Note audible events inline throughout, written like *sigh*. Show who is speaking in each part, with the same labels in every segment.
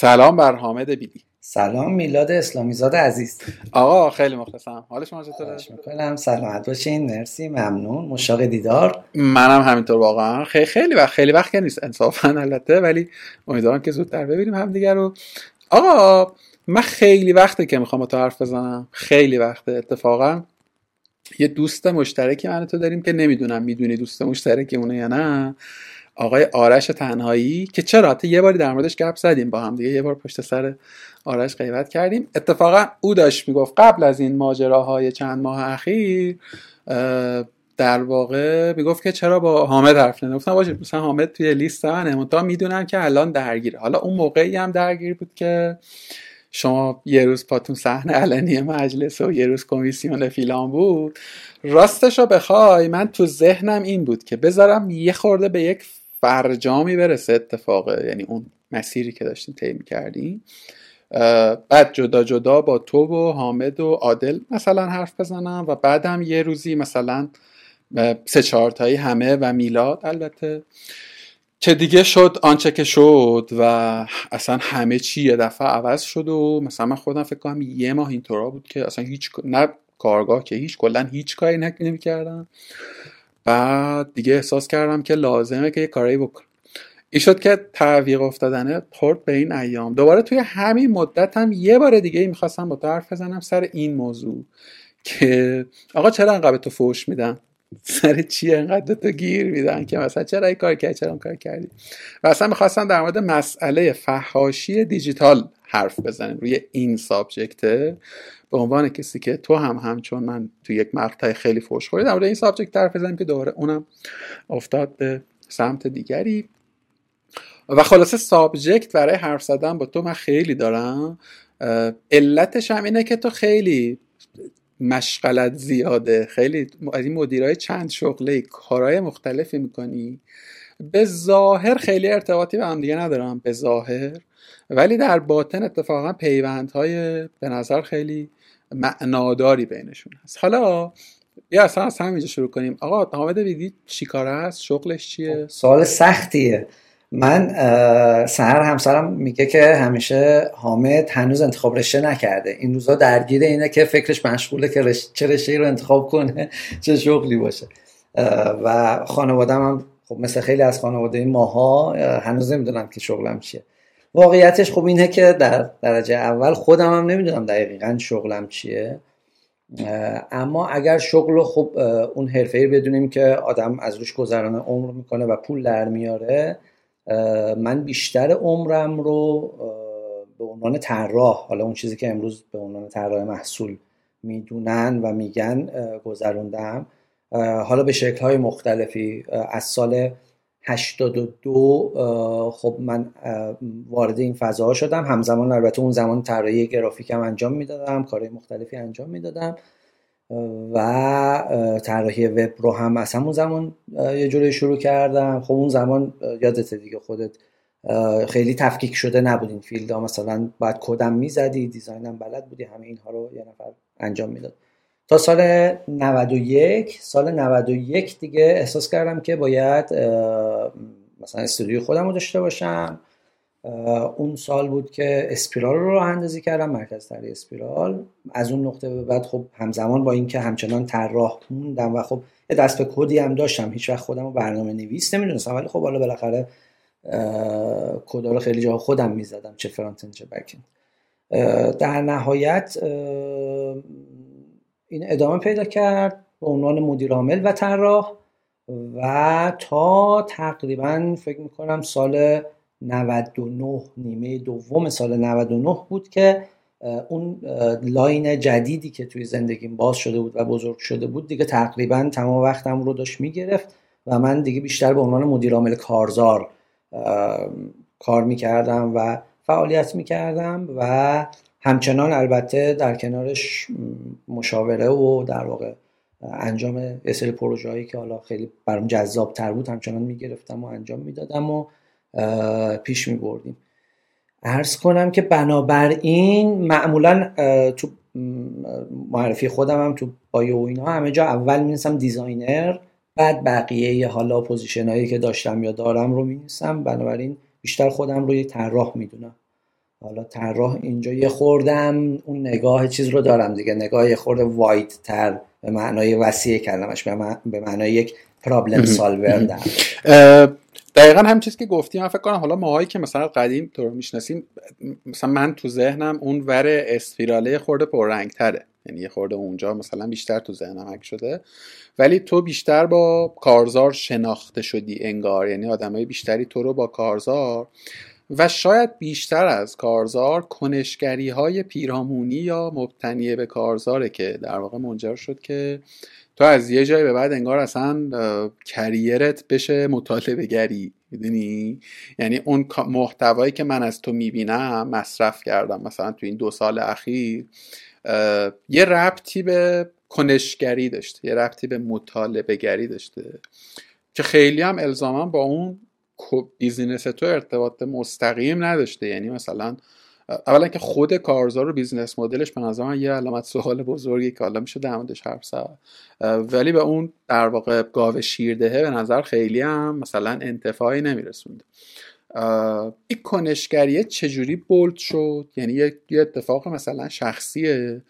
Speaker 1: سلام بر حامد بیلی
Speaker 2: سلام میلاد اسلامیزاد عزیز.
Speaker 1: آقا خیلی مخلصم. حال شما چطوره؟
Speaker 2: می‌کنم. سلامت باشین. مرسی. ممنون. مشتاق دیدار.
Speaker 1: منم همینطور واقعا. خیلی خیلی وقت خیلی وقت که نیست انصافا البته ولی امیدوارم که زودتر ببینیم همدیگه رو. آقا من خیلی وقته که می‌خوام با تو حرف بزنم. خیلی وقته اتفاقا. یه دوست مشترکی من تو داریم که نمی‌دونم می‌دونی دوست مشترکی اونه یا نه. آقای آرش تنهایی که چرا؟ حتی یه باری در موردش گپ زدیم با هم دیگه یه بار پشت سر آرش غیبت کردیم. اتفاقا او داشت می‌گفت قبل از این ماجراهای چند ماه اخیر در واقع می‌گفت که چرا با حامد حرف نمی‌گفتم باشه مثلا حامد توی لیست منه. تا می‌دونم که الان درگیره. حالا اون موقعی هم درگیر بود که شما یه روز پاتون صحنه علنی مجلس و یه روز کمیسیون فیلان بود. راستش رو بخوای من تو ذهنم این بود که بذارم یه خورده به یک فرجامی برسه اتفاقه یعنی اون مسیری که داشتیم طی کردیم بعد جدا جدا با تو و حامد و عادل مثلا حرف بزنم و بعدم یه روزی مثلا سه چهارتایی همه و میلاد البته. که دیگه شد آنچه که شد و اصلا همه چی یه دفعه عوض شد و مثلا من خودم فکر کنم یه ماه اینطورا بود که اصلا هیچ نه کارگاه که هیچ کلا هیچ کاری نمی کردم بعد دیگه احساس کردم که لازمه که یه کاری بکنم. این شد که تعویق افتادنه خورد به این ایام. دوباره توی همین مدت هم یه بار دیگه می‌خواستم با تو حرف بزنم سر این موضوع که آقا چرا انقدر تو فوش میدن؟ سر چی انقدر تو گیر میدن که مثلا چرا این کار کردی؟ چرا کار کردی؟ و اصلا می‌خواستم در مورد مسئله فهاشی دیجیتال حرف بزنیم روی این سابجکته. به عنوان کسی که تو هم همچون من تو یک مقطع خیلی فوش خوری در این subject حرف بزنیم که دوباره اونم افتاد به سمت دیگری. و خلاصه subject برای حرف زدن با تو من خیلی دارم. علتش هم اینه که تو خیلی مشغلت زیاده. خیلی از این مدیرای چند شغله کارهای مختلفی می‌کنی. به ظاهر خیلی ارتباطی به هم دیگه ندارن به ظاهر. ولی در باطن اتفاقا پیوندهای به نظر خیلی معناداری بینشون هست. حالا یا اصلا از همینجا شروع کنیم. آقا حامد ویدی چی کار هست شغلش چیه؟
Speaker 2: خب، سوال سختیه. من سهر همسرم میگه که همیشه حامد هنوز انتخاب رشته نکرده. این روزا درگیر اینه که فکرش مشغوله که چه رشته رو انتخاب کنه *laughs* چه شغلی باشه. و خانوادم هم خب مثل خیلی از خانواده ماها هنوز نمی‌دونم که شغلم چیه. واقعیتش خب اینه که در درجه اول خودم هم نمی‌دونم دقیقا شغلم چیه. اما اگر شغل خب اون حرفه بدونیم که آدم از روش گذران عمر می‌کنه و پول در میاره من بیشتر عمرم رو به عنوان طراح حالا اون چیزی که امروز به عنوان طراح محصول می‌دونن و میگن گذروندم حالا به شکل های مختلفی از سال 82 خب من وارد این فضاها شدم. همزمان البته اون زمان طراحی گرافیکم انجام می‌دادم کارهای مختلفی انجام می‌دادم. و طراحی وب رو هم از همون زمان یه جوری شروع کردم. خب اون زمان یادت دیگه خودت خیلی تفکیک شده نبود این فیلد ها مثلا باید کدم می‌زدی دیزاینم بلد بودی همه اینها رو یه نفر انجام می‌داد. تا سال 91 سال 91 دیگه احساس کردم که باید مثلا استودیو خودم رو داشته باشم. اون سال بود که اسپیرال رو راه اندازی کردم مرکز طراحی اسپیرال. از اون نقطه به بعد خب همزمان با اینکه همچنان طراح موندم و خب یه دست به کدی هم داشتم هیچ وقت خودم رو برنامه نویس نمی‌دونستم. ولی خب حالا بالاخره کدا رو خیلی جا خودم می‌زدم چه فرانت چه بک در نهایت این ادامه پیدا کرد به عنوان مدیر عامل و طراح و تا تقریبا فکر می‌کنم سال 99 نیمه دوم سال 99 بود که اون لاین جدیدی که توی زندگیم باز شده بود و بزرگ شده بود دیگه تقریبا تمام وقتم رو داشت می‌گرفت و من دیگه بیشتر به عنوان مدیر عامل کارزار کار می‌کردم و فعالیت می‌کردم و همچنان البته در کنارش مشاوره و در واقع انجام یه سری پروژه هایی که حالا خیلی برام جذاب تر بود همچنان می‌گرفتم و انجام می‌دادم و پیش می بردیم عرض کنم که بنابراین معمولا تو معرفی خودم هم تو bio و اینا همه جا اول می designer بعد بقیه حالا position هایی که داشتم یا دارم رو می بنابراین بیشتر خودم رو یک طراح می‌دونم. حالا طراح اینجا یه خوردم اون نگاه چیز رو دارم دیگه نگاه یه خورده wide تر به معنای وسیع کلمش به معنای یک problem solver در
Speaker 1: دقیقا هم چیزی که گفتی من فکر کنم حالا ماهایی که مثلا قدیم تو رو می‌شناسیم مثلا من تو ذهنم اون ور اسپیراله خورده پررنگ تره یعنی یه خورده اونجا مثلا بیشتر تو ذهنم حک شده. ولی تو بیشتر با کارزار شناخته شدی انگار. یعنی آدمای بیشتری تو رو با کارزار و شاید بیشتر از کارزار کنشگری های پیرامونی یا مبتنی به کارزاره که در واقع منجر شد که تو از یه جای به بعد انگار اصلا کریرت بشه مطالبه گری می‌دونی؟ یعنی اون محتوایی که من از تو می‌بینم مصرف کردم مثلا تو این دو سال اخیر یه ربطی به کنشگری داشته یه ربطی به مطالبه گری داشته که خیلی هم الزاما با اون business تو ارتباط مستقیم نداشته. یعنی مثلا اولا که خود کارزار و business model ش به نظر من یه علامت سوال بزرگی که حالا میشه در موردش حرف زد. ولی به اون در واقع گاو شیردهه به نظر خیلی هم مثلا انتفاعی نمیرسونده. این کنشگریه چجوری bold شد؟ یعنی یه اتفاق مثلا شخصیه.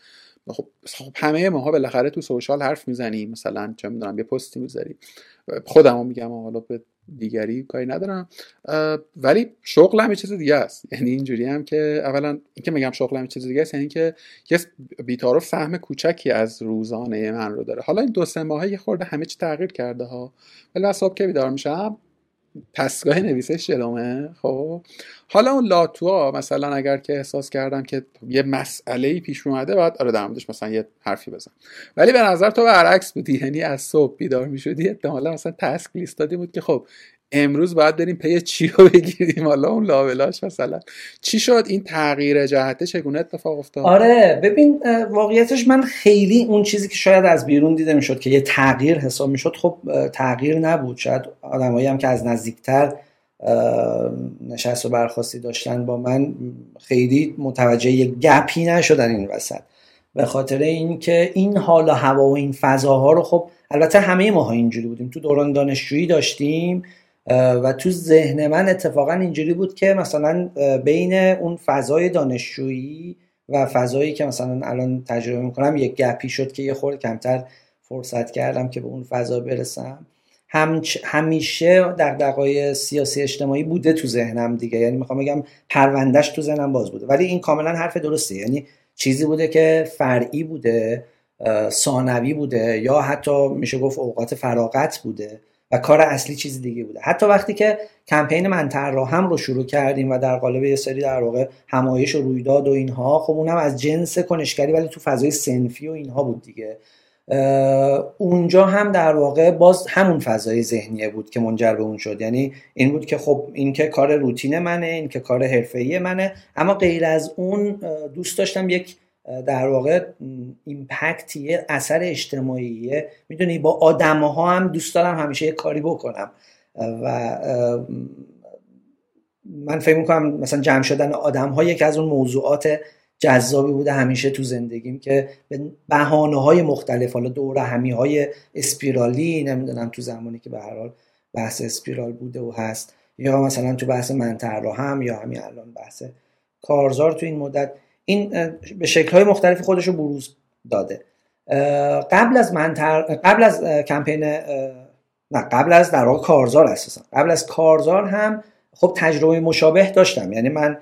Speaker 1: خب, خب همه ماها بالاخره تو سوشال حرف می‌زنیم. مثلا چه می‌دونم یه پستی می‌ذاریم. خودمو میگم حالا به دیگری کاری ندارم. ولی شغلم یه چیز دیگه است. یعنی اینجوری هم که اولا اینکه میگم شغلم یه چیز دیگه است یعنی که یه بیتارو فهم کوچکی از روزانه من رو داره. حالا این دو سه ماهه یه خورده همه چی تغییر کرده ها. ولی صبح که بیدار میشم. پسگاه نویسش جلومه؟ خب. حالا اون لاتوها مثلا اگر که احساس کردم که یه مسئله پیش اومده باید آره در مثلا یه حرفی بزن. ولی به نظر تو برعکس بودی. یعنی از صبح بیدار می‌شدی احتمالا مثلا تسک لیست بود که خب امروز باید بریم پی چی رو بگیریم. حالا اون لابلاش مثلا. چی شد؟ این تغییر جهته چگونه اتفاق افتاد؟
Speaker 2: آره ببین واقعیتش من خیلی اون چیزی که شاید از بیرون دیده می‌شد که یه تغییر حساب می‌شد خب تغییر نبود. شاید آدمایی هم که از نزدیکتر نشست و برخواستی داشتن با من خیلی متوجه یه گپی نشدن این وسط. به خاطر اینکه این حال و هوا و این فضاها رو خب البته همه ماها اینجوری بودیم. تو دوران دانشجویی داشتیم. و تو ذهن من اتفاقا اینجوری بود که مثلا بین اون فضای دانشجویی و فضایی که مثلا الان تجربه می‌کنم یک گپی شد که یه خورده کمتر فرصت کردم که به اون فضا برسم. هم همیشه دقای سیاسی اجتماعی بوده تو ذهنم دیگه. یعنی می‌خوام بگم پروندهش تو ذهنم باز بوده. ولی این کاملا حرف درسته. یعنی چیزی بوده که فرعی بوده ثانوی بوده یا حتی میشه گفت اوقات فراغت بوده. و کار اصلی چیز دیگه بوده. حتی وقتی که کمپین من هم رو شروع کردیم و در قالب یه سری در واقع همایش و رویداد و اینها خب اونم از جنس کنشگری ولی تو فضای سنفی و اینها بود دیگه. اونجا هم در واقع باز همون فضای ذهنیه بود که منجر به اون شد. یعنی این بود که خب این که کار روتین منه این که کار حرفه‌ای منه. اما غیر از اون دوست داشتم یک در واقع ایمپکت یه اثر اجتماعیه. می‌دونی با آدم ها هم دوست دارم همیشه یه کاری بکنم. و من فکر می‌کنم مثلا جمع شدن آدم ها یکی از اون موضوعات جذابی بوده همیشه تو زندگیم که به بحانه های مختلف حالا دور همی های اسپیرالی نمی‌دونم تو زمانی که به هر حال بحث اسپیرال بوده و هست یا مثلا تو بحث منطقه هم یا همین الان بحث کارزار تو این مدت. این به شکل‌های مختلفی خودش رو بروز داده. قبل از منتر... قبل از کمپین نه قبل از در واقع کارزار اساسا. قبل از کارزار هم خب تجربه مشابه داشتم. یعنی من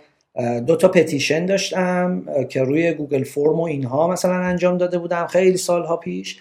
Speaker 2: دو تا petition داشتم که روی Google Form و اینها مثلا انجام داده بودم خیلی سالها پیش.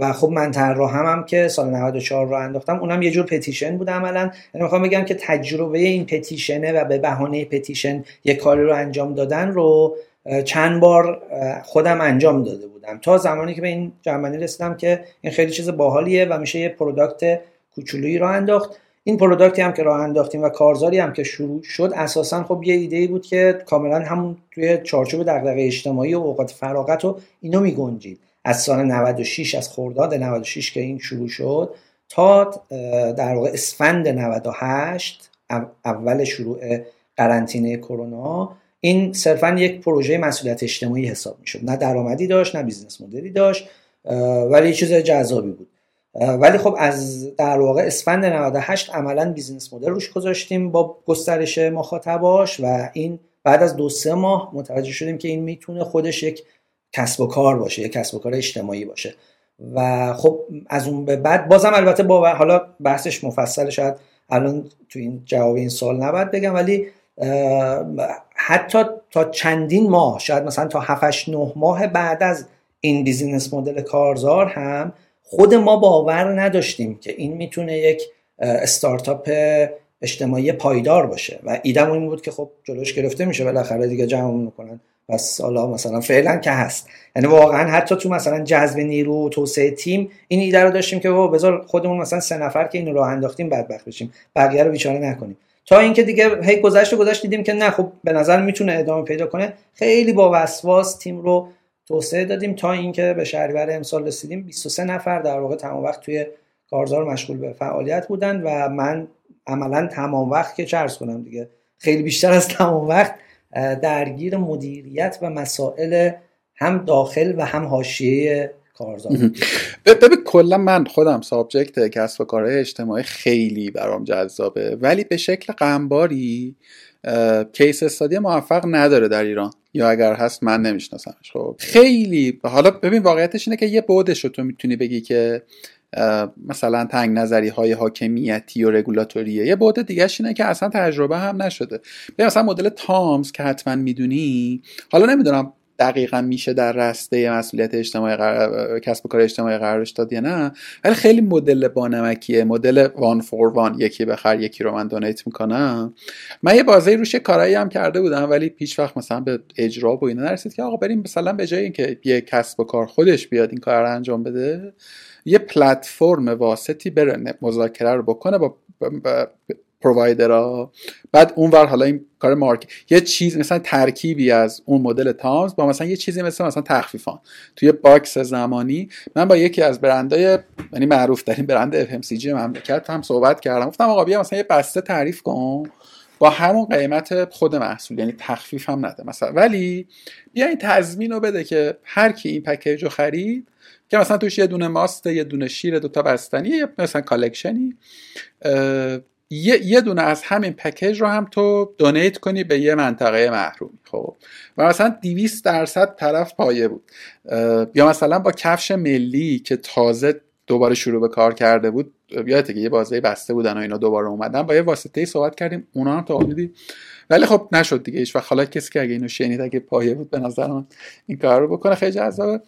Speaker 2: و خب من طراح هم, هم که سال 94 رو انداختم. اونم یه جور petition بود عملا. یعنی می‌خوام بگم که تجربه این petition ه و به بهانه petition یه کاری رو انجام دادن رو چند بار خودم انجام داده بودم. تا زمانی که به این جمع‌بندی رسیدم که این خیلی چیز باحالیه و میشه یه product کوچولویی رو انداخت. این product ی هم که راه انداختیم و کارزاری هم که شروع شد اساسا خب یه ایده ای بود که کاملا همون توی چارچوب دغدغه اجتماعی و اوقات فراغت و اینا میگنجید. از سال 96 از خرداد 96 که این شروع شد تا در واقع اسفند 98 اول شروع قرنطینه کرونا. این صرفا یک پروژه مسئولیت اجتماعی حساب می‌شد. نه درآمدی داشت نه business model ی داشت ولی یه چیز جذابی بود. ولی خب از در واقع اسفند 98 عملا business model روش گذاشتیم با گسترش مخاطباش و این بعد از دو سه ماه متوجه شدیم که این می‌تونه خودش یک کسب و کار باشه یک کسب و کار اجتماعی باشه. و خب از اون به بعد بازم البته با حالا بحثش مفصل شاید الان تو این جواب این سوال نباید بگم ولی حتی تا چندین ماه شاید مثلا تا 7 9 ماه بعد از این بیزینس مدل کارزار هم خود ما باور نداشتیم که این می‌تونه یک استارتاپ اجتماعی پایدار باشه. و ایدم این بود که خب جلوش گرفته میشه بالاخره دیگه جمع می‌کنن. پس حالا مثلا فعلا که هست. یعنی واقعا حتی تو مثلا جذب نیرو و توسعه تیم این ایده رو داشتیم که بذار خودمون مثلا سه نفر که اینو راه انداختیم بدبخت بشیم. بقیه رو بیچاره نکنیم. تا اینکه دیگه هی گذشت و گذشت دیدیم که نه خب به نظر می‌تونه ادامه پیدا کنه. خیلی با وسواس تیم رو توسعه دادیم تا اینکه به شهریور امسال رسیدیم. 23 نفر در واقع تمام وقت توی کارزار مشغول به فعالیت بودن و من عملا تمام وقت که چرس کنم دیگه. خیلی بیشتر از تمام وقت درگیر مدیریت و مسائل هم داخل و هم حاشیه کارزار
Speaker 1: ببین کلا من خودم سابجکت کسب و کارهای اجتماعی خیلی برام جذابه ولی به شکل قنباری کیس استادی موفق نداره در ایران. یا اگر هست من نمیشناسمش. خب خیلی حالا ببین واقعیتش اینه که یه بودش رو تو می‌تونی بگی که مثلا تنگ نظری های حاکمیتی و رگولاتوریه یه بعد دیگه اینه که اصلا تجربه هم نشده. به مثلا مدل تامز که حتما می‌دونی حالا نمی‌دونم دقیقا میشه در رسته مسئولیت اجتماعی کسب و کار اجتماعی قرارش داد یا نه؟ ولی خیلی مدل بانمکیه مدل وان فور وان یکی بخر یکی رو من دونیت می‌کنم. من یه بازه روش کارایی هم کرده بودم ولی هیچ وقت مثلا به اجرا و اینا نرسید که آقا بریم مثلا به جای اینکه یه کسب و کار خودش بیاد این کار رو انجام بده یه پلتفرم واسطی بره مذاکره رو بکنه با provider ها بعد اونور حالا این کار مارک یه چیز مثلا ترکیبی از اون مدل TOMS با مثلا یه چیزی مثل مثلا تخفیفان. توی بازه زمانی من با یکی از برندهای یعنی معروف ترین برند FMCG مملکت هم صحبت کردم. گفتم آقا بیا مثلا یه بسته تعریف کن. با همون قیمت خود محصول. یعنی تخفیف هم نده. مثلا ولی بیا این تضمین رو بده که هر کی این پکیج رو خرید که مثلا توش یه دونه ماست یه دونه شیر دوتا بستنی یه مثلا collection ی یه،, یه دونه از همین پکیج رو هم تو donate کنی به یه منطقه محرومی خب. و مثلا 200 درصد طرف پایه بود. یا مثلا با کفش ملی که تازه دوباره شروع به کار کرده بود یادته که یه بازه بسته بودن و اینا دوباره اومدن با یه واسطه ای صحبت کردیم اونا هم تا ولی خب نشد دیگه هیچ حالا کسی که اگه اینو شنید اگه پایه بود به نظر من این کار رو بکنه. خیلی جذابه.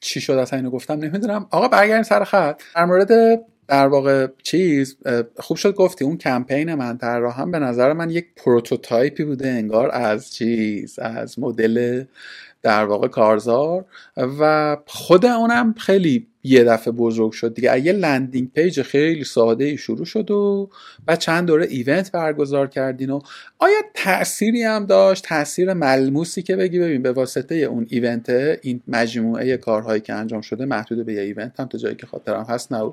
Speaker 1: چی شد؟ اصلا اینو گفتم. نمی‌دونم. آقا برگردیم سر خط. در مورد در واقع چیز خوب شد گفتی اون کمپین من هم به نظر من یک prototype ی بوده انگار از چیز از مدل در واقع کارزار و خود اونم خیلی یه دفعه بزرگ شد دیگه. یه landing page خیلی ساده ای شروع شد و بعد چند دوره event برگزار کردین و آیا تأثیری هم داشت؟ تاثیر ملموسی که بگی ببین به واسطه اون event این مجموعه کارهایی که انجام شده محدود به یه event هم تا جایی که خاطرم هست نه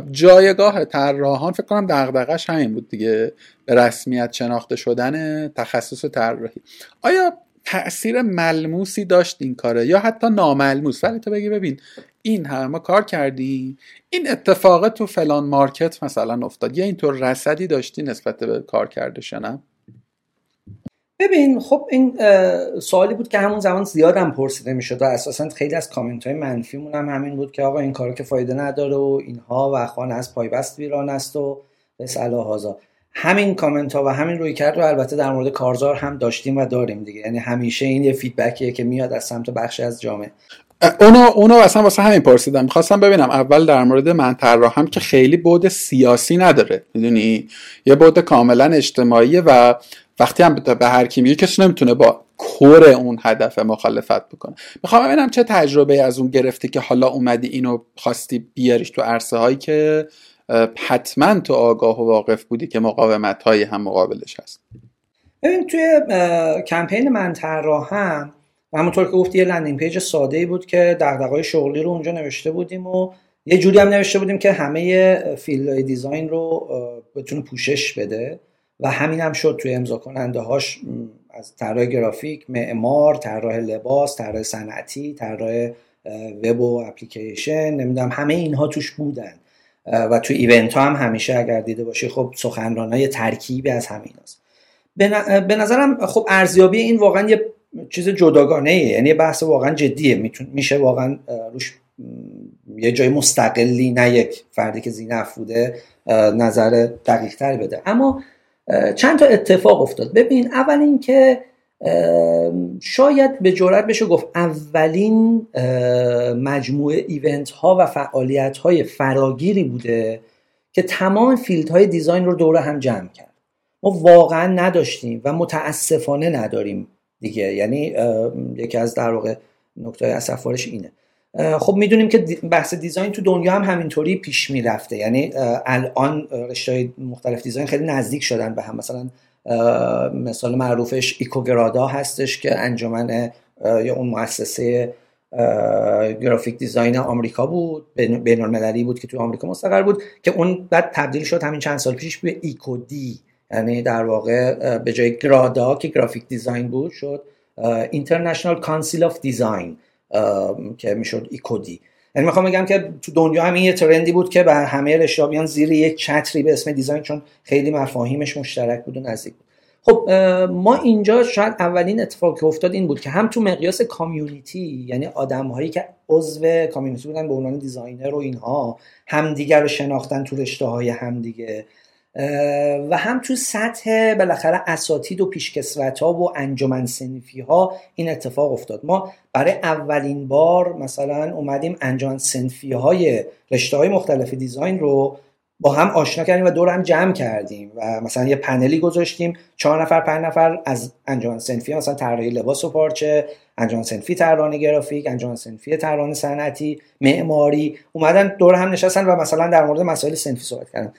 Speaker 1: جایگاه طراحان فکر کنم دغدغش همین بود دیگه. به رسمیت شناخته شدن تخصص طراحی. آیا تاثیر ملموسی داشت این کاره یا حتی ناملموس؟ ولی تو بگی ببین این همه ما کار کردیم. این اتفاق تو فلان مارکت مثلا افتاد. یا اینطور رسدی داشتی نسبت به کار کرده شنم
Speaker 2: ببین خب این سوالی بود که همون زمان زیادم پرسیده می‌شد و اساسا خیلی از کامنت های منفیمون هم همین بود که آقا این کارو که فایده نداره و اینها و خانه از پایبست ویران است و به صلاح همین کامنت ها و همین روی کرد رو البته در مورد کارزار هم داشتیم و داریم دیگه. یعنی همیشه این یه فیدبکیه که میاد از سمت بخشی از جامعه.
Speaker 1: اونو اونو اصلا واسه همین پرسیدم می‌خواستم ببینم اول در مورد من هم که خیلی بود سیاسی نداره. می‌دونی؟ یه بود کاملا اجتماعی و وقتی هم به هر کی میگه کسی نمی‌تونه با کور اون هدف مخالفت بکنه. می‌خوام ببینم چه تجربه از اون گرفتی که حالا اومدی اینو خواستی بیاریش تو عرصه هایی که حتما تو آگاه و واقف بودی که مقاومت هایی هم مقابلش هست.
Speaker 2: ببین توی کمپین من هم همونطور که گفتی یه landing page ساده بود که دغدغه‌های شغلی رو اونجا نوشته بودیم و یه جوری هم نوشته بودیم که همه field design رو بتونه پوشش بده. و همین هم شد توی امضا کننده هاش از طراح گرافیک معمار طراح لباس طراح صنعتی طراح وب و اپلیکیشن نمی‌دونم همه اینها توش بودن. و توی ایونت ها هم همیشه اگر دیده باشی خب سخنران های ترکیبی از همین هست به نظرم خب ارزیابی این واقعا یه چیز جداگانه ایه. یعنی بحث واقعا جدیه. میشه واقعا روش یه جای مستقلی نه یک فردی که زینه افروده نظر دقیق تری بده. اما چند تا اتفاق افتاد. ببین اول اینکه شاید به جرات بشه گفت اولین مجموعه event ها و فعالیت های فراگیری بوده که تمام field های design رو دوره هم جمع کرد. ما واقعا نداشتیم و متاسفانه نداریم دیگه. یعنی یکی از در واقع نکته اسفبارش اینه. خب می‌دونیم که بحث design تو دنیا هم همینطوری پیش می‌رفته. یعنی الان رشته مختلف design خیلی نزدیک شدن به هم. مثلا مثال معروفش Icograda هستش که انجمن یا اون مؤسسه graphic design آمریکا بود بین المللی بود که تو آمریکا مستقر بود که اون بعد تبدیل شد همین چند سال پیش به ico-D یعنی در واقع به جای grada که graphic design بود شد International Council of Design که می‌شد ico-D. یعنی می‌خوام بگم که تو دنیا هم این یه trend ی بود که به همه رشته بیان زیر یک چتری به اسم design چون خیلی مفاهیمش مشترک بود و نزدیک بود. خب ما اینجا شاید اولین اتفاق که افتاد این بود که هم تو مقیاس community یعنی آدم هایی که عضو community بودن به عنوان designer و اینها همدیگر رو شناختن تو رشته های همدیگه. و هم تو سطح بالاخره اساتید و پیشکسوت ها و انجمن صنفی ها این اتفاق افتاد. ما برای اولین بار مثلا اومدیم انجمن صنفی های رشته های مختلف design رو با هم آشنا کردیم و دور هم جمع کردیم و مثلا یه پنلی گذاشتیم. چهار نفر پنج نفر از انجمن سنفی مثلا طراحی لباس و پارچه انجمن سنفی طراحی گرافیک انجمن سنفی طراحی صنعتی معماری اومدن دور هم نشستن و مثلا در مورد مسائل سنفی صحبت کردن.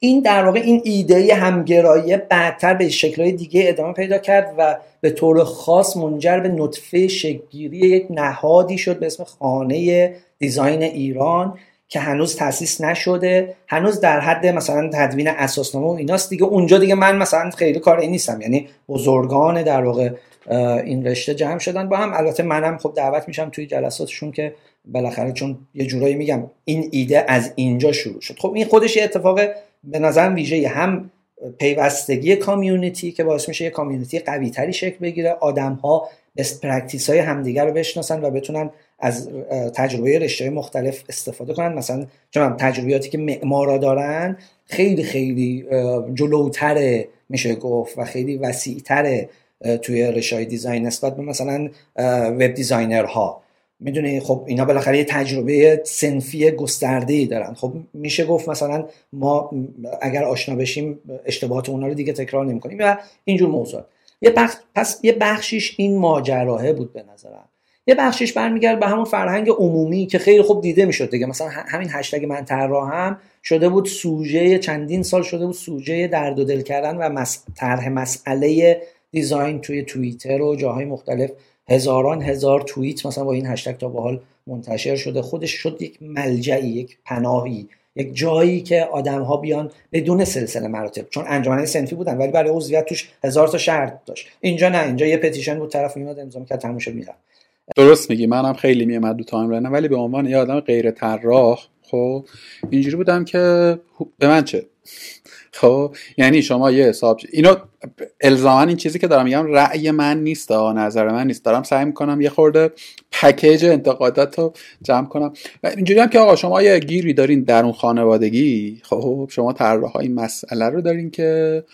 Speaker 2: این در واقع این ایده همگرایی بعدتر به شکلهای دیگه ادامه پیدا کرد و به طور خاص منجر به نطفه شکلگیری یک نهادی شد به اسم خانه دیزاین ایران که هنوز تاسیس نشده. هنوز در حد مثلا تدوین اساسنامه و ایناست دیگه. اونجا دیگه من مثلا خیلی کار این نیستم. یعنی بزرگان در واقع این رشته جمع شدن با هم. البته منم خب دعوت میشم توی جلساتشون که بالاخره چون یه جورایی میگم این ایده از اینجا شروع شد. خب این خودش یه اتفاق به نظر ویژه هم پیوستگی community که باعث میشه یه community قوی تری شکل بگیره. آدم ها best practice های همدیگر رو بشناسن و بتونن از تجربه رشته مختلف استفاده کنن. مثلا چون تجربیاتی که معمارا دارن خیلی خیلی جلوتره میشه گفت و خیلی وسیعتره توی رشته دیزاین نسبت به مثلا وب دیزاینرها. می‌دونی خب اینا بالاخره یه تجربه سنفی گسترده ای دارن. خب میشه گفت مثلا ما اگر آشنا بشیم اشتباهات اونا رو دیگه تکرار نمی‌کنیم. و اینجور موضوع یه بخش پس یه بخشیش این ماجراه بود به نظرم. یه بخشیش برمیگرد به همون فرهنگ عمومی که خیلی خوب دیده می‌شد دیگه. مثلا همین هشتگ من هم شده بود سوژه چندین سال شده بود سوژه درد و دل کردن و طرح مسئله دیزاین توی توییتر و جاهای مختلف هزاران هزار توییت مثلا با این هشتگ تا به حال منتشر شده. خودش شد یک ملجعی یک پناهی یک جایی که آدم ها بیان بدون سلسله مراتب. چون انجمن سنفی بودن ولی برای عضویت توش هزار تا شرط داشت. اینجا نه اینجا یه پتیشن بود طرف میاد امضا می‌کرد تموم شد
Speaker 1: درست میگی منم خیلی میامد دو تایم ولی به عنوان یه آدم غیر طراح خب اینجوری بودم که به من چه؟ خب یعنی شما یه حساب اینو الزاما این چیزی که دارم میگم رأی من نیست نظر من نیست. دارم سعی می‌کنم یه خورده پکیج انتقادات رو جمع کنم. و اینجوری هم که آقا شما یه گیری دارین در اون خانوادگی خب شما طراح این مسئله رو دارین که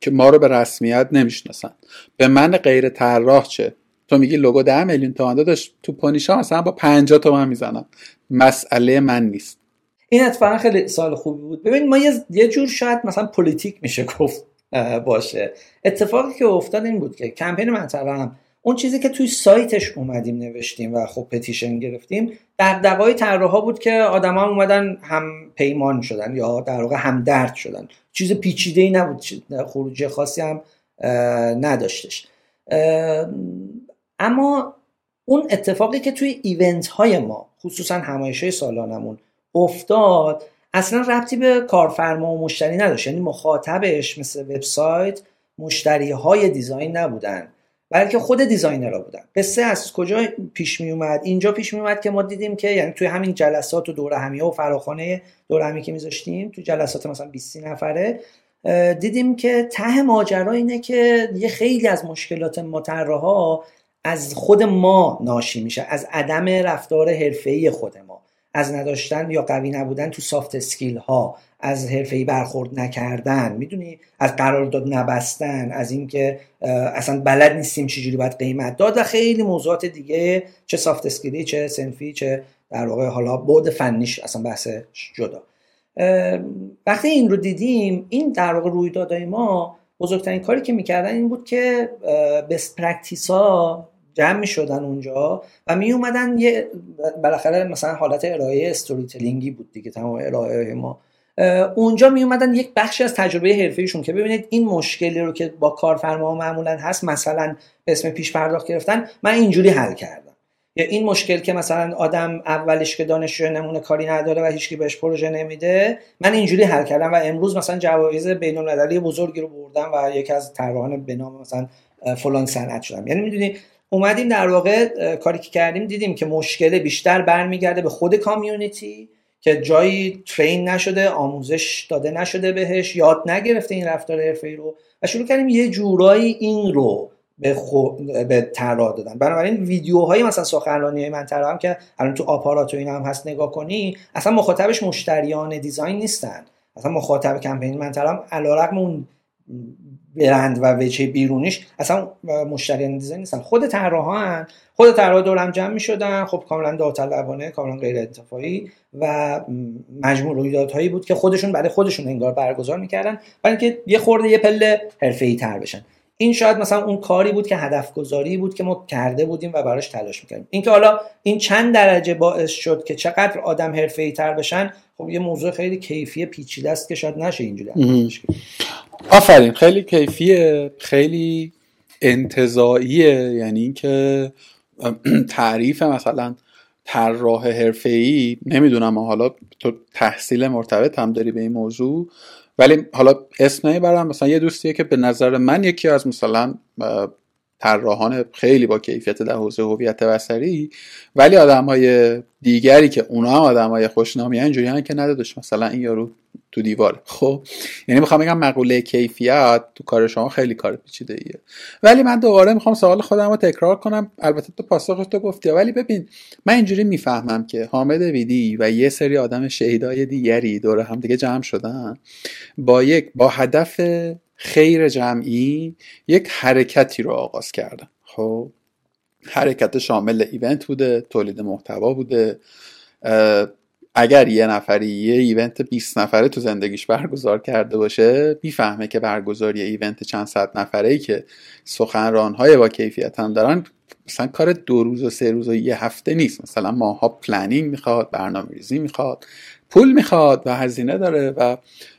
Speaker 1: که ما رو به رسمیت نمی‌شناسن. به من غیر طراح چه؟ تو میگی لوگو ده میلیون تومن. داشت تو پونیشا مثلا با 50 تومن می‌زنم. مسئله من نیست.
Speaker 2: این اتفاقا خیلی سال خوبی بود. ببین ما یه جور شاید مثلا پلیتیک میشه گفت باشه. اتفاقی که افتاد این بود که کمپین هم اون چیزی که توی سایتش اومدیم نوشتیم و خب petition گرفتیم دغدغه‌های طراحا بود که آدما اومدن هم پیمان شدن یا در واقع هم درد شدن. چیز پیچیده ای نبود خروجی خاصی هم نداشتش. اما اون اتفاقی که توی ایونت های ما خصوصا همایش های سالانمون افتاد اصلا ربطی به کارفرما و مشتری نداشت. یعنی مخاطبش مثل وبسایت مشتری های دیزاین نبودن بلکه خود دیزاینرها بودن. قصه از کجا پیش می اومد اینجا پیش می اومد که ما دیدیم که یعنی توی همین جلسات و دوره همیه و فراخانه دوره همی که میذاشتیم توی جلسات مثلا 20 نفره دیدیم که ته ماجرا اینه که یه خیلی از مشکلات ما از خود ما ناشی میشه از عدم رفتار حرفه‌ای خود ما از نداشتن یا قوی نبودن تو soft skill ها از حرفه‌ای برخورد نکردن. می‌دونی؟ از قرارداد نبستن از اینکه اصلا بلد نیستیم چجوری باید قیمت داد و خیلی موضوعات دیگه چه soft skill ی چه صنفی چه در واقع حالا بعد فنیش اصلا بحث جدا. وقتی این رو دیدیم این در واقع رویدادهای ما بزرگترین کاری که می‌کردن این بود که best practice ها جمع می شدن اونجا و می اومدن یه بالاخره مثلا حالت ارائه استوری بود دیگه تمام ارائه ما. اونجا می اومدن یک بخشی از تجربه حرفه‌ایشون که ببینید این مشکلی رو که با کارفرما معمولا هست مثلا به اسم پیش پرداخت گرفتن من اینجوری حل کردم. یا این مشکل که مثلا آدم اولش که دانشجو نمونه کاری نداره و هیچکی بهش پروژه نمیده من اینجوری حل کردم و امروز مثلا جوایز بین المللی بزرگی رو بردم و یکی از طراحان به نام مثلا فلان صنعت شدم. یعنی می‌دونی اومدیم در واقع کاری که کردیم دیدیم که مشکل بیشتر برمیگرده به خود کامیونیتی که جایی ترین نشده آموزش داده نشده بهش یاد نگرفته این رفتار حرفه‌ای رو و شروع کردیم یه جورایی این رو به, خو... به طراح دادن. بنابراین ویدیوهای مثلا سخنرانی های من هم که الان تو آپارات و این هم هست نگاه کنی اصلا مخاطبش مشتریان دیزاین نیستن. اصلا مخاطب کمپین من علیرغم اون برند و وجه بیرونیش اصلا مشتریان دیزاین نیستن. خود طراحان خود طراح دور هم جمع می‌شدن. خب کاملا داوطلبانه کاملا غیر انتفاعی و مجموع رویدادهایی بود که خودشون برای خودشون انگار برگزار می‌کردن. برای اینکه یه خورده یه پله حرفه‌ای تر بشن. این شاید مثلا اون کاری بود که هدف گذاری بود که ما کرده بودیم و براش تلاش می‌کردیم. اینکه حالا این چند درجه باعث شد که چقدر آدم حرفه تر بشن خب یه موضوع خیلی کیفی پیچیده است که شاید نشه اینجوری
Speaker 1: آفرین خیلی کیفیه خیلی انتظاییه یعنی اینکه تعریف مثلا طراح حرفه‌ای نمی‌دونم حالا تو تحصیل مرتبط هم داری به این موضوع ولی حالا اسم نمی‌برم مثلا یه دوستیه که به نظر من یکی از مثلا طراحان خیلی با کیفیت در حوزه هویت بصری ولی آدم های دیگری که اونا هم آدم های خوشنامی اینجوری که ندادش مثلا این یارو تو دیوار. خب یعنی می‌خوام بگم مقوله کیفیت تو کار شما خیلی کار پیچیده ایه ولی من دوباره می‌خوام سوال خودم رو تکرار کنم. البته تو پاسخ تو گفتی ولی ببین من اینجوری می‌فهمم که حامد ویدی و یه سری آدم شهیدای دیگری دور هم دیگه جمع شدن. با یک با هدف خیر جمعی یک حرکتی رو آغاز کردن. خب حرکت شامل event بوده تولید محتوا بوده اگر یه نفری یه event 20 نفره تو زندگیش برگزار کرده باشه می‌فهمه که برگزاری event چند صد نفره ای که سخنرانهای با کیفیت هم دارن مثلا کار دو روز و سه روز و یه هفته نیست. مثلا ماه‌ها planning می‌خواد برنامه ریزی می‌خواد پول می‌خواد و هزینه داره و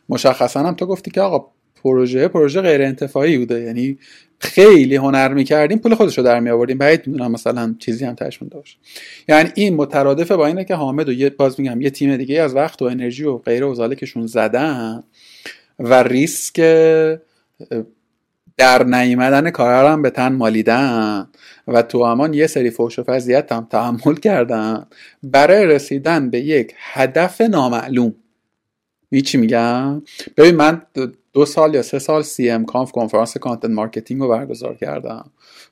Speaker 1: مشخصا هم تو گفتی که آقا پروژه پروژه غیر انتفاعی بوده. یعنی خیلی هنر می‌کردیم پول خودش رو در می آوردیم بعید می‌دونم مثلا چیزی هم تشمون داشت یعنی این مترادفه با اینه که حامد و یه باز میگم یه تیم دیگه از وقت و انرژی و غیر و کشون زدن و ریسک در نیمدن کارا هم به تن مالیدن و تو امان یه سری فوش و فضیت هم تحمل کردن. برای رسیدن به یک هدف نامعلوم می چی میگم؟ ببین من دو سال یا سه سال CM Conf کنفرانس content marketing رو برگزار کردم.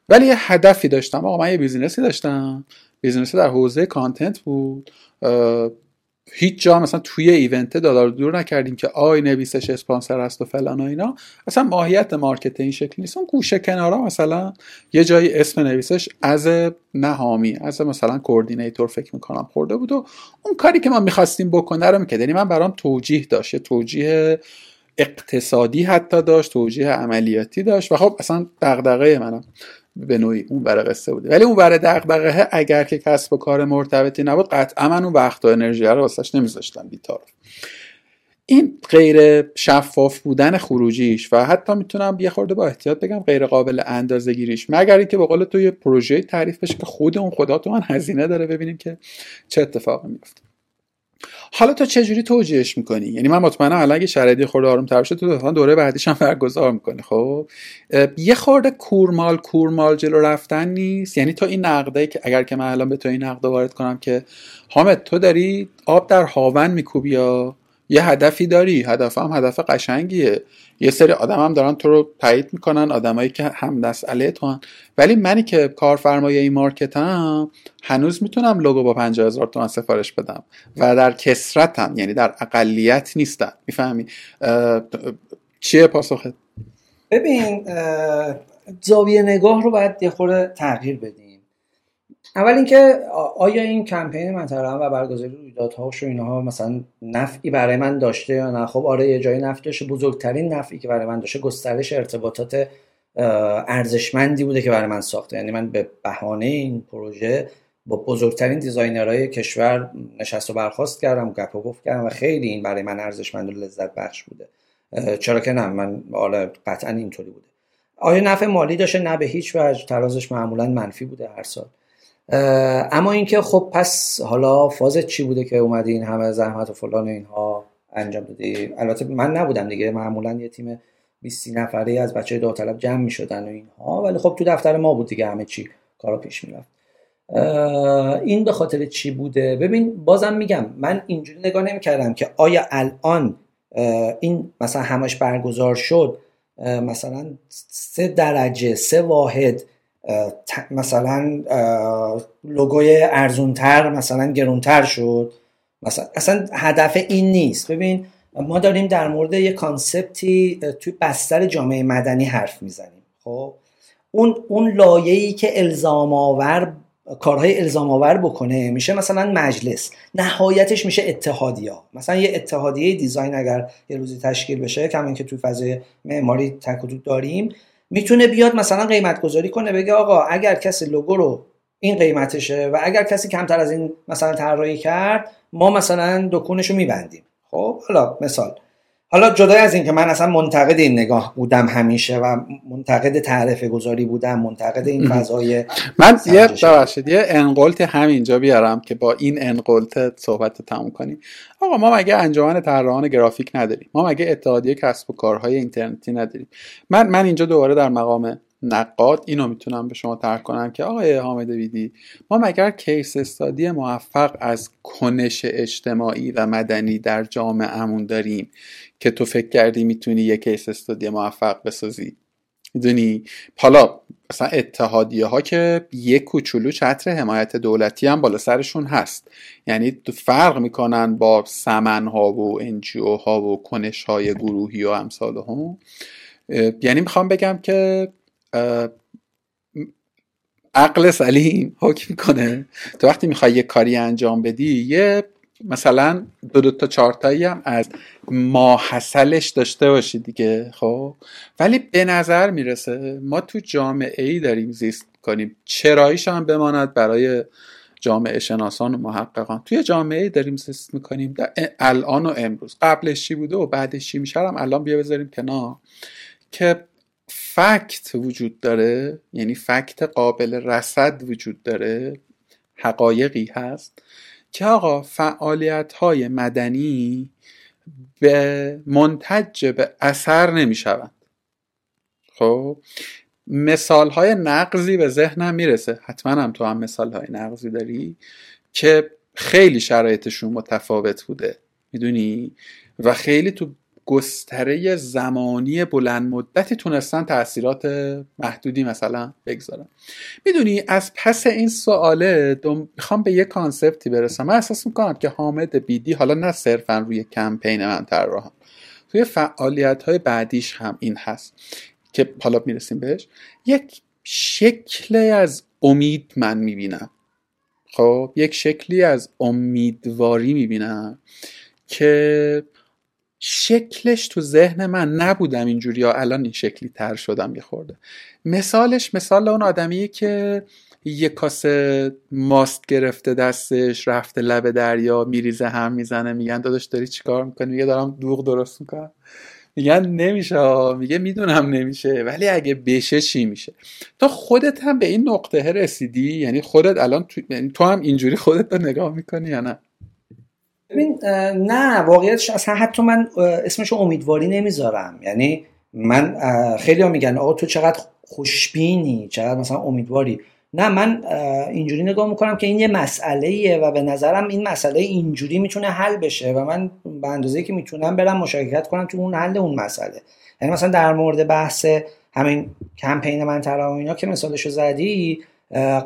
Speaker 1: ولی یه هدفی داشتم. آقا من یه business ی داشتم. business ی در حوزه content بود. هیچ جا مثلا توی event دادار دور نکردیم که آی نویسش اسپانسر است و فلان و اینا. اصلا ماهیت market این شکل نیست. اون گوشه کنارا مثلا یه جایی اسم نویسش از نهامی از مثلا کوردینیتور فکر می‌کنم خورده بود و اون کاری که ما می‌خواستیم بکنه رو می‌کرد. یعنی من برام توجیه داشت توجیه اقتصادی حتی داشت توجیه عملیاتی داشت. و خب اصلا دغدغه منم. به نوعی اون برای قصه بوده. ولی اون برای دغدغه اگر که کسب و کار مرتبطی نبود قطعا من اون وقت و انرژی رو واسش نمیذاشتم بیطرف این غیر شفاف بودن خروجیش و حتی می‌تونم یه خورده با احتیاط بگم غیر قابل اندازه گیریش مگر اینکه به قول تو یه پروژه تعریف بشه که خود اون خدا تو من هزینه داره ببینیم که چه اتفاقی میفته حالا تو چجوری توجیهش می‌کنی؟ یعنی من مطمئنم الان اگه شرایطی خورده آروم تر شد تو دوره بعدیش هم برگزار می‌کنی خب؟ یه خورده کورمال کورمال جلو رفتن نیست؟ یعنی تو این نقده که اگر که من الان به تو این نقده وارد کنم که حامد تو داری آب در هاون میکوبی یا؟ یه هدفی داری؟ هدف هم هدف قشنگیه. یه سری آدم هم دارن تو رو تایید می‌کنن آدمایی که هم مسئله تو هن. ولی منی که کارفرمای این مارکتم هنوز می‌تونم لوگو با 50 هزار تومن سفارش بدم و در کسرتم یعنی در اقلیت نیستم. می‌فهمی؟ چیه پاسخت؟
Speaker 2: ببین زاویه نگاه رو باید یه خورده تغییر بدیم. اول اینکه آیا این کمپین مطرح و برگزاری رویدادها و اینها مثلا نفعی برای من داشته یا نه؟ خب آره یه جایی نفع داشته. بزرگترین نفعی که برای من داشته گسترش ارتباطات ارزشمندی بوده که برای من ساخته. یعنی من به بهانه این پروژه با بزرگترین دیزاینرهای کشور نشست و برخواست کردم گپ و گفت کردم و خیلی این برای من ارزشمند و لذت بخش بوده. چرا که نه من آره قطعا اینطوری بوده. آیا نفع مالی داشته؟ نه به هیچ وجه. ترازش معمولا منفی بوده هر سال. اما اینکه خب پس حالا فاز چی بوده که اومدی این همه زحمت و فلان اینها انجام دادی؟ البته من نبودم دیگه معمولا یه تیم 20 نفره از بچه داوطلب جمع می شدن و اینها ولی خب تو دفتر ما بود دیگه همه چی کارا پیش می‌رفت. این به خاطر چی بوده؟ ببین بازم میگم من اینجوری نگاه نمی کردم که آیا الان این مثلا همش برگزار شد مثلا سه درجه سه واحد مثلا لوگوی ارزونتر مثلا گرونتر شد. مثلا اصلا هدف این نیست. ببین ما داریم در مورد یه concept ی توی بستر جامعه مدنی حرف می‌زنیم. خب اون اون لایه‌ای که الزام آور کارهای الزام آور بکنه میشه مثلا مجلس. نهایتش میشه اتحادیا مثلا یه اتحادیه design اگر یه روزی تشکیل بشه کما که تو فضای معماری تک داریم می‌تونه بیاد مثلا قیمت گذاری کنه بگه آقا اگر کسی لوگو رو این قیمتشه و اگر کسی کمتر از این مثلا طراحی کرد ما مثلا دکونش رو میبندیم. خب حالا مثال. حالا جدای از اینکه من اصلا منتقد این نگاه بودم همیشه و منتقد تعرف گذاری بودم منتقد این فضای
Speaker 1: من یه ببخشید یه انقلت همینجا بیارم که با این انقلت صحبت تموم کنیم. آقا ما مگه انجمن طراحان گرافیک نداریم؟ ما مگه اتحادیه کسب و کارهای اینترنتی نداریم؟ من من اینجا دوباره در مقام نقاد اینو می‌تونم به شما ترک کنم که آقای حامد ویدی ما مگر کیس استادی موفق از کنش اجتماعی و مدنی در جامعهمون داریم؟ که تو فکر کردی می‌تونی یک case study موفق بسازی. می‌دونی؟ حالا مثلا اتحادیه ها که یک کوچولو چتر حمایت دولتی هم بالا سرشون هست. یعنی فرق می‌کنن با سمن ها و NGO ها و کنش های گروهی و امثالهم یعنی می‌خوام بگم که عقل سلیم حکم می‌کنه. تو وقتی می‌خوای یه کاری انجام بدی یه مثلا دو دو تا چارتایی هم از ماحصلش داشته باشی دیگه خب؟ ولی به نظر می‌رسه ما تو جامعه ای داریم زیست کنیم. چراییش هم بماند برای جامعه شناسان و محققان. توی جامعه ای داریم زیست می‌کنیم. در الان و امروز. قبلش چی بوده و بعدش چی میشه هم الان بیا بذاریم کنار. که فکت وجود داره یعنی فکت قابل رصد وجود داره حقایقی هست. که آقا فعالیت های مدنی به منتج به اثر نمی شوند خب؟ مثال های نقضی به ذهنم می‌رسه. حتما هم تو هم مثال های نقضی داری که خیلی شرایطشون متفاوت بوده. می‌دونی؟ و خیلی تو گستره زمانی بلند مدتی تونستن تاثیرات محدودی مثلا بگذارن. می‌دونی از پس این سواله می‌خوام به یه کانسپتی برسم. من احساس می‌کنم که حامد بیدی حالا نه صرفا روی کمپین من طراحم توی فعالیت های بعدیش هم این هست که حالا می‌رسیم بهش. یک شکل از امید من می‌بینم. خب یک شکلی از امیدواری می‌بینم که شکلش تو ذهن من نبودم اینجوری یا الان این شکلی تر شدم یه خورده. مثالش مثال اون آدمیه که یه کاسه ماست گرفته دستش رفته لب دریا میریزه هم می‌زنه میگن داداش داری چیکار می‌کنی؟ میگه دارم دوغ درست می‌کنم. میگن نمیشه میگه می‌دونم نمیشه ولی اگه بشه چی میشه؟ تو خودت هم به این نقطه رسیدی؟ یعنی خودت الان تو, یعنی تو هم اینجوری خودت رو نگاه می‌کنی یا نه؟
Speaker 2: ببین نه واقعیتش اصلا حتی من اسمش امیدواری نمی‌ذارم. یعنی من خیلی ها میگن آقا تو چقدر خوشبینی چقدر مثلا امیدواری. نه من اینجوری نگاه می‌کنم که این یه مسئله و به نظرم این مسئله اینجوری می‌تونه حل بشه و من به اندازه که می‌تونم برم مشارکت کنم تو اون حل اون مسئله. یعنی مثلا در مورد بحث همین کمپین من و اینا که مثالشو زدی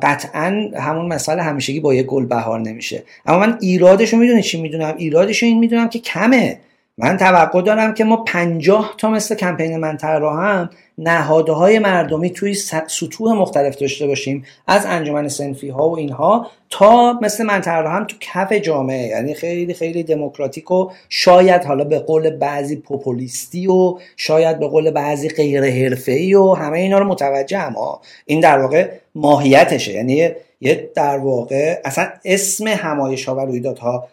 Speaker 2: قطعا همون مسئله همیشگی با یه گل بهار نمیشه. اما من ایرادشو می‌دونی چی می‌دونم؟ ایرادشو این می‌دونم که کمه. من توقع دارم که ما پنجاه تا مثل کمپین من هم نهادهای مردمی توی سطوح مختلف داشته باشیم. از انجمن سنفی ها و اینها تا مثل من هم تو کف جامعه. یعنی خیلی خیلی دموکراتیک و شاید حالا به قول بعضی پوپولیستی و شاید به قول بعضی غیر حرفه‌ای و همه اینا رو متوجه اما این در واقع ماهیتشه. یعنی یه در واقع اصلا اسم همایش ها و رویدادها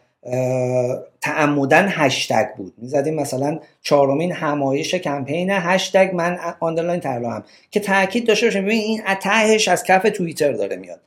Speaker 2: تعمدا هشتگ بود. می‌زدیم مثلا چهارمین همایش کمپین هشتگ من underline طراحم که تاکید داشته باشیم. ببین این تهش از کف توییتر داره میاد.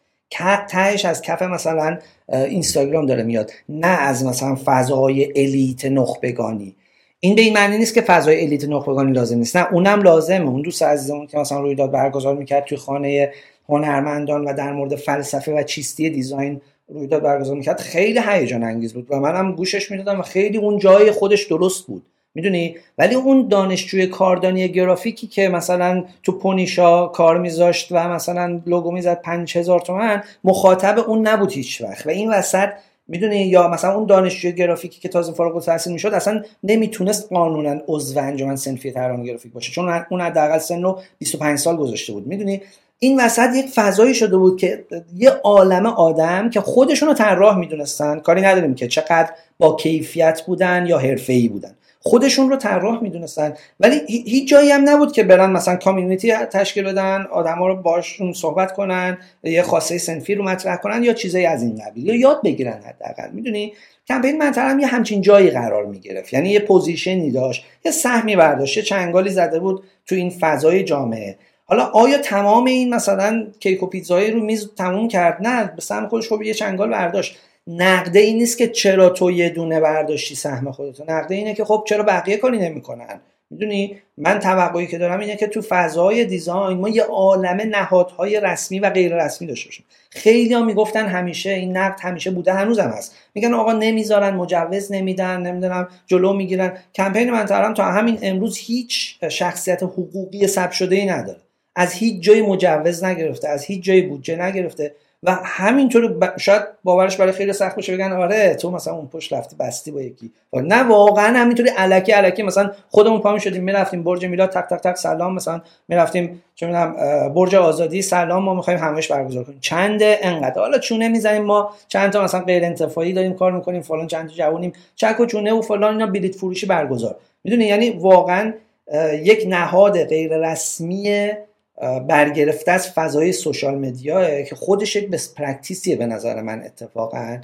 Speaker 2: تهش از کف مثلا اینستاگرام داره میاد. نه از مثلا فضای elite نخبگانی. این به این معنی نیست که فضای elite نخبگانی لازم نیست. نه اونم لازمه. اون دوست عزیزمون که مثلا رویداد برگزار می‌کرد توی خانه هنرمندان و در مورد فلسفه و چیستی دیزاین رویداد برگزار می‌کرد خیلی هیجان انگیز بود و منم گوشش می‌دادم و خیلی اون جای خودش درست بود. می‌دونی؟ ولی اون دانشجوی کاردانی گرافیکی که مثلا تو پونیشا کار میذاشت و مثلا لوگو می‌زد 5000 تومن مخاطب اون نبود هیچ وقت. و این وسط می‌دونی؟ یا مثلا اون دانشجوی گرافیکی که تازه فارغ التحصیل می‌شد اصلا نمی‌تونست قانونا عضو انجمن صنفی طراحی گرافیک باشه. چون اون حداقل سن رو 25 سال گذاشته بود. می‌دونی؟ این وسط یک فضایی شده بود که یه عالم آدم که خودشون رو طراح می‌دونستن. کاری نداریم که چقدر با کیفیت بودن یا حرفه‌ای بودن. خودشون رو طراح می‌دونستن. ولی هیچ جایی هم نبود که برن مثلا community تشکیل بدن آدما رو باشون صحبت کنن یه خواسته صنفی رو مطرح کنن یا چیزایی از این قبیل. یا یاد بگیرن حداقل. می‌دونی؟ کمپین من طراحم یه همچین جایی قرار می‌گرفت. یعنی یه position ی داشت یه سهمی برداشت. چنگالی زده بود تو این فضای جامعه. حالا آیا تمام این مثلا کیک و پیتزایی رو میز تموم کرد؟ نه به سهم خودش خب یه چنگال برداشت. نقده این نیست که چرا تو یه دونه برداشتی سهم خودتو؟ نقده اینه که خب چرا بقیه کاری نمی‌کنن؟ می‌دونی؟ من توقعی که دارم اینه که تو فضای دیزاین ما یه عالم نهادهای رسمی و غیر رسمی داشته باشیم. خیلی ها می‌گفتن همیشه این نقد همیشه بوده هنوزم هست. میگن آقا نمی‌ذارن مجوز نمیدن نمی‌دونم جلو می‌گیرن. کمپین من تا همین امروز هیچ شخصیت حقوقی ثبت شده ای نداره. از هیچ جای مجوز نگرفته از هیچ جای بودجه نگرفته و همینطور شاید باورش برای خیلی سخت باشه بگن آره تو مثلا اون پشت رفتی بستی با یکی. نه واقعا همینطوری الکی الکی مثلا خودمون پا شدیم می‌رفتیم برج میلاد تک تک تک سلام مثلا می‌رفتیم چه می‌دونم برج آزادی سلام ما می‌خوایم همش برگزار کنیم. چند انقدر. حالا چونه می‌زنیم ما چند تا مثلا غیر انتفاعی داریم کار می‌کنیم فلان چند تا جوونیم چک و چونه و فلان اینا بلیت فروشی برگزار. می‌دونی؟ یعنی واقعا یک نهاد غیر رسمی برگرفته از فضای social media که خودش یک best practice یه به نظر من اتفاقا.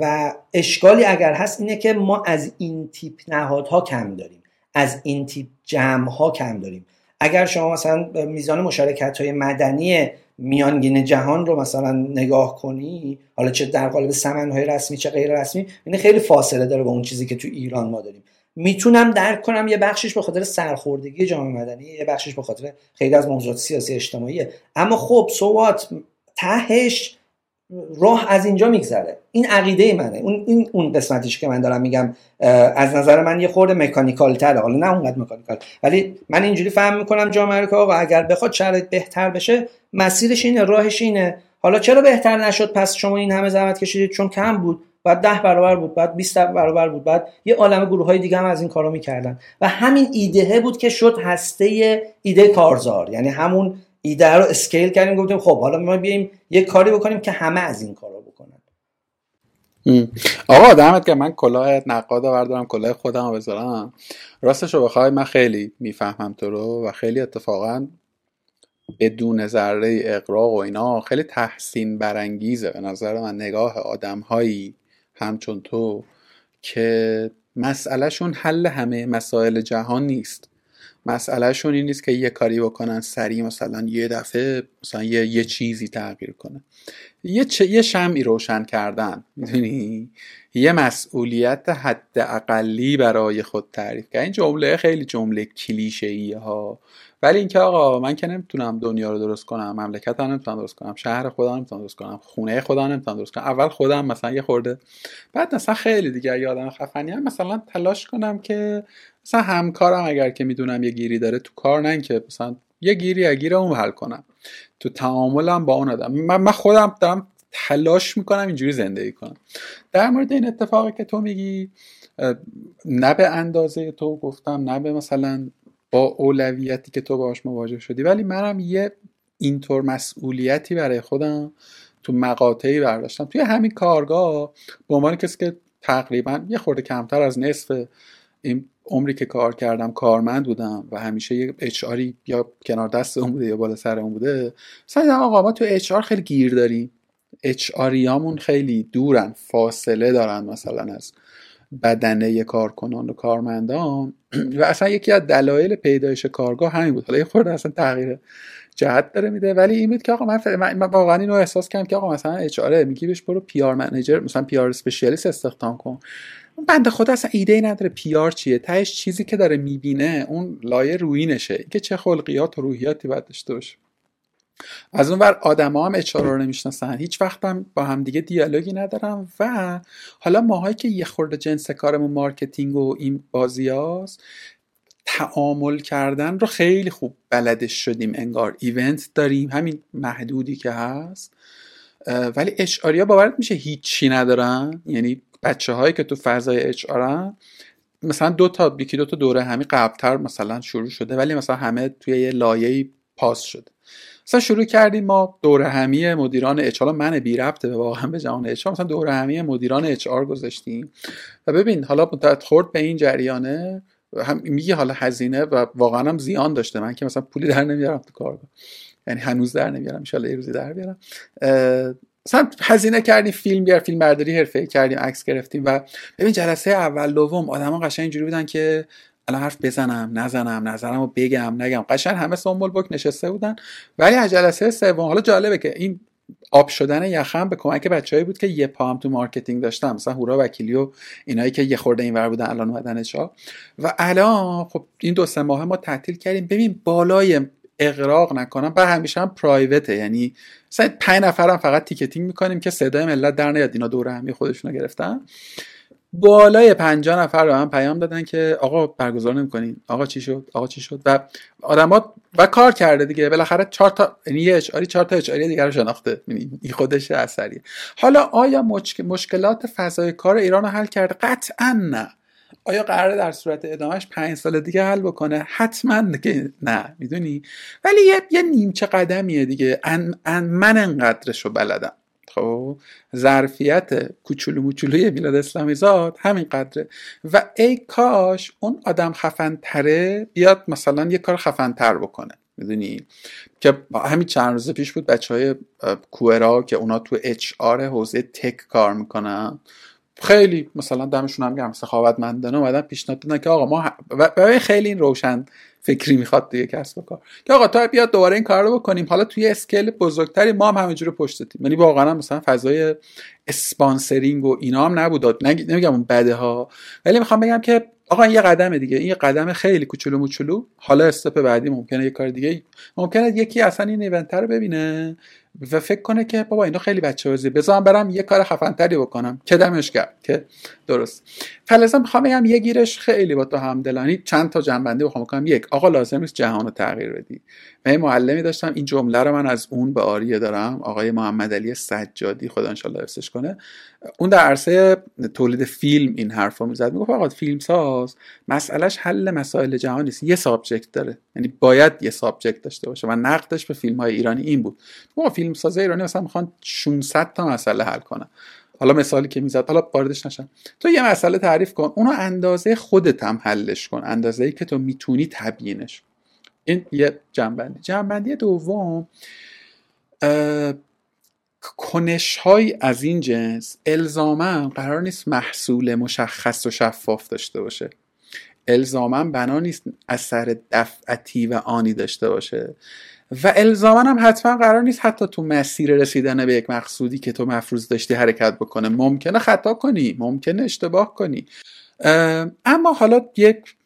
Speaker 2: و اشکالی اگر هست اینه که ما از این تیپ نهادها کم داریم. از این تیپ جمع ها کم داریم. اگر شما مثلا میزان مشارکت های مدنی میانگین جهان رو مثلا نگاه کنی حالا چه در قالب سمن های رسمی چه غیر رسمی این خیلی فاصله داره با اون چیزی که تو ایران ما داریم. می‌تونم درک کنم یه بخشش به خاطر سرخوردگی جامعه مدنی یه بخشش به خاطر خیلی از موضوعات سیاسی اجتماعیه. اما خب سوات تهش راه از اینجا میگذره. این عقیده منه. اون این اون قسمتش که من دارم میگم از نظر من یه خورده مکانیکال تره حالا نه اونقدر مکانیکال. ولی من اینجوری فهم می‌کنم جامعه که آقا اگر بخواد شرایط بهتر بشه مسیرش اینه راهش اینه. حالا چرا بهتر نشد؟ پس شما این همه زحمت کشیدید چون کم بود. بعد ده برابر بود بعد 20 برابر بود بعد یه عالم گروه های دیگه هم از این کارا می‌کردن. و همین ایده بود که شد هسته ایده کارزار. یعنی همون ایده رو اسکیل کردیم گفتیم خب حالا ما بیایم یه کاری بکنیم که همه از این کارا بکنن.
Speaker 1: آقا دمت که من کلاه نقاد بردارم کلاه خودم رو بذارم. راستش رو بخوای من خیلی می‌فهمم تو رو و خیلی اتفاقا بدون ذره اقراق و اینا خیلی تحسین برانگیزه. به نظر من نگاه آدم هایی همچون تو که مسئلهشون حل همه مسائل جهان نیست. مسئلهشون این نیست که یه کاری بکنن سریع مثلا یه دفعه مثلا یه, یه چیزی تغییر کنه. یه, چ... یه شمعی روشن کردن می‌دونی؟ یه مسئولیت حد اقلی برای خود تعریف کرد این جمله خیلی جمله کلیشه ای ها. ولی اینکه آقا من که نمی‌تونم دنیا رو درست کنم مملکت رو نمی‌تونم درست کنم شهر خدا نمی‌تونم درست کنم خونه خدا نمی‌تونم درست کنم. اول خودم مثلا یه خورده بعد مثلا خیلی دیگه یادم خفنی هم مثلا تلاش کنم که مثلا همکارم اگر که می‌دونم یه گیری داره تو کار نه که مثلا یه گیری یا گیر اون حل کنم. تو تعاملم با اون آدم. من خودم دارم تلاش می‌کنم اینجوری زندگی کنم. در مورد این اتفاقی که تو میگی نه به اندازه تو گفتم نه به مثلا با اولویتی که تو باش مواجه شدی. ولی منم یه اینطور مسئولیتی برای خودم تو مقاطعی برداشتم. توی همین کارگاه به عنوان کسی که تقریبا یه خورده کمتر از نصف این عمری که کار کردم کارمند بودم و همیشه یه HR یا کنار دست اون بوده یا بالا سر اون بوده مثلا آقا ما تو HR خیلی گیر داریم. HR خیلی دورن فاصله دارن مثلا از بدنه کارکنان و کارمندان. و اصلا یکی از دلایل پیدایش کارگاه همین بود. حالا یه خورده اصلا تغییر جهت داره میده. ولی این بود که آقا من, من واقعا اینو احساس کردم که آقا مثلا HR میگی بهش برو PR manager مثلا PR specialist استخدام کن. بنده خدا اصلا ایده ای نداره PR چیه. تهش چیزی که داره می‌بینه اون لایه روینشه. که چه خلقیات و روحیاتی باید داشته باشه. از اون آدما هم HR رو نمی‌شناسن. هیچ وقت هم با هم دیگه دیالوگی ندارن و حالا ماهایی که یه خورده جنس کارمون marketing و این بازی هاست تعامل کردن رو خیلی خوب بلدش شدیم. انگار event داریم همین محدودی که هست. ولی اچ ها باورت میشه هیچی ندارن؟ یعنی بچه هایی که تو فضای اچ مثلا دو تا یکی دو تا دوره همی قبلتر مثلا شروع شده ولی مثلا همه توی یه لایه پاس شده. مثلا شروع کردیم ما دوره همی مدیران اچ من بی ربطه واقعا به جهان اچ مثلا دوره همی مدیران اچ آر گذاشتیم. و ببین حالا خورد به این جریانه هم میگه حالا هزینه و واقعا هم زیان داشته. من که مثلا پولی در نمیارم تو کارگاه. یعنی هنوز در نمیارم ان یه روزی در بیارم. مثلا هزینه کردیم فیلم بیار فیلم برداری حرفه کردیم عکس گرفتیم. و ببین جلسه اول دوم آدما قشنگ اینجوری بودن که الان حرف بزنم نزنم نظرمو بگم نگم. قشنگ همه سنبول بک نشسته بودن. ولی از جلسه سوم. حالا جالبه که این آب شدن یخم به کمک بچههایی بود که یه پا هم تو marketing داشتن مثلا حورا وکیلی و اینایی که یه خورده اینور بودن الان اومدن و الان خب این دو سه ماه ما تعطیل کردیم. ببین بالای اقراق نکنم بر همیشه هم پرایوته. یعنی مثلا پنج نفرم فقط تیکتینگ می‌کنیم که صدای ملت در نیاد. اینا دور همی خودشونو گرفتن. بالای 50 نفر رو هم پیام دادن که آقا برگزار نمی‌کنین آقا چی شد؟ آقا چی شد؟ و آدما و کار کرده دیگه. بالاخره چهار تا یعنی یه اشاری چهار تا اشاری دیگه رو شناخته. یعنی این خودش اثریه. حالا آیا مشکلات فضای کار ایران رو حل کرده؟ قطعا نه. آیا قراره در صورت ادامهش پنج سال دیگه حل بکنه؟ حتما که نه. می‌دونی؟ ولی یه, یه نیمچه قدمیه دیگه. ان ان من انقدرش رو بلدم. خب ظرفیت کوچولو موچولوی میلاد اسلامی زاد همین قدره. و ای کاش اون آدم خفن تره بیاد مثلا یه کار خفن تر بکنه می‌دونی؟ که همین چند روز پیش بود بچه های کوئرا که اونا تو اچ آر حوزه تک کار می‌کنن. خیلی مثلا دمشون هم گرم سخاوتمندانه اومدن پیشنهاد دادن که آقا ما و خیلی این روشن فکری می‌خواد دیگه کسب و کار. که آقا تا بیاد دوباره این کار رو بکنیم. حالا توی scale بزرگتری ما هم همینجوری پشتتیم یعنی واقعا مثلا فضای sponsoring و اینا هم نبود. نمیگم اون بده ها ولی می‌خوام بگم که آقا این یه قدم دیگه. این یه قدم خیلی کوچولو موچولو. حالا step بعدی ممکنه یه کار دیگه ممکنه یکی اصلا این event رو ببینه. و فکر کنه که بابا اینا خیلی بچه بازی بذارم برم یه کار خفنتری بکنم. که دمش گرم که درست. فلذا می‌خوام بگم یه گیرش خیلی با تو همدلانی. چند تا جمع‌بندی بخوام بکنم. یک آقا لازم نیست جهان رو تغییر بدی. من معلمی داشتم. این جمله رو من از اون به عاریه دارم. آقای محمد علی سجادی. خدا انشالله حفظش کنه. اون در عرصه تولید فیلم این حرفا می‌زد. می‌گفت آقا فیلم ساز مسئلهش حل مسائل جهان نیست. یه subject داره. یعنی باید یه subject داشته باشه و نقدش به فیلم های ایرانی این بود. فیلم ساز ایرانی مثلا می‌خوان 600 تا مسئله حل کنن. حالا مثالی که می‌زد حالا واردش نشم. تو یه مسئله تعریف کن. اونو اندازه خودت هم حلش کن. اندازه ای که تو می‌تونی تبیینش این یه جنبندی. جنبندی دوم کنش های از این جنس الزاما قرار نیست محصول مشخص و شفاف داشته باشه. الزاما بنا نیست اثر دفعتی و آنی داشته باشه. و الزاما هم حتما قرار نیست حتی تو مسیر رسیدن به یک مقصودی که تو مفروض داشتی حرکت بکنه. ممکنه خطا کنی ممکنه اشتباه کنی. اما حالا یک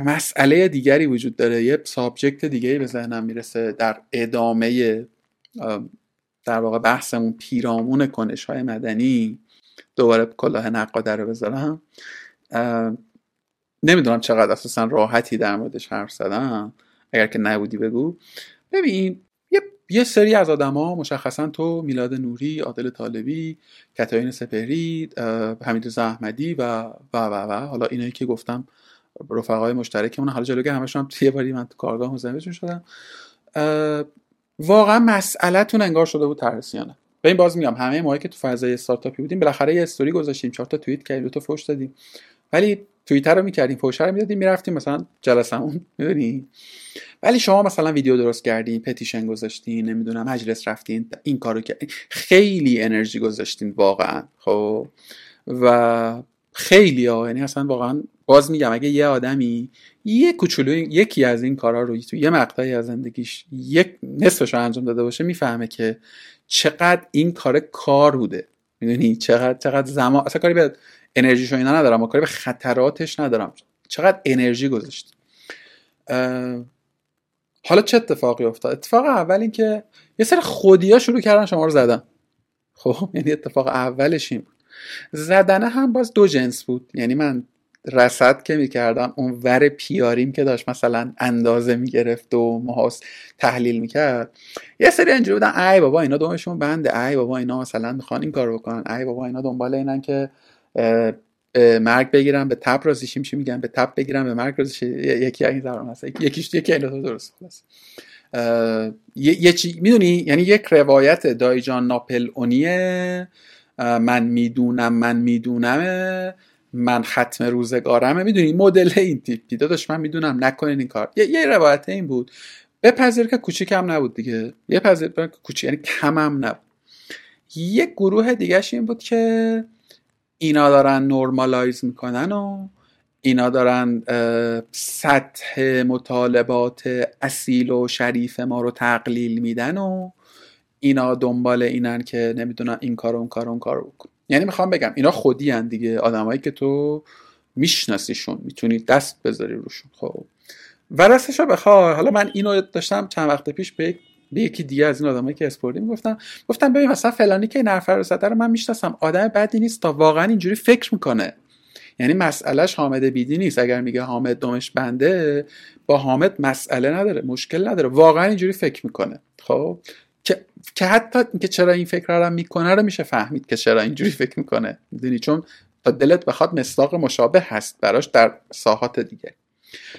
Speaker 1: مسئله دیگری وجود داره. یه سابجکت دیگری به ذهنم می‌رسه در ادامه در واقع بحثمون پیرامون کنش های مدنی. دوباره کلاه نقاده رو بذارم. نمی‌دونم چقدر اساسا راحتی در موردش حرف زدم. اگر که نبودی بگو. ببین یه, یه سری از آدما مشخصا تو میلاد نوری عادل طالبی کتاین سپهری حمید احمدی و و و و. حالا اینایی که گفتم رفقای مشترکمون حالا جلوی همشون هم یه باری من تو کارگاه مزاحمشون شدم. واقعا مسئلهتون انگار شده بود ترسیانه. به این باز میگم همه ما که تو فضای استارتاپی بودیم بالاخره یه استوری گذاشتیم چهار تا توییت کردیم دو تا فوش دادیم. ولی توییتر رو می‌کردیم فوش رو می‌دادیم می‌رفتیم مثلا جلسمون می‌دونی؟ ولی شما مثلا ویدیو درست کردین پتیشن گذاشتین نمی‌دونم مجلس رفتین این کارو کردین خیلی انرژی گذاشتین واقعا خب؟ و خیلی ها یعنی اصلا واقعا باز میگم اگه یه آدمی یه کوچولو یکی از این کارا رو تو یه مقطعی از زندگیش یک نصفش رو انجام داده باشه می‌فهمه که چقدر این کار کار بوده می‌دونی؟ چقدر چقدر زمان اصلا کاری به انرژیش اینا ندارم و کاری به خطراتش ندارم. چقدر انرژی گذاشت حالا چه اتفاقی افتاد؟ اتفاق اول این که یه سر خودیا شروع کردن شما رو زدن. خب *laughs* یعنی اتفاق اولش این بود. زدنه هم باز دو جنس بود. یعنی من رسد که می‌کردم اون ور پیاریم که داشت مثلا اندازه می‌گرفت و محاس تحلیل می‌کرد. یه سری اینجوری بودن ای بابا اینا دومشون بنده ای بابا اینا مثلا می‌خوان این کار بکنن ای بابا اینا دنبال اینن که مرگ بگیرن به تپ رازیشیم چی میگن؟ به تپ بگیرن به مرگ رازیشیم یکی این زبان هست. یکیش یکی این درست. خلاص یه چی می‌دونی؟ یعنی یک روایت دایجان ناپل اونیه من می‌دونم من می‌دونم من ختم روزگارمه. می‌دونی؟ مدل این تیپی. داداش من می‌دونم. نکنین این کار. یه, روایت این بود. بپذیر که کوچیکم نبود دیگه. یه پذیر کوچیک یعنی کمم نبود. یک گروه دیگهش این بود که اینا دارن نورمالایز می‌کنن و اینا دارن سطح مطالبات اصیل و شریف ما رو تقلیل میدن و اینا دنبال اینن که نمی‌دونن این کار اون کار اون کار بکن. یعنی می‌خوام بگم اینا خودی هن دیگه آدمایی که تو میشناسیشون می‌تونی دست بذاری روشون خب. و راستش بخوای. حالا من اینو داشتم چند وقت پیش به به یکی دیگه از این آدمایی که اسپوردی می‌گفتم گفتم ببین مثلا فلانی که این حرف رو زده رو من می‌شناسم آدم بدی نیست تا واقعا اینجوری فکر می‌کنه. یعنی مسئلهش حامد بیدی نیست. اگر میگه حامد دمش بنده با حامد مسئله نداره مشکل نداره. واقعا اینجوری فکر می‌کنه. خب؟ که که حتی اینکه چرا این فکر رو می‌کنه رو میشه فهمید که چرا اینجوری فکر می‌کنه. می‌دونی؟ چون تا دلت بخواد مصداق مشابه هست براش در ساحات دیگه.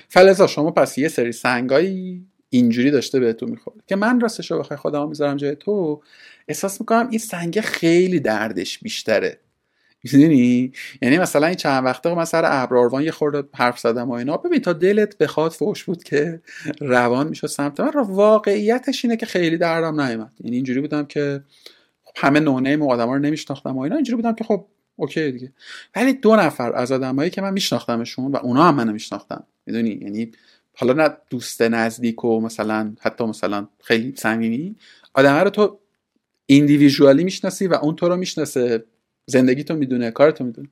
Speaker 1: فلزا شما پس یه سری سنگایی اینجوری داشته بهتون می‌خوره. که من راستش رو بخوای خودم می‌ذارم جای تو احساس می‌کنم این سنگ خیلی دردش بیشتره. می‌دونی؟ یعنی مثلا این چند وقته من سر ابراروان یه خورده حرف زدم و اینا. ببین تا دلت بخواد فوش بود که روان می‌شد سمت من واقعیتش اینه که خیلی دردم نیومد. یعنی اینجوری بودم که همه نونه و آدما رو نمیشناختم و اینا. اینجوری بودم که خب اوکی دیگه. ولی دو نفر از آدمایی که من میشناختمشون و اونا هم منو میشناختن. می‌دونی؟ یعنی حالا نه دوست نزدیک و مثلا حتی مثلا خیلی صمیمی. آدم رو تو ایندیویژوالی می‌شناسی و اون تو رو می‌شناسه. زندگی تو می‌دونه کارتو می‌دونه.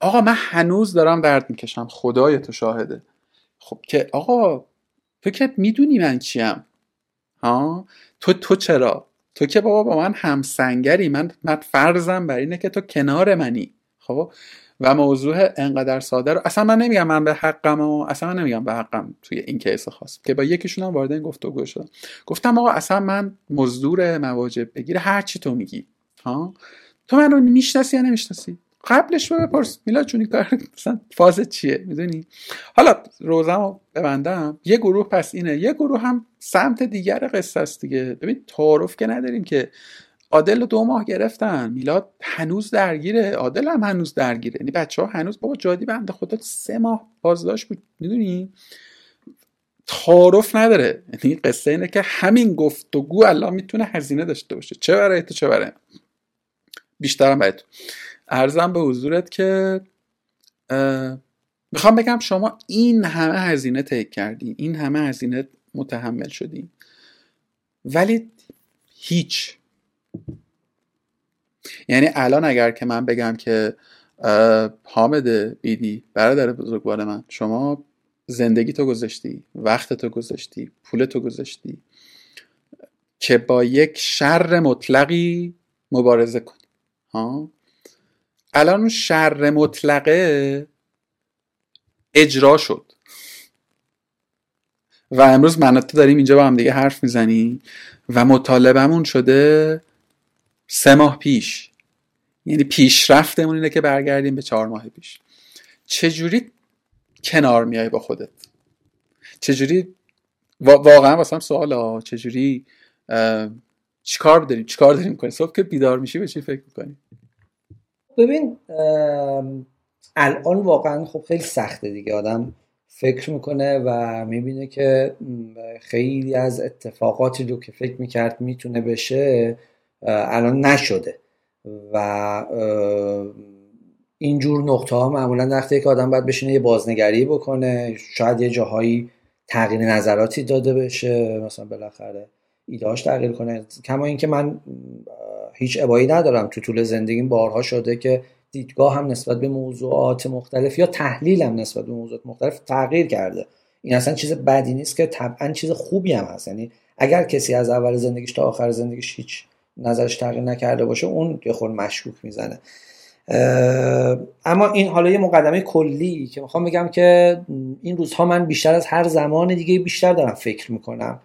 Speaker 1: آقا من هنوز دارم درد می‌کشم. خدای تو شاهده. خب که آقا تو که می‌دونی من چیم ها؟ تو تو چرا؟ تو که بابا با من همسنگری. من من فرضم بر اینه که تو کنار منی. خب؟ و موضوع انقدر ساده رو اصلا من نمیگم من به حقم و اصلا من نمیگم به حقم توی این کیس خاص که با یکیشون هم وارد این گفتگو شدم گفتم آقا اصلا من مزدور مواجب بگیره هر چی تو میگی. ها؟ تو منو می‌شناسی یا نمی‌شناسی؟ قبلش رو بپرس. میلاد چونی کار مثلا فاز چیه؟ می‌دونی؟ حالا روزمو ببندم. یه گروه پس اینه. یه گروه هم سمت دیگر قصه است دیگه. ببین تعارف که نداریم که عادل دو ماه گرفتن. میلاد هنوز درگیره. عادل هم هنوز درگیره. یعنی بچه ها هنوز بابا جادی بنده خدا سه ماه بازداشت بود. می‌دونی؟ تعارف نداره. یعنی قصه اینه که همین گفتگو الان می‌تونه هزینه داشته باشه. چه برای تو چه برای بیشترم برای تو. ارزم به حضورت که می‌خوام بگم شما این همه هزینه تیک کردی. این همه هزینه متحمل شدی. ولی هیچ. یعنی الان اگر که من بگم که حامد بیدی برادر بزرگوار من شما زندگی تو گذاشتی وقت تو گذاشتی پول تو گذاشتی که با یک شر مطلقی مبارزه کنی ها؟ الان اون شر مطلقه اجرا شد. و امروز من تو داریم اینجا با هم دیگه حرف می‌زنیم و مطالبمون شده سه ماه پیش. یعنی پیشرفتمون اینه که برگردیم به چهار ماه پیش. چجوری کنار میای با خودت؟ چجوری واقعا واسه هم سوال ها. چجوری چیکار داریم؟ چیکار داریم کنیم؟ صبح که بیدار میشی به چی فکر می‌کنی؟
Speaker 2: ببین الان واقعا خب خیلی سخته دیگه. آدم فکر می‌کنه و می‌بینه که خیلی از اتفاقاتی رو که فکر می‌کرد می‌تونه بشه الان نشده. و اینجور نقطه ها معمولا وقتی که آدم باید بشینه یه بازنگری بکنه شاید یه جاهایی تغییر نظراتی داده بشه مثلا بالاخره ایدهاش تغییر کنه. کما اینکه من هیچ ابایی ندارم تو طول زندگیم. بارها شده که دیدگاه هم نسبت به موضوعات مختلف یا تحلیل هم نسبت به موضوعات مختلف تغییر کرده. این اصلا چیز بدی نیست که طبعا چیز خوبی هم هست. یعنی اگر کسی از اول زندگیش تا آخر زندگیش هیچ نظرش تغییر نکرده باشه اون یه خور مشکوک می‌زنه. اما این حالا یه مقدمه کلی که می‌خوام بگم که این روزها من بیشتر از هر زمان دیگه بیشتر دارم فکر می‌کنم.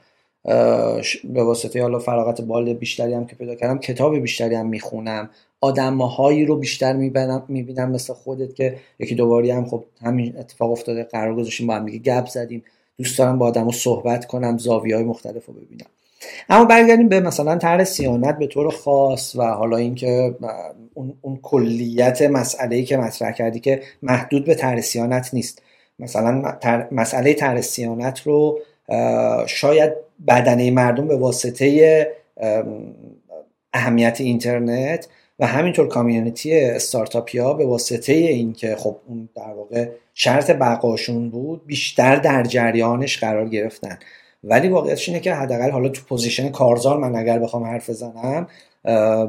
Speaker 2: به واسطه حالا فراغت بال بیشتری هم که پیدا کردم کتاب بیشتری هم می‌خونم. آدمهایی رو بیشتر می‌بینم می‌بینم مثل خودت که یکی دوباری هم خب همین اتفاق افتاده قرار گذاشتیم با هم دیگه گپ زدیم. دوست دارم با آدم رو صحبت کنم زاویه های مختلف رو ببینم. اما برگردیم به مثلا طرح سیانت به طور خاص و حالا اینکه اون, اون کلیت مسئله که مطرح کردی که محدود به طرح سیانت نیست. مثلا مسئله طرح سیانت رو شاید بدنه مردم به واسطه اهمیت اینترنت و همینطور کامیونیتی استارتاپیا به واسطه اینکه خب اون در واقع شرط بقاشون بود بیشتر در جریانش قرار گرفتن. ولی واقعیتش اینه که حداقل حالا تو position کارزار من اگر بخوام حرف بزنم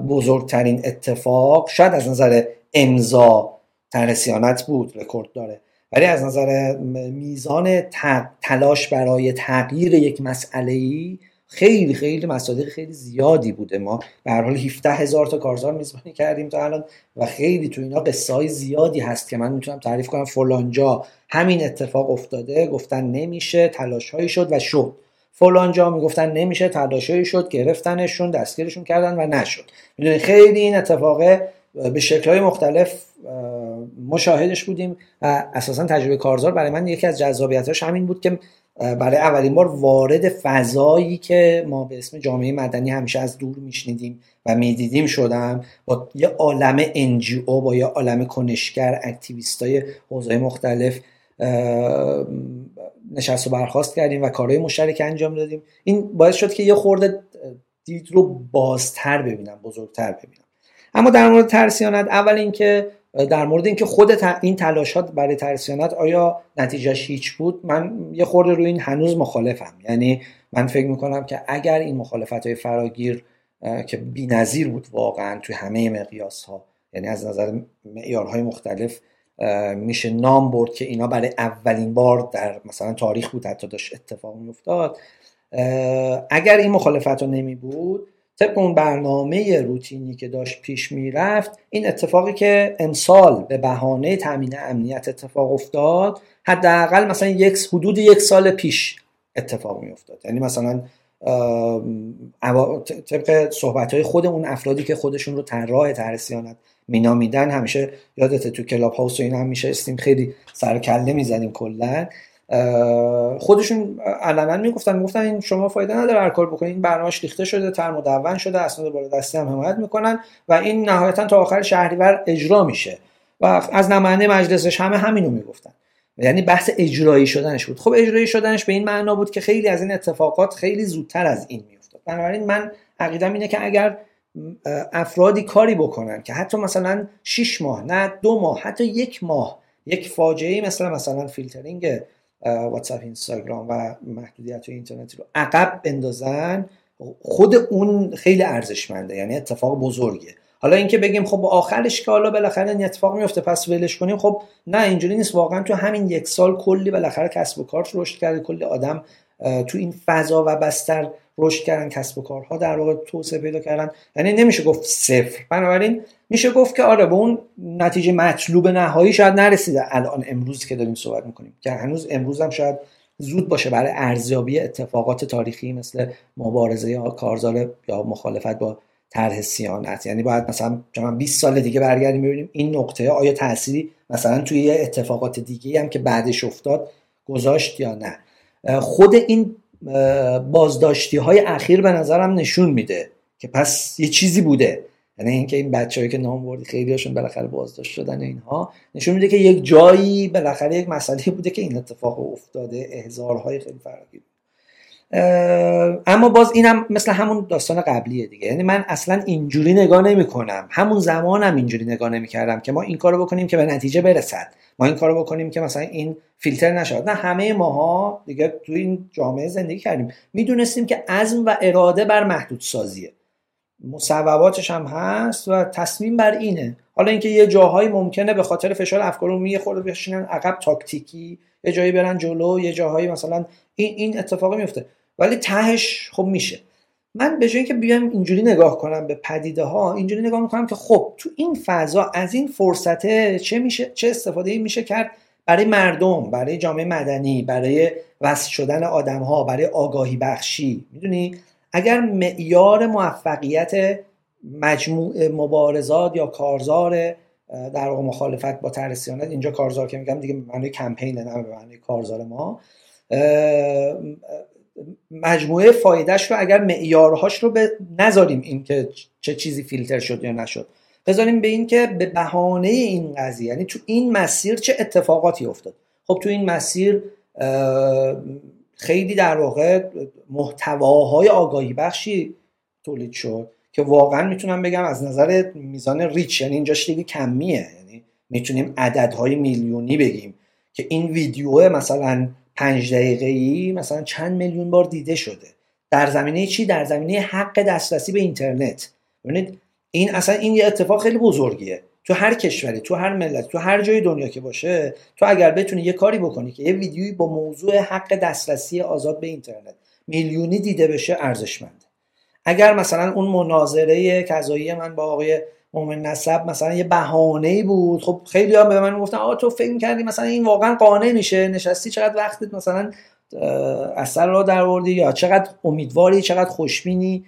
Speaker 2: بزرگترین اتفاق شاید از نظر امضا طرح صیانت بود رکورد داره. ولی از نظر میزان تلاش برای تغییر یک مسئله ای خیلی خیلی مصادیق خیلی زیادی بوده. ما به هر حال 17 هزار تا کارزار میزبانی کردیم تا الان و خیلی تو اینا قصه های زیادی هست که من می‌تونم تعریف کنم. فلانجا همین اتفاق افتاده گفتن نمیشه تلاش هایی شد و شد. فلانجا می‌گفتن نمیشه تلاشایی شد گرفتنشون دستگیرشون کردن و نشد. می‌دونی خیلی این اتفاق به شکلهای مختلف مشاهدش بودیم و اساسا تجربه کارزار برای من یکی از جذابیتاش همین بود که برای اولین بار وارد فضایی که ما به اسم جامعه مدنی همیشه از دور میشنیدیم و می‌دیدیم شدم با یه عالم انجیو با یه عالم کنشگر اکتیویست های حوزه مختلف نشست و برخواست کردیم و کارهای مشترک انجام دادیم. این باعث شد که یه خورده دید رو بازتر ببینم بزرگتر ببینم. اما در مورد ترسیانت اول اینکه در مورد اینکه خود این تلاشات برای ترسیانت آیا نتیجهش هیچ بود؟ من یه خورده روی این هنوز مخالفم. یعنی من فکر می‌کنم که اگر این مخالفت های فراگیر که نظیر بود واقعا توی همه مقیاس ها یعنی از نظر معیارهای مختلف میشه نام برد که اینا برای اولین بار در مثلا تاریخ بود حتی داشت اتفاق میافتاد. اگر این مخالفت رو نمی بود طبق اون برنامه روتینی که داشت پیش می‌رفت این اتفاقی که امسال به بهانه تامین امنیت اتفاق افتاد حداقل مثلا یک حدود یک سال پیش اتفاق میافتاد. یعنی مثلا طبق صحبت های خود اون افرادی که خودشون رو طراح طرح سیانت مینامیدن. همیشه یادت تو کلاب هاوس و این هم میشه استیم خیلی سر کله می‌زنیم کلا. خودشون علنا می‌گفتن می‌گفتن این شما فایده نداره هر کار بکنین این برنامه‌اش ریخته شده تر مدون شده اسناد بالا دستی هم حمایت می‌کنن و این نهایتا تا آخر شهریور اجرا میشه. و از نماینده مجلسش همه همینو می‌گفتن. یعنی بحث اجرایی شدنش بود. خب اجرایی شدنش به این معنا بود که خیلی از این اتفاقات خیلی زودتر از این میافتاد. بنابراین من عقیدم اینه که اگر افرادی کاری بکنن که حتی مثلا 6 ماه نه دو ماه حتی یک ماه. یک فاجعه مثل مثلا فیلترینگ واتساپ اینستاگرام و محدودیت اینترنت رو عقب بندازن خود اون خیلی ارزشمنده یعنی اتفاق بزرگه. حالا اینکه بگیم خب آخرش که حالا بالاخره این اتفاق میفته پس ولش کنیم خب نه اینجوری نیست. واقعا تو همین یک سال کلی بالاخره کسب و کار رشد کرده کلی آدم تو این فضا و بستر رشد کردن کسب و کارها در واقع توسعه پیدا کردن. یعنی نمیشه گفت صفر. بنابراین میشه گفت که آره به اون نتیجه مطلوب نهایی شاید نرسیده. الان امروز که داریم صحبت می‌کنیم. که هنوز امروز هم شاید زود باشه برای ارزیابی اتفاقات تاریخی مثل مبارزه یا کارزار یا مخالفت با طرح سیانت. یعنی باید مثلا 20 سال دیگه برگردیم ببینیم این نقطه آیا تأثیری مثلا توی اتفاقات دیگه هم که بعدش افتاد گذاشت یا نه. خود این بازداشتی های اخیر به نظرم نشون میده که پس یه چیزی بوده. یعنی اینکه این بچه‌ای که نام بردی خیلی هاشون بالاخره بازداشت شدن اینها نشون میده که یک جایی بالاخره یک مسئله بوده که این اتفاق افتاده احزارهای خیلی فرقی اما باز اینم مثل همون داستان قبلیه دیگه. یعنی من اصلا اینجوری نگاه نمی کنم همون زمانم اینجوری نگاه نمی کردم که ما این کارو بکنیم که به نتیجه برسد. ما این کارو بکنیم که مثلا این فیلتر نشد نه همه ماها دیگه تو این جامعه زندگی کردیم. می‌دونستیم که عزم و اراده بر محدود سازیه مصوباتش هم هست و تصمیم بر اینه. حالا اینکه یه جاهایی ممکنه به خاطر فشار افکار عمومی خود بشینن عقب تاکتیکی یه جایی برن جلو یه جاهایی مثلا این این اتفاقی میفته. ولی تهش خب میشه. من به جایی که بیام اینجوری نگاه کنم به پدیده ها اینجوری نگاه می‌کنم که خب تو این فضا از این فرصته چه میشه چه استفاده میشه کرد برای مردم برای جامعه مدنی برای وصل شدن آدم ها برای آگاهی بخشی. می‌دونی؟ اگر معیار موفقیت مجموع مبارزات یا کارزار در واقع مخالفت با طرح اینجا کارزار که میگم دیگه به معنی کمپین نه به معنی کارزار ما. مجموعه فایدهش رو اگر معیارهاش رو به نذاریم این که چه چیزی فیلتر شد یا نشد. بذاریم به این که به بهانه این قضیه یعنی تو این مسیر چه اتفاقاتی افتاد؟ خب تو این مسیر خیلی در واقع محتواهای آگاهی بخشی تولید شد. که واقعا می‌تونم بگم از نظر میزان ریچ یعنی اینجاش دیگه کمیه. یعنی می‌تونیم عددهای میلیونی بگیم که این ویدیو مثلا پنج دقیقه ای مثلا چند میلیون بار دیده شده. در زمینه چی؟ در زمینه حق دسترسی به اینترنت. ببینید این اصلا این یه اتفاق خیلی بزرگیه. تو هر کشوری تو هر ملت تو هر جای دنیا که باشه تو اگر بتونی یه کاری بکنی که یه ویدیویی با موضوع حق دسترسی آزاد به اینترنت میلیونی دیده بشه ارزشمنده. اگر مثلا اون مناظره کذایی من با آقای مومن نسب مثلا یه بهانه بود خب خیلی ها به من گفتن آ تو فکر کردی مثلا این واقعا قانع میشه نشستی چقدر وقتت مثلا اثر را در یا چقدر امیدواری چقدر خوشبینی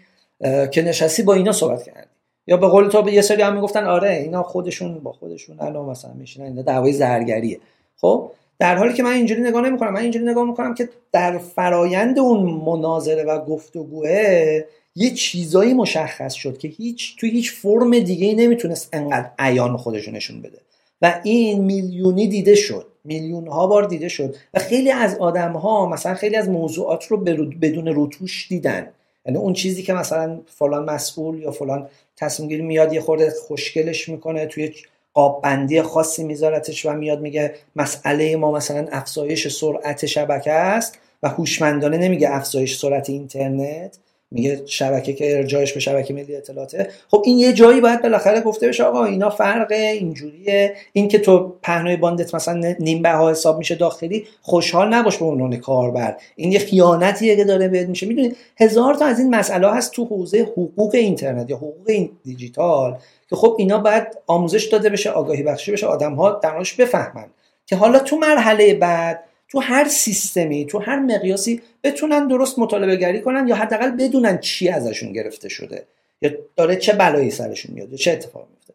Speaker 2: که نشستی با اینا صحبت کردی؟ یا به قول تو به یه سری هم می‌گفتن آره اینا خودشون با خودشون الان مثلا میشینن اینا دعوای زرگریه. خب در حالی که من اینجوری نگاه نمی‌کنم من اینجوری نگاه می‌کنم که در فرایند اون مناظره و گفتگوه یه چیزایی مشخص شد که هیچ تو هیچ فرم دیگه ای نمی‌تونست انقدر عیان خودشو نشون بده. و این میلیونی دیده شد. میلیون ها بار دیده شد. و خیلی از آدم ها مثلا خیلی از موضوعات رو بدون روتوش دیدن. یعنی اون چیزی که مثلا فلان مسئول یا فلان تصمیم گیری میاد یه خورده خوشگلش می‌کنه توی قاب بندی خاصی میذارتش و میاد میگه مسئله ما مثلا افزایش سرعت شبکه است و هوشمندانه نمیگه افزایش سرعت اینترنت. میگه شبکه که ارجاعش به شبکه ملی اطلاعاته. خب این یه جایی باید بالاخره گفته بشه آقا اینا فرقه اینجوریه. این که تو پهنای باندت مثلا نیم ها حساب میشه داخلی خوشحال نباش به عنوان کاربر. این یه خیانتیه که داره بهت میشه. می‌دونید هزار تا از این مسئله هست تو حوزه حقوق اینترنت یا حقوق این دیجیتال که خب اینا باید آموزش داده بشه آگاهی بخشی بشه آدم ها درش بفهمن. که حالا تو مرحله بعد تو هر سیستمی تو هر مقیاسی بتونن درست مطالبه گری کنن یا حداقل بدونن چی ازشون گرفته شده یا داره چه بلایی سرشون میاد چه اتفاقی میفته.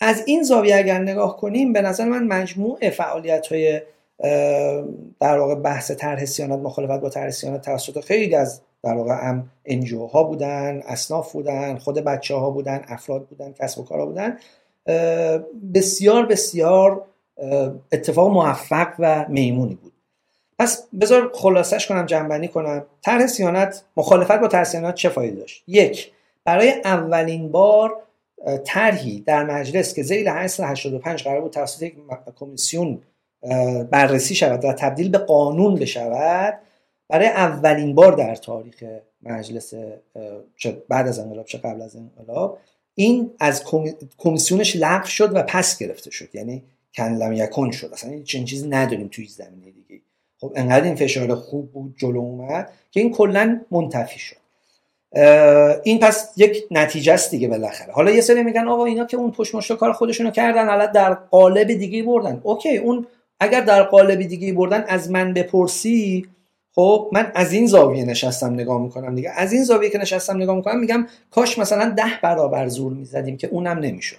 Speaker 2: از این زاویه اگر نگاه کنیم به نظر من مجموع فعالیت های در واقع بحث طرح سیانت مخالفت با طرح سیانت توسط خیلی از در واقع هم انجیو ها بودن اصناف بودن خود بچه ها بودن افراد بودن کسب و کارا بودن. بسیار بسیار اتفاق موفق و میمونی بود. پس بذار خلاصش کنم جنبندی کنم. طرح سیانت مخالفت با طرح سیانت چه فایده داشت؟ یک برای اولین بار طرحی در مجلس که زیر 85 قرار بود توسط یک کمیسیون بررسی شود و تبدیل به قانون بشود برای اولین بار در تاریخ مجلس بعد از انقلاب چه قبل از انقلاب این از کمیسیونش لغو شد و پس گرفته شد. یعنی کنلم یکن شد. اصلا چنین چیزی نداریم توی زمینه دیگه. خب انقدر این فشار خوب بود جلو اومد که این کلا منتفی شد. این پس یک نتیجه است دیگه بالاخره. حالا یه سری میگن آقا اینا که اون پشت کار خودشونو کردن حالا در قالب دیگه بردن. اوکی اون اگر در قالب دیگه بردن از من بپرسی خب من از این زاویه نشستم نگاه می‌کنم دیگه. از این زاویه که نشستم نگاه می‌کنم میگم کاش مثلا ده برابر زور می‌زدیم که اونم نمی‌شد.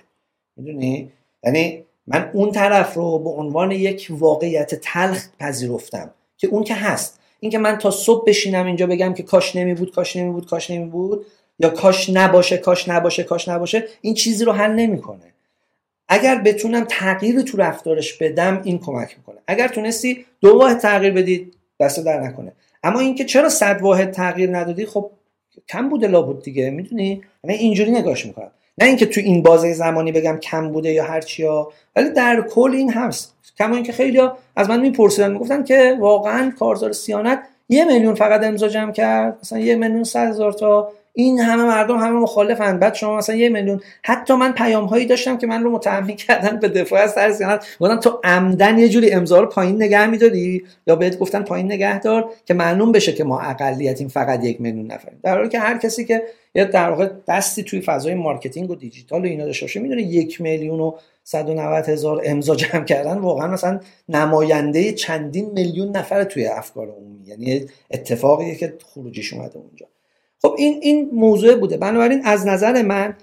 Speaker 2: می‌دونی؟ یعنی من اون طرف رو به عنوان یک واقعیت تلخ پذیرفتم که اون که هست. اینکه من تا صبح بشینم اینجا بگم که کاش نمی بود کاش نمی بود کاش نمی بود یا کاش نباشه کاش نباشه کاش نباشه این چیزی رو حل نمی‌کنه. اگر بتونم تغییر تو رفتارش بدم این کمک می‌کنه. اگر تونستی دو واحد تغییر بدید دست در نکنه. اما اینکه چرا صد واحد تغییر ندادی خب کم بوده لابد دیگه. می‌دونی؟ من اینجوری نگاش می‌کنم. نه اینکه تو این بازه زمانی بگم کم بوده یا هر چیا ولی در کل این هست کما اینکه خیلی از من میپرسیدن می‌گفتن که واقعا کارزار سیانت یه میلیون فقط امضا جمع کرد مثلا یه میلیون صد هزار تا این همه مردم همه مخالفن. بعد شما مثلا یه میلیون حتی من پیام هایی داشتم که من رو متهم کردن به دفاع از طرز سیانت. گفتن تو عمدن یه جوری امضا رو پایین نگه میداری؟ یا بهت گفتن پایین نگه دار که معلوم بشه که ما اقلیتیم فقط یک میلیون نفریم. در حالی که هر کسی که یا در واقع دستی توی فضای marketing و دیجیتال و اینا داشته باشه می‌دونه یک میلیون و 190 هزار امضا جمع کردن واقعا مثلا نماینده چندین میلیون نفر توی افکار عمومی. یعنی اتفاقیه که خروجیش اومده اونجا. خب این این موضوع بوده. بنابراین از نظر من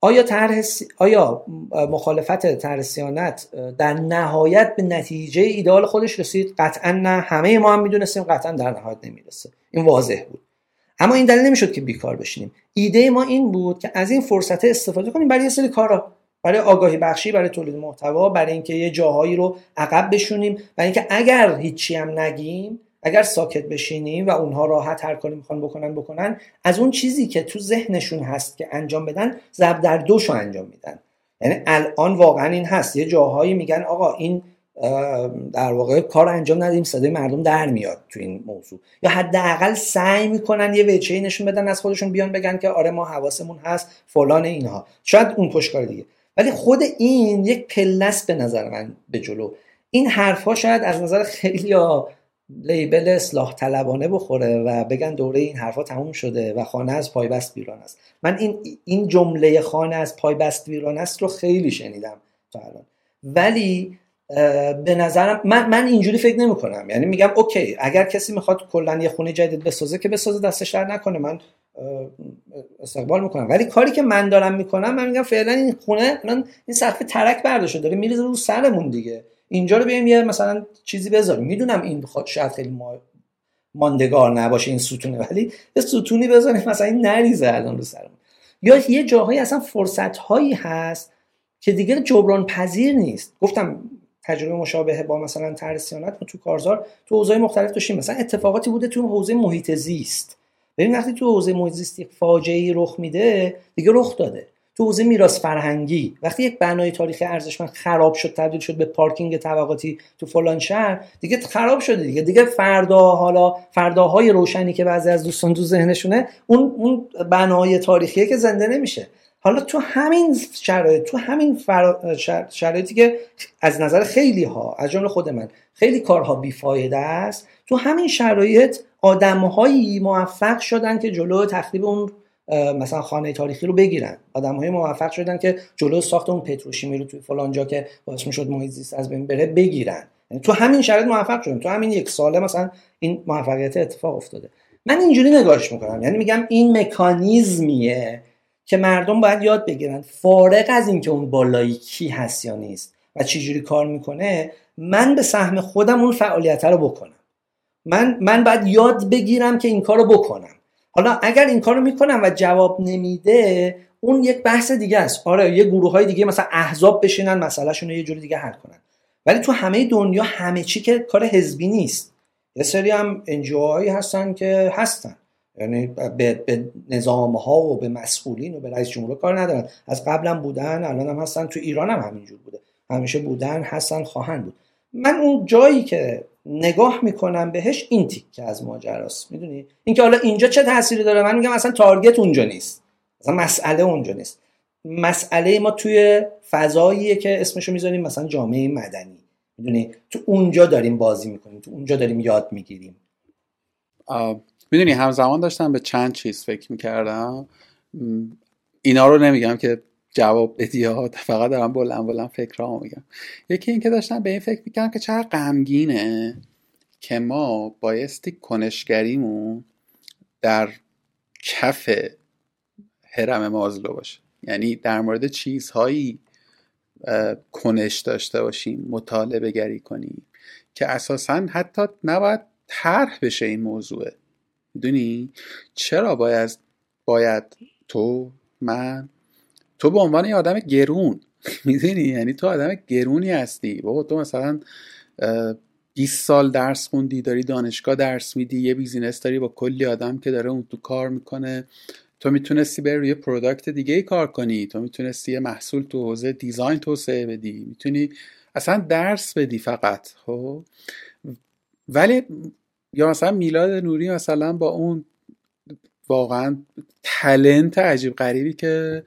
Speaker 2: آیا طرح آیا مخالفت طرح صیانت در نهایت به نتیجه ایدال خودش رسید؟ قطعا نه. همه ما هم می‌دونستیم قطعا در نهایت نمی‌رسه. این واضح بود. اما این دلیل نمی‌شد که بیکار بشینیم. ایده ما این بود که از این فرصت استفاده کنیم برای یه سری کارا. برای آگاهی بخشی برای تولید محتوا برای اینکه یه جاهایی رو عقب بشونیم. برای اینکه اگر هیچی هم نگیم اگر ساکت بشینیم و اونها راحت هر کاری می‌خوان بکنن بکنن. از اون چیزی که تو ذهنشون هست که انجام بدن زب در دوشو انجام میدن. یعنی الان واقعا این هست. یه جاهایی میگن آقا این در واقع کار انجام ندیم صدای مردم در میاد تو این موضوع. یا حداقل سعی می‌کنن یه وجهی نشون بدن از خودشون بیان بگن که آره ما حواسمون هست فلان اینها. شاید اون پشتکار دیگه. ولی خود این یک پله‌س به نظر من به جلو. این حرفها شاید از نظر خیلی label اصلاح طلبانه بخوره و بگن دوره این حرفا تموم شده و خانه از پایبست ویران است. من این این جمله خانه از پایبست ویران است رو خیلی شنیدم تا الان. ولی به نظرم من من اینجوری فکر نمی کنم. یعنی میگم okay اگر کسی می‌خواد کلا یه خونه جدید بسازه که بسازه دستش درد نکنه. من استقبال می‌کنم. ولی کاری که من دارم می‌کنم من میگم فعلا این خونه الان این سقف ترک برداشته داره میریزه رو سرمون دیگه. اینجا رو بیایم یه مثلا چیزی بذاریم. می‌دونم این خود شاید خیلی ماندگار نباشه این ستونه ولی یه ستونی بذاریم مثلا این نریزه الان رو سرمون. یا یه جاهایی اصلا فرصت هایی هست که دیگه جبران پذیر نیست. گفتم تجربه مشابه با مثلا ترسیانت تو کارزار تو حوزه مختلف داشتیم. مثلا اتفاقاتی بوده تو حوزه محیط زیست. ببین وقتی تو حوزه محیط زیست فاجعه رخ میده دیگه رخ داده. تو حوزه میراث فرهنگی وقتی یک بنای تاریخی ارزشمند خراب شد تبدیل شد به پارکینگ طبقاتی تو فلان شهر دیگه خراب شده دیگه. دیگه فردا حالا فرداهای روشنی که بعضی از دوستان تو ذهنشونه اون اون بنای تاریخیه که زنده نمیشه. حالا تو همین شرایط تو همین شرایطی که از نظر خیلی ها از جمله خود من خیلی کارها بیفایده است تو همین شرایط آدمهایی موفق شدن که جلو تخریب اون مثلا خانه تاریخی رو بگیرن. آدم های موفق شدن که جلو ساخت اون پتروشیمی رو توی فلان جا که باعث می‌شد محیط زیست از بین بره بگیرن. یعنی تو همین شرایط موفق شدن تو همین یک ساله مثلا این موفقیت اتفاق افتاده. من اینجوری نگاهش می‌کنم. یعنی میگم این مکانیزمیه که مردم باید یاد بگیرن فارغ از اینکه اون بالایی کی هست یا نیست و چجوری کار می‌کنه من به سهم خودم اون فعالیت رو بکنم. من من باید یاد بگیرم که این کار رو بکنم. حالا اگر این کارو می‌کنم و جواب نمیده اون یک بحث دیگه است. آره یه گروه های دیگه مثلا احزاب بشینن مسئلهشون رو یه جوری دیگه حل کنن. ولی تو همه دنیا همه چی که کار حزبی نیست. یه سری هم انجوهایی هستن که هستن. یعنی به, به نظام ها و به مسئولین و به رئیس جمهور کار ندارن. از قبلا بودن الان هم هستن. تو ایران هم همینجور بوده. همیشه بودن هستن خواهند بود. من اون جایی که نگاه می‌کنم بهش این تیکه از ماجراست می‌دونی؟ اینکه حالا اینجا چه تأثیری داره؟ من میگم اصلا تارگت اونجا نیست. اصلا مسئله اونجا نیست. مسئله ما توی فضاییه که اسمشو می‌ذاریم مثلا جامعه مدنی. می‌دونی؟ تو اونجا داریم بازی می‌کنیم تو اونجا داریم یاد می‌گیریم.
Speaker 1: می‌دونی همزمان داشتم به چند چیز فکر می‌کردم. اینا رو نمیگم که جواب بدی ها. فقط دارم بلند بلند فکر میگم. یکی اینکه داشتم به این فکر می‌کردم که چقدر غمگینه که ما بایستی کنشگریمون در کف هرم مازلو باشه. یعنی در مورد چیزهایی کنش داشته باشیم مطالبه گری کنیم که اساسا حتی نباید طرح بشه این موضوعه می‌دونی؟ چرا باید باید تو من تو به عنوان یه آدم گرون *laughs* می‌دونی؟ یعنی تو آدم گرونی هستی. بابا تو مثلا 20 سال درس خوندی داری دانشگاه درس میدی یه business داری با کلی آدم که داره اون تو کار می‌کنه. تو می‌تونستی بری روی product دیگه ای کار کنی. تو می‌تونستی یه محصول تو حوزه design توسعه بدی. می‌تونی اصلا درس بدی فقط خب؟ ولی یا مثلا میلاد نوری مثلا با اون واقعا talent عجیب غریبی که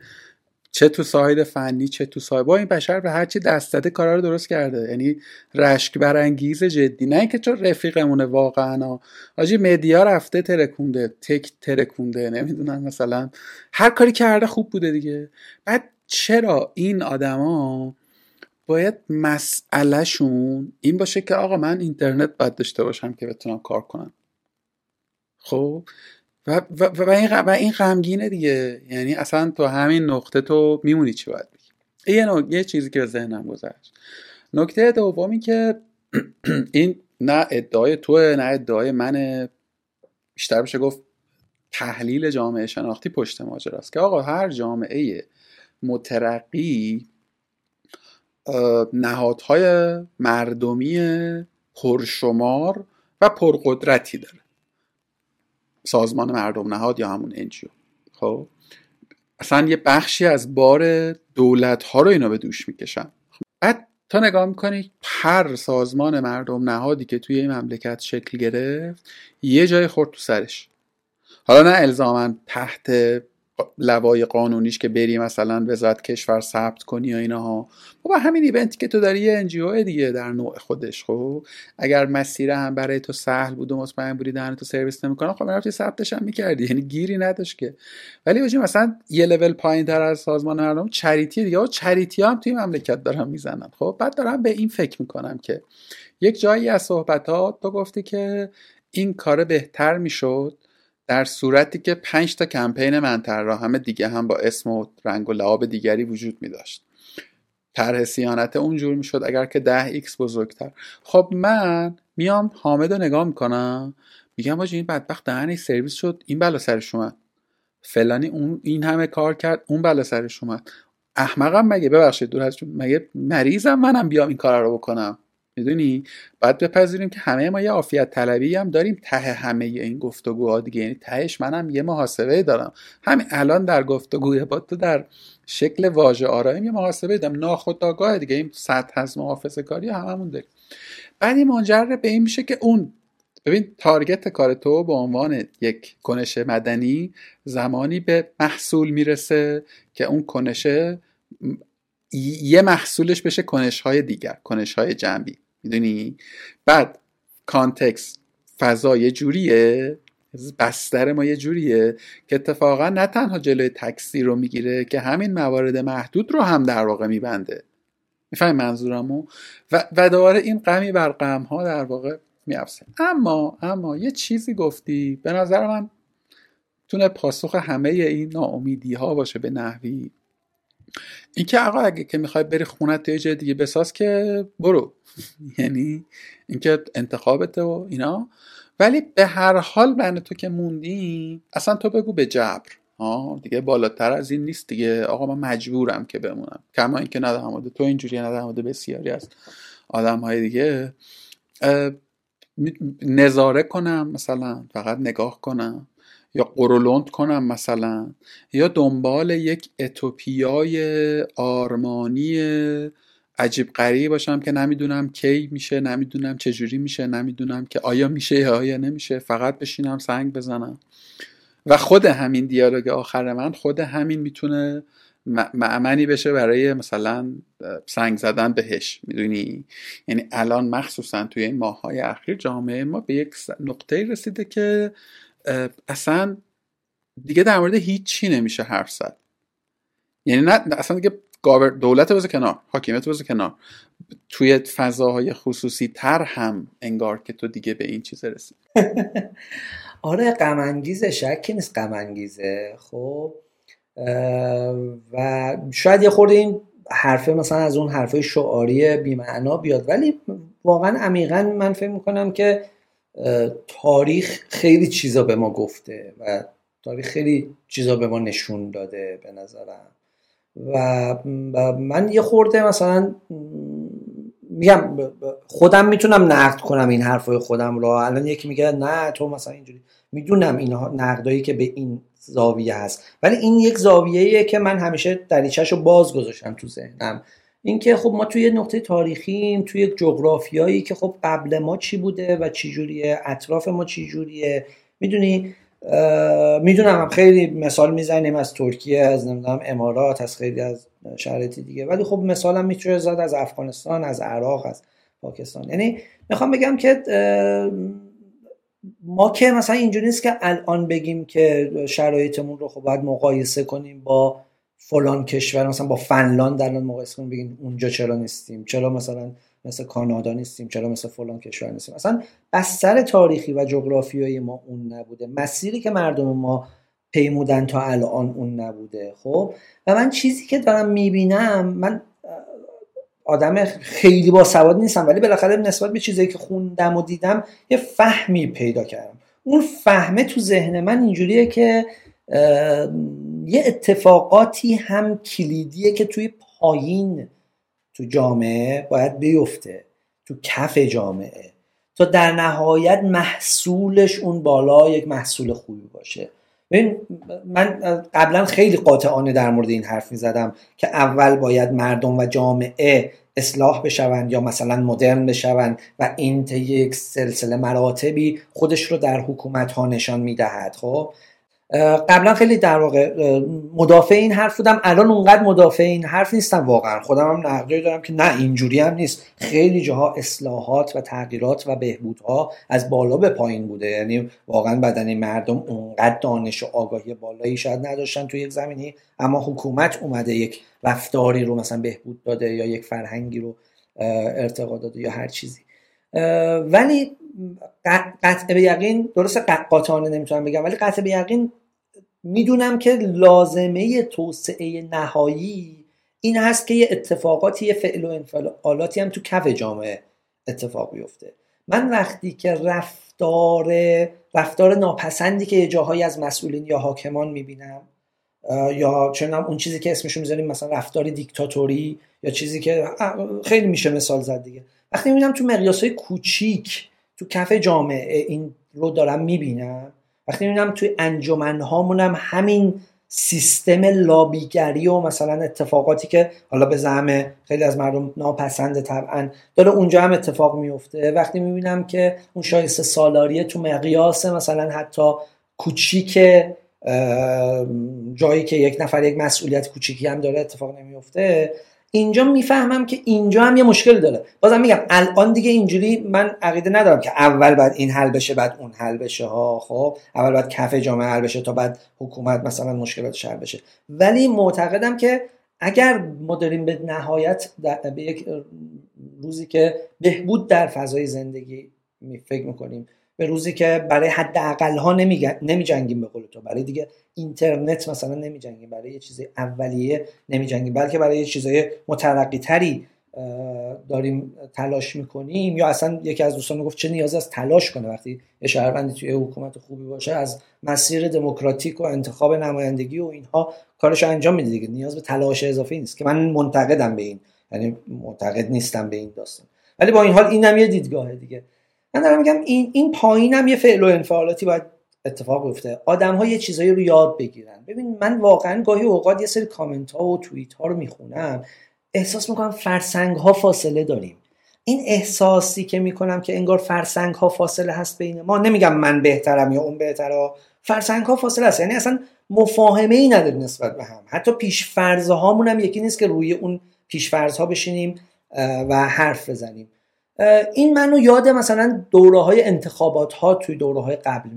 Speaker 1: چه تو side فنی چه تو side با این بشر به هرچی دست داده کارا رو درست کرده. یعنی رشک برانگیز جدی. نه اینکه چون رفیقمونه واقعا. آجی media رفته ترکونده tech ترکونده نمی‌دونم مثلا هر کاری کرده خوب بوده دیگه. بعد چرا این آدما باید مسئلهشون این باشه که آقا من اینترنت باید داشته باشم که بتونم کار کنم؟ خب؟ و, و, و, این و این غمگینه دیگه. یعنی اصلا تو همین نقطه تو میمونی چی باید بگی. یه, یه چیزی که به ذهنم گذشت. نکته دومی که *clears throat* این نه ادعای توه نه ادعای منه. بیشتر بشه گفت تحلیل جامعه شناختی پشت ماجراست. که آقا هر جامعه مترقی نهادهای مردمی پرشمار و پرقدرتی داره. سازمان مردم نهاد یا همون انجیو خب؟ اصلا یه بخشی از بار دولت ها رو اینا به دوش می‌کشن. بعد تا نگاه می‌کنی هر سازمان مردم نهادی که توی این مملکت شکل گرفت یه جای خورد تو سرش. حالا نه الزاما تحت لوای قانونیش که بری مثلا وزارت کشور ثبت کنی یا اینها. با همین event ی که تو داری یه NGO دیگه در نوع خودش خب؟ اگر مسیر هم برای تو سهل بود و مطمئن بودی دهن تو سرویس نمی‌کنه خب رفتی ثبتش هم می‌کردی. یعنی گیری نداشت که. ولی بجی مثلا یه لول پایین تر از سازمان مردم charity دیگه. و charity هم توی مملکت دارم می‌زنن. خب بعد دارم به این فکر می‌کنم که یک جایی از صحبتات تو گفتی که این کار بهتر می‌شد. در صورتی که پنج تا کمپین منطقه همه دیگه هم با اسم و رنگ و لعاب دیگری وجود می داشت طرح صیانت اونجور می شد اگر که ده X بزرگتر. خب من میام حامد رو نگاه می‌کنم میگم باشه این بدبخت دهن سرویس شد این بلا سرش اومد. فلانی اون این همه کار کرد اون بلا سرش اومد. احمقم مگه؟ ببخشید دور مگه مریضم منم بیام این کار رو بکنم؟ می‌دونی؟ باید بپذیریم که همه ما یه عافیت طلبی هم داریم ته همه این گفتگوها دیگه. یعنی تهش منم یه محاسبه دارم. همین الان در گفتگوی با تو در شکل واژه آرایم یه محاسبه دارم ناخودآگاه دیگه. این سطح از محافظه کاری هممون داریم. بعد این منجر به این میشه که اون ببین تارگت کار تو به عنوان یک کنش مدنی زمانی به محصول می‌رسه که اون کنشه یه محصولش بشه کنش های دیگر کنش های جنبی. می‌دونی؟ بعد کانتکس فضا یه جوریه بستر ما یه جوریه که اتفاقا نه تنها جلوی تکثیر رو می‌گیره که همین موارد محدود رو هم در واقع میبنده. می‌فهمی منظورمو؟ و, و دوباره این غمی بر غم ها در واقع میافسه اما اما یه چیزی گفتی به نظر من تونه پاسخ همه این ناامیدی ها باشه به نحوی. اینکه آقا اگه که می‌خوای بری خونت یه جای دیگه بساز که برو. *laughs* یعنی اینکه انتخابته و اینا. ولی به هر حال بین تو که موندی اصلا تو بگو به جبر. آه دیگه بالاتر از این نیست دیگه. آقا من مجبورم که بمونم. کما اینکه نه در تو اینجوری نه در بسیاری از آدم های دیگه نظاره کنم مثلا فقط نگاه کنم. یا قرولند کنم مثلا یا دنبال یک اتوپیای آرمانی عجیب غریب باشم که نمی‌دونم کی میشه نمی‌دونم چجوری میشه نمی‌دونم که آیا میشه یا آیا نمیشه فقط بشینم سنگ بزنم. و خود همین دیالوگ آخر من خود همین می‌تونه معمنی بشه برای مثلا سنگ زدن بهش می‌دونی؟ یعنی الان مخصوصا توی این ماههای اخیر جامعه ما به یک نقطه رسیده که اصلا دیگه در مورد هیچی نمیشه حرف زد. یعنی نه اصلا دیگه دولت بذار کنار حاکمیت بذار کنار. توی فضاهای خصوصی تر هم انگار که تو دیگه به این چیز رسید *laughs*
Speaker 2: آره غمانگیزه شکی نیست غمانگیزه. خب و شاید یه خورده این حرفه مثلا از اون حرفه شعاری بیمعنا بیاد ولی واقعا عمیقا من فکر می‌کنم که تاریخ خیلی چیزا به ما گفته و تاریخ خیلی چیزا به ما نشون داده به نظرم. و من یه خورده مثلا میگم خودم می‌تونم نقد کنم این حرفای خودم را الان یکی میگه نه تو مثلا اینجوری. می‌دونم این نقدایی که به این زاویه هست. ولی این یک زاویه‌ایه که من همیشه دریچهش رو باز گذاشتم تو ذهنم. اینکه خب ما توی نقطه تاریخیم توی جغرافیایی که خب قبل ما چی بوده و چی جوریه اطراف ما چی جوریه. می‌دونی؟ می‌دونم خیلی مثال می‌زنیم از ترکیه از نمی‌دونم امارات از خیلی از شرایط دیگه. ولی خب مثالم می‌تونه زد از افغانستان از عراق از پاکستان. یعنی می‌خوام بگم که ما که مثلا اینجوری نیست که الان بگیم که شرایطمون رو خب باید مقایسه کنیم با فلان کشور مثلا با فنلاند الان مقایسه کنیم بگیم اونجا چرا نیستیم؟ چرا مثلا مثل کانادا نیستیم؟ چرا مثل فلان کشور نیستیم؟ اصلا بستر تاریخی و جغرافیایی ما اون نبوده. مسیری که مردم ما پیمودن تا الان اون نبوده خب؟ و من چیزی که دارم می‌بینم من آدم خیلی با سواد نیستم ولی بالاخره نسبت به چیزایی که خوندم و دیدم یه فهمی پیدا کردم. اون فهمه تو ذهن من اینجوریه که یه اتفاقاتی هم کلیدیه که توی پایین تو جامعه باید بیفته تو کف جامعه. تا در نهایت محصولش اون بالا یک محصول خوبی باشه. من قبلا خیلی قاطعانه در مورد این حرف می زدم که اول باید مردم و جامعه اصلاح بشوند یا مثلا مدرن بشوند و این یک سلسله مراتبی خودش رو در حکومت ها نشان می‌دهد خب؟ قبلا خیلی در واقع مدافع این حرف بودم. الان اونقدر مدافع این حرف نیستم واقعا. خودم هم نقدی دارم که نه اینجوری هم نیست. خیلی جاها اصلاحات و تغییرات و بهبودها از بالا به پایین بوده. یعنی واقعا بدن مردم اونقدر دانش و آگاهی بالایی شاید نداشتن تو یک زمینی اما حکومت اومده یک رفتاری رو مثلا بهبود داده یا یک فرهنگی رو ارتقا داده یا هر چیزی. ولی قطع به یقین درست قاطعانه نمی‌تونم بگم ولی قطع به یقین می‌دونم که لازمه توسعه نهایی این هست که یه اتفاقاتی یه فعل و انفعالاتی هم تو کف جامعه اتفاق بیفته. من وقتی که رفتار رفتار ناپسندی که یه جاهایی از مسئولین یا حاکمان می‌بینم یا چنم اون چیزی که اسمشو می‌ذاریم مثلا رفتار دیکتاتوری یا چیزی که خیلی میشه مثال زد دیگه. وقتی می‌بینم تو مقیاس های کوچیک تو کف جامعه این رو دارم می‌بینم وقتی می‌بینم توی انجمن هامونم همین سیستم لابیگری و مثلا اتفاقاتی که حالا به زعم خیلی از مردم ناپسنده طبعا داره اونجا هم اتفاق میفته وقتی می‌بینم که اون شایسته سالاریه تو مقیاس مثلا حتی کوچیک جایی که یک نفر یک مسئولیت کوچیکی هم داره اتفاق نمیفته اینجا می‌فهمم که اینجا هم یه مشکل داره. بازم میگم الان دیگه اینجوری من عقیده ندارم که اول بعد این حل بشه بعد اون حل بشه ها. خب اول بعد کف جامعه حل بشه تا بعد حکومت مثلا مشکلات حل بشه. ولی معتقدم که اگر ما داریم به نهایت به یک روزی که بهبود در فضای زندگی می فکر می‌کنیم به روزی که برای حداقل ها نمی جنگیم به قول تو. برای دیگه اینترنت مثلا نمی جنگیم برای یه چیز اولیه نمی جنگیم بلکه برای یه چیزای مترقی تری داریم تلاش می‌کنیم. یا اصلا یکی از دوستان گفت چه نیاز از تلاش کنه وقتی یه شهروندی توی حکومت خوبی باشه از مسیر دموکراتیک و انتخاب نمایندگی و اینها کارش انجام میده دیگه. نیاز به تلاش اضافی نیست که من منتقدم به این یعنی معتقد نیستم به این داستان. ولی با این حال اینم یه دیدگاهه دیگه. من دارم میگم این این پایینم یه فعل و انفعالاتی باید اتفاق بیفته. آدم ها یه چیزایی رو یاد بگیرن. ببین من واقعا گاهی اوقات یه سری کامنت ها و توییت ها رو می‌خونم. احساس می‌کنم فرسنگ ها فاصله داریم. این احساسی که می‌کنم که انگار فرسنگ ها فاصله هست بین ما نمیگم من بهترم یا اون بهتره فرسنگ ها فاصله است یعنی اصلا مفاهمه ای نداره نسبت به هم. حتی پیش هامون هم یکی نیست که روی اون پیش ها بشینیم و حرف بزنیم. این منو یاد مثلا دوره های انتخابات ها توی دوره های قبل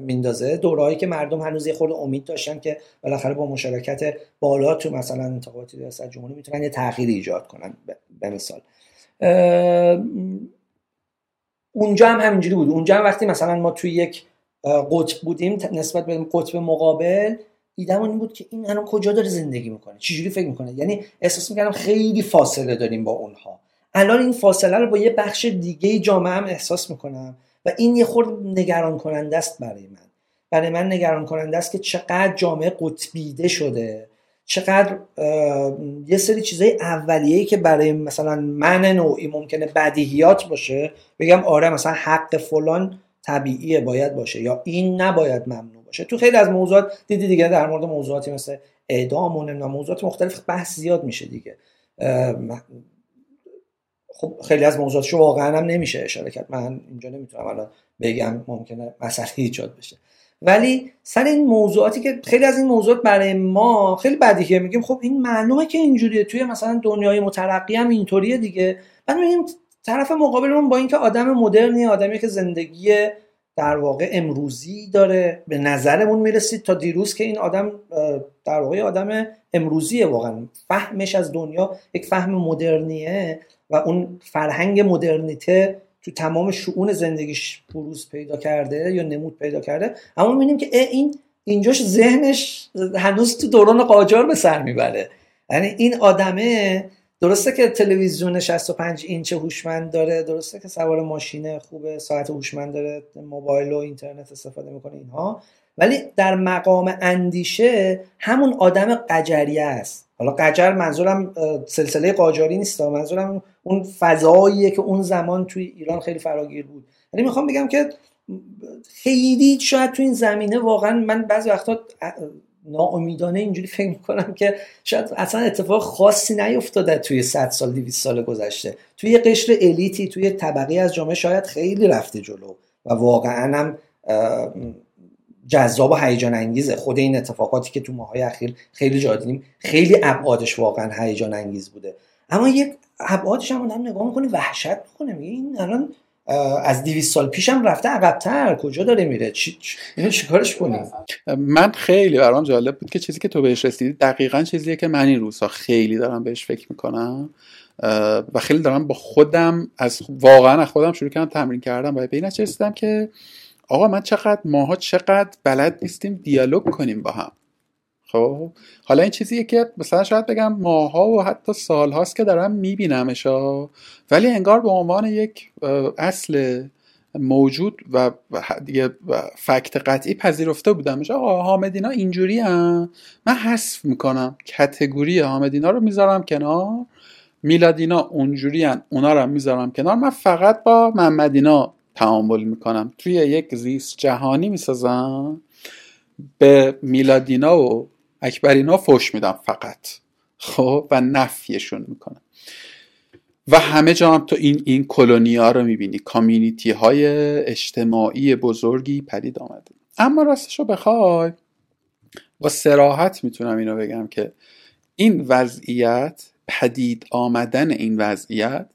Speaker 2: میندازه. دوره هایی که مردم هنوز یه خورده امید داشتن که بالاخره با مشارکت بالا تو مثلا انتخابات ریاست جمهوری می‌تونن یه تغییری ایجاد کنن به مثال. اونجا هم همینجوری بود. اونجا هم وقتی مثلا ما توی یک قطب بودیم نسبت به قطب مقابل ایدم این بود که این الان کجا داره زندگی می‌کنه؟ چجوری فکر می‌کنه؟ یعنی احساس می‌کردم خیلی فاصله داریم با اونها. الان این فاصله رو با یه بخش دیگه جامعه هم احساس می‌کنم. و این یه خورد نگران کننده است برای من. برای من نگران کننده است که چقدر جامعه قطبیده شده. چقدر یه سری چیزای اولیه‌ای که برای مثلا من نوعی ممکنه بدیهیات باشه بگم آره مثلا حق فلان طبیعیه باید باشه یا این نباید ممنوع باشه. تو خیلی از موضوعات دیدی دیگه در مورد موضوعاتی مثل اعدام و موضوعات مختلف بحث زیاد میشه دیگه. خب خیلی از موضوعاتشو واقعا هم نمیشه اشاره کرد. من اینجا نمی‌تونم الان بگم ممکنه مسئله ایجاد بشه. ولی سر این موضوعاتی که خیلی از این موضوعات برای ما خیلی بدیهیه میگیم خب این معلومه که اینجوریه. توی مثلا دنیای مترقی هم اینطوریه دیگه. بعد میگیم طرف مقابلمون با اینکه آدم مدرنی آدمی که زندگی در واقع امروزی داره به نظرمون می‌رسید تا دیروز که این آدم در واقع آدم امروزیه واقعا. فهمش از دنیا یک فهم مدرنیه. و اون فرهنگ مدرنیته تو تمام شعون زندگیش بروز پیدا کرده یا نمود پیدا کرده. اما می‌بینیم که این اینجاش ذهنش هنوز تو دوران قاجار به سر می‌بره. یعنی این آدمه درسته که تلویزیون 65 اینچ هوشمند داره درسته که سوار ماشین خوبه ساعت هوشمند داره موبایل و اینترنت استفاده می‌کنه اینها. ولی در مقام اندیشه همون آدم قجریه است. حالا قجر منظورم سلسله قاجاری نیست منظورم اون فضاییه که اون زمان توی ایران خیلی فراگیر بود. یعنی می‌خوام بگم که خیلی شاید تو این زمینه واقعا من بعضی وقتا ناامیدانه اینجوری فکر می‌کنم که شاید اصلا اتفاق خاصی نیفتاده توی 100 سال 200 سال گذشته. توی قشر الیتی توی طبقه از جامعه شاید خیلی رفته جلو و واقعا هم جذاب و هیجان انگیزه. خود این اتفاقاتی که تو ماهای اخیر خیلی جا خیلی ابعادش واقعا هیجان انگیز بوده. اما یک ابعادش هم آدم نگاه می‌کنه وحشت می‌کنه. میگه این الان از 200 سال پیشم رفته عقبتر. کجا داره میره؟ چی اینو چیکارش کنیم؟
Speaker 1: من خیلی برام جالب بود که چیزی که تو بهش رسیدی دقیقا چیزیه که من این روزها خیلی دارم بهش فکر می‌کنم و خیلی دارم با خودم از واقعا از خودم شروع کردم تمرین کردم و به این که آقا من چقدر ماها چقدر بلد نیستیم دیالوگ کنیم با هم. خب؟ حالا این چیزیه که مثلا شاید بگم ماها و حتی سالهاست که دارم میبینمش ولی انگار به عنوان یک اصل موجود و دیگه فکت قطعی پذیرفته بودمش. آقا حامدینا اینجوری هم من حذف می‌کنم. کتگوری حامدینا رو می‌ذارم کنار. میلادینا اونجوری هن. اونا رو می‌ذارم کنار. من فقط با محمدینا تعامل می‌کنم. توی یک زیست جهانی می‌سازم به میلادینا و اکبرینا فوش میدم فقط. خب؟ و نفیشون می‌کنم. و همه جا هم تو این این کلونی رو می‌بینی. کامیونیتی های اجتماعی بزرگی پدید آمده. اما راستش رو بخوای با سراحت می‌تونم اینو بگم که این وضعیت پدید آمدن این وضعیت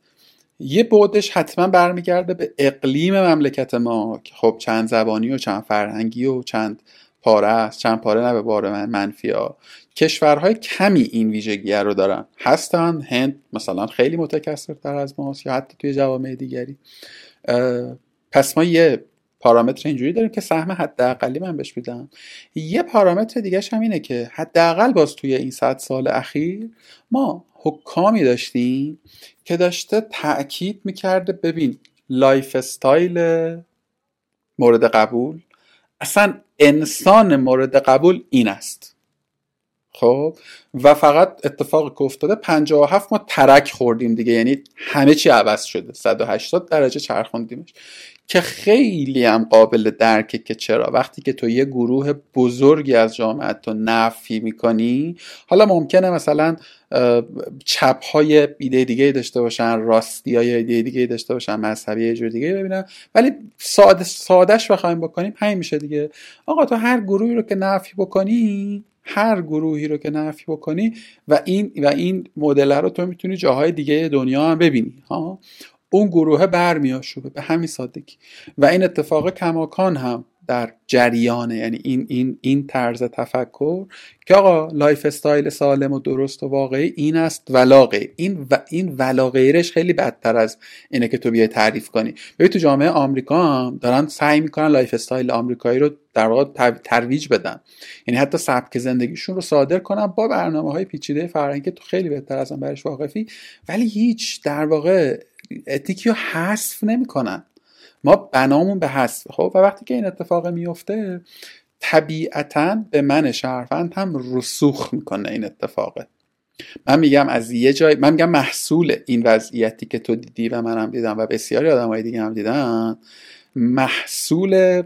Speaker 1: یه بودش حتما برمیگرده به اقلیم مملکت ما. که خب چند زبانی و چند فرهنگی و چند پاره است. چند پاره نه به بار من منفی ها. کشورهای کمی این ویژگی رو دارن. هستن هند مثلا خیلی متکثرتر از ماست یا حتی توی جوامع دیگری. پس ما یه پارامتر اینجوری داریم که سهم حداقلی من بهش میدم. یه پارامتر دیگه هم اینه که حداقل باز توی این صد سال اخیر ما حکامی داشتیم که داشته تاکید می‌کرده ببین lifestyle مورد قبول اصلا انسان مورد قبول این است. خب و فقط اتفاق که افتاده 57 ما ترک خوردیم دیگه یعنی همه چی عوض شده 180 درجه چرخوندیمش که خیلی هم قابل درکه که چرا. وقتی که تو یه گروه بزرگی از جامعه تو نفی می‌کنی حالا ممکنه مثلا چپ های ایده دیگه داشته باشن راستی های ایده دیگه داشته باشن مذهبی یه جور دیگه ببینن ولی ساده سادش بخوایم بکنیم همین میشه دیگه. آقا تو هر گروهی رو که نفی بکنی هر گروهی رو که نفی بکنی و این و این مدل رو تو می‌تونی جاهای دیگه دنیا هم ببینی. ها؟ اون گروه برمی‌آشوبه به همین سادگی. و این اتفاق کماکان هم در جریانه. یعنی این این این طرز تفکر که آقا lifestyle سالم و درست و واقعی این است ولا این و این ولا غیرش خیلی بدتر از اینه که تو بیای تعریف کنی. ببین تو جامعه آمریکا هم دارن سعی می‌کنن lifestyle آمریکایی رو در واقع ترویج بدن. یعنی حتی سبک زندگیشون رو صادر کنن با برنامه های پیچیده فرهنگی تو خیلی بهتر از برش واقفی ولی هیچ در واقع اتیکی رو حذف نمی‌کنن. ما بنامون به حذف. خب و وقتی که این اتفاق میفته طبیعتا به من شهروند هم رسوخ می‌کنه این اتفاقه من میگم از یه جای من میگم محصول این وضعیتی که تو دیدی و منم دیدم و بسیاری آدمای دیگه هم دیدن محصول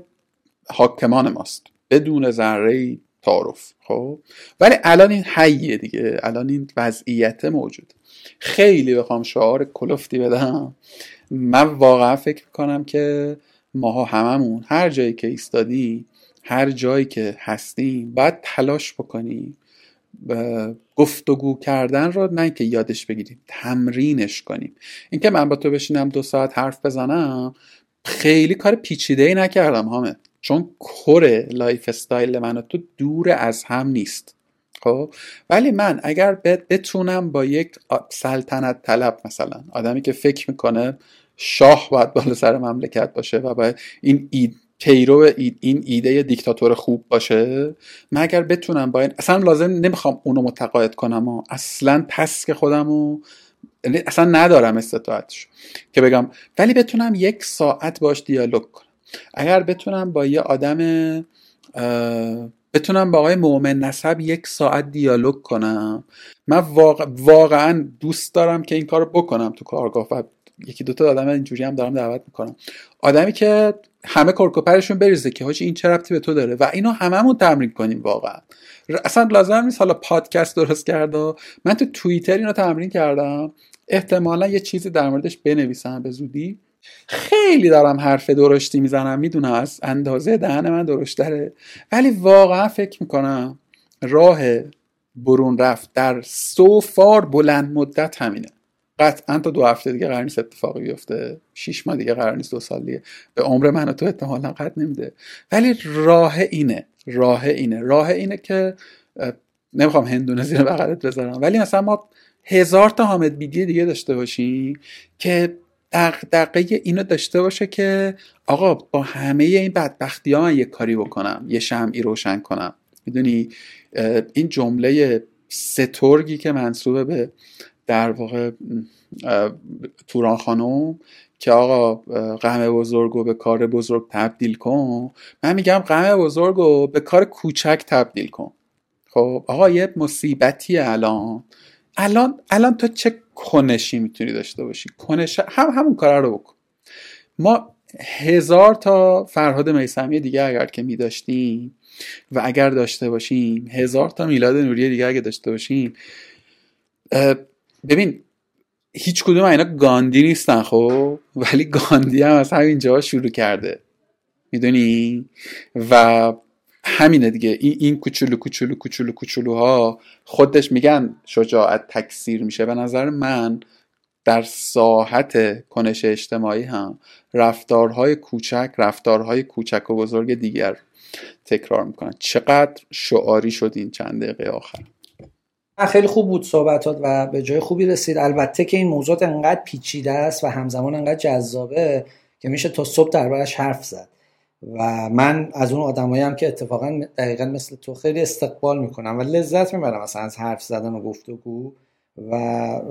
Speaker 1: حاکمان ماست. بدون ذره تعارف. خب؟ ولی الان این حیه دیگه. الان این وضعیت موجود. خیلی بخوام شعار کلفتی بدم. من واقعا فکر می‌کنم که ماها هممون هر جایی که ایستادی هر جایی که هستیم باید تلاش بکنیم گفتگو کردن رو نه که یادش بگیریم تمرینش کنیم. اینکه من با تو بشینم دو ساعت حرف بزنم خیلی کار پیچیده ای نکردم هامه چون core lifestyle من تو دور از هم نیست. خب؟ ولی من اگر بتونم با یک سلطنت طلب مثلا آدمی که فکر می‌کنه شاه باید بالا سر مملکت باشه و باید این اید پیرو این ایده دیکتاتور خوب باشه من اگر بتونم با این اصلا لازم نمی‌خوام اونو متقاعد کنم و اصلا task خودم و یعنی اصلا ندارم استطاعتش که بگم. ولی بتونم یک ساعت باش دیالوگ کنم. اگر بتونم با یه آدم بتونم با آقای مؤمن نسب یک ساعت دیالوگ کنم. من واقعا دوست دارم که این کار بکنم تو کارگاه و یکی دوتا آدم اینجوری هم دارم دعوت می‌کنم. آدمی که همه کرکوپرشون بریزه که حاجی این چه ربطی به تو داره و اینو هممون تمرین کنیم واقعا. اصلا لازم نیست حالا پادکست درست کرده من تو توییتر اینو تمرین کردم. احتمالا یه چیزی در موردش بنویسم به زودی. خیلی دارم حرف درشتی می‌زنم می‌دونم از اندازه دهن من درشتره. ولی واقعا فکر می‌کنم راه برون رفت در سوفار بلند مدت همینه. قطعا تا دو هفته دیگه قرار نیست اتفاقی بیفته. شیش ماه دیگه قرار نیست دو سال دیگه. به عمر من و تو احتمالا قد نمیده. ولی راه اینه راه اینه راه اینه که نمی‌خوام هندونه زیر بغلت بذارم. ولی مثلا ما هزار تا حامد بیدی دیگه داشته باشیم که دقدقه اینو داشته باشه که آقا با همه این بدبختی ها من یه کاری بکنم یه شمعی روشن کنم. می‌دونی؟ این جمله سترگی که منصوبه به در واقع توران خانم که آقا غم بزرگ و به کار بزرگ تبدیل کن. من میگم غم بزرگ رو به کار کوچک تبدیل کن. خب آقا یه مصیبتی الان. الان الان تو چه کنشی می‌تونی داشته باشی. کنش هم همون کار رو بکن. ما هزار تا فرهاد میسمی دیگه اگر که میداشتیم و اگر داشته باشیم هزار تا میلاد نوری دیگه اگر داشته باشیم ببین هیچ کدوم اینا گاندی نیستن خب؟ ولی گاندی هم از همین جا شروع کرده. می‌دونی؟ و همینه دیگه. این این کوچولو کوچولو کوچولو کوچولوها خودش میگن شجاعت تکثیر میشه. به نظر من در ساحت کنش اجتماعی هم رفتارهای کوچک رفتارهای کوچک و بزرگ دیگر تکرار می‌کنن. چقدر شعاری شد این چند دقیقه آخر.
Speaker 2: خیلی خوب بود صحبتات و به جای خوبی رسید. البته که این موضوع انقدر پیچیده است و همزمان انقدر جذابه که میشه تا صبح دربارش حرف زد. و من از اون آدمایی که اتفاقا دقیقا مثل تو خیلی استقبال می‌کنم و لذت می‌برم مثلا از حرف زدن و گفتگو و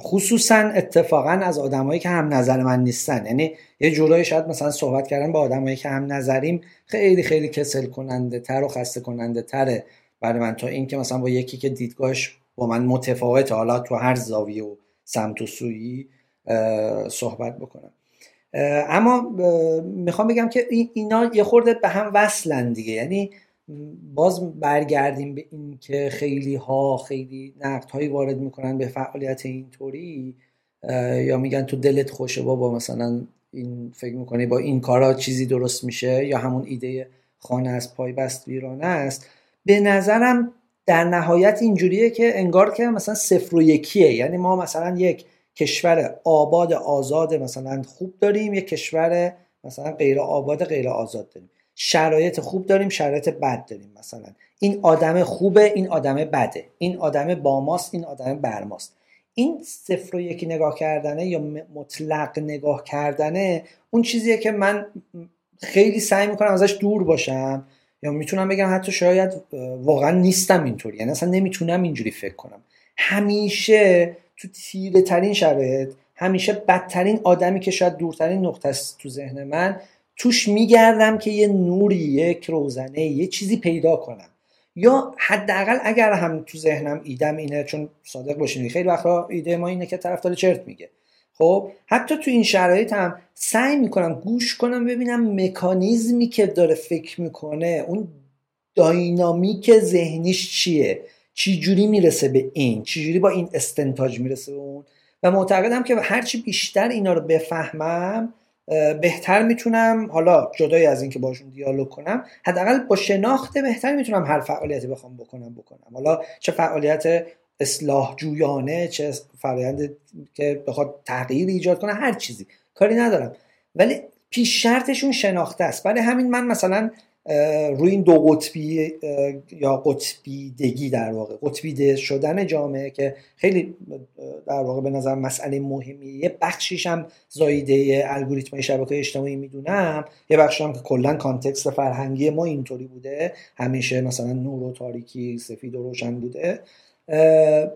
Speaker 2: خصوصا اتفاقا از آدمایی که هم نظر من نیستن. یعنی یه جورایی شاید مثلا صحبت کردن با آدمایی که هم نظریم خیلی خیلی کسل کننده تر و خسته کننده تره. برای من تا اینکه مثلا با یکی که دیدگاهش با من متفاوته حالا تو هر زاویه و سمت و سویی صحبت بکنم. اما می‌خوام بگم که اینا یه خورده به هم وصلن دیگه. یعنی باز برگردیم به این که خیلی ها خیلی نقد هایی وارد می‌کنن به فعالیت اینطوری یا میگن تو دلت خوشه بابا مثلا این فکر می‌کنی با این کارا چیزی درست میشه یا همون ایده خانه از پای بست ویرانه است. به نظرم در نهایت اینجوریه که انگار که مثلا صفر و یکیه. یعنی ما مثلا یک کشور آباد آزاد مثلا خوب داریم یک کشور مثلا غیر آباد غیر آزاد داریم. شرایط خوب داریم شرایط بد داریم مثلا. این آدم خوبه این آدم بده. این آدم باماست این آدم برماست این صفر و یکی نگاه کردنه یا مطلق نگاه کردنه اون چیزیه که من خیلی سعی می‌کنم ازش دور باشم یا می‌تونم بگم حتی شاید واقعا نیستم اینطوری. یعنی اصلا نمی‌تونم اینجوری فکر کنم. همیشه تو تیره ترین شرایط همیشه بدترین آدمی که شاید دورترین نقطه است تو ذهن من توش میگردم که یه نوری یک روزنه یه چیزی پیدا کنم. یا حداقل اگر هم تو ذهنم ایدم اینه چون صادق باشین خیلی وقتا ایده ما اینه که طرف داره چرت میگه. خب حتی تو این شرایط هم سعی می‌کنم گوش کنم ببینم مکانیزمی که داره فکر می‌کنه اون داینامیک ذهنیش چیه. چی جوری می‌رسه به این؟ چی جوری با این استنتاج می‌رسه به اون؟ و معتقدم که هرچی بیشتر اینا رو بفهمم بهتر می‌تونم حالا جدای از اینکه باشون دیالوگ کنم حداقل با شناخت بهتر می‌تونم هر فعالیتی بخوام بکنم بکنم. حالا چه فعالیت اصلاح جویانه چه فرآیند که بخواد تغییر ایجاد کنه هر چیزی. کاری ندارم. ولی پیش شرطشون شناخته است. برای همین من مثلا روی این دو قطبی یا قطبیدگی در واقع قطبیده شدن جامعه که خیلی در واقع به نظر مسئله مهمیه. یه بخشیش هم زاییده الگوریتم شبکه اجتماعی می‌دونم. یه بخشش هم که کلا context فرهنگی ما اینطوری بوده. همیشه مثلا نور و تاریکی سفید و روشن بوده.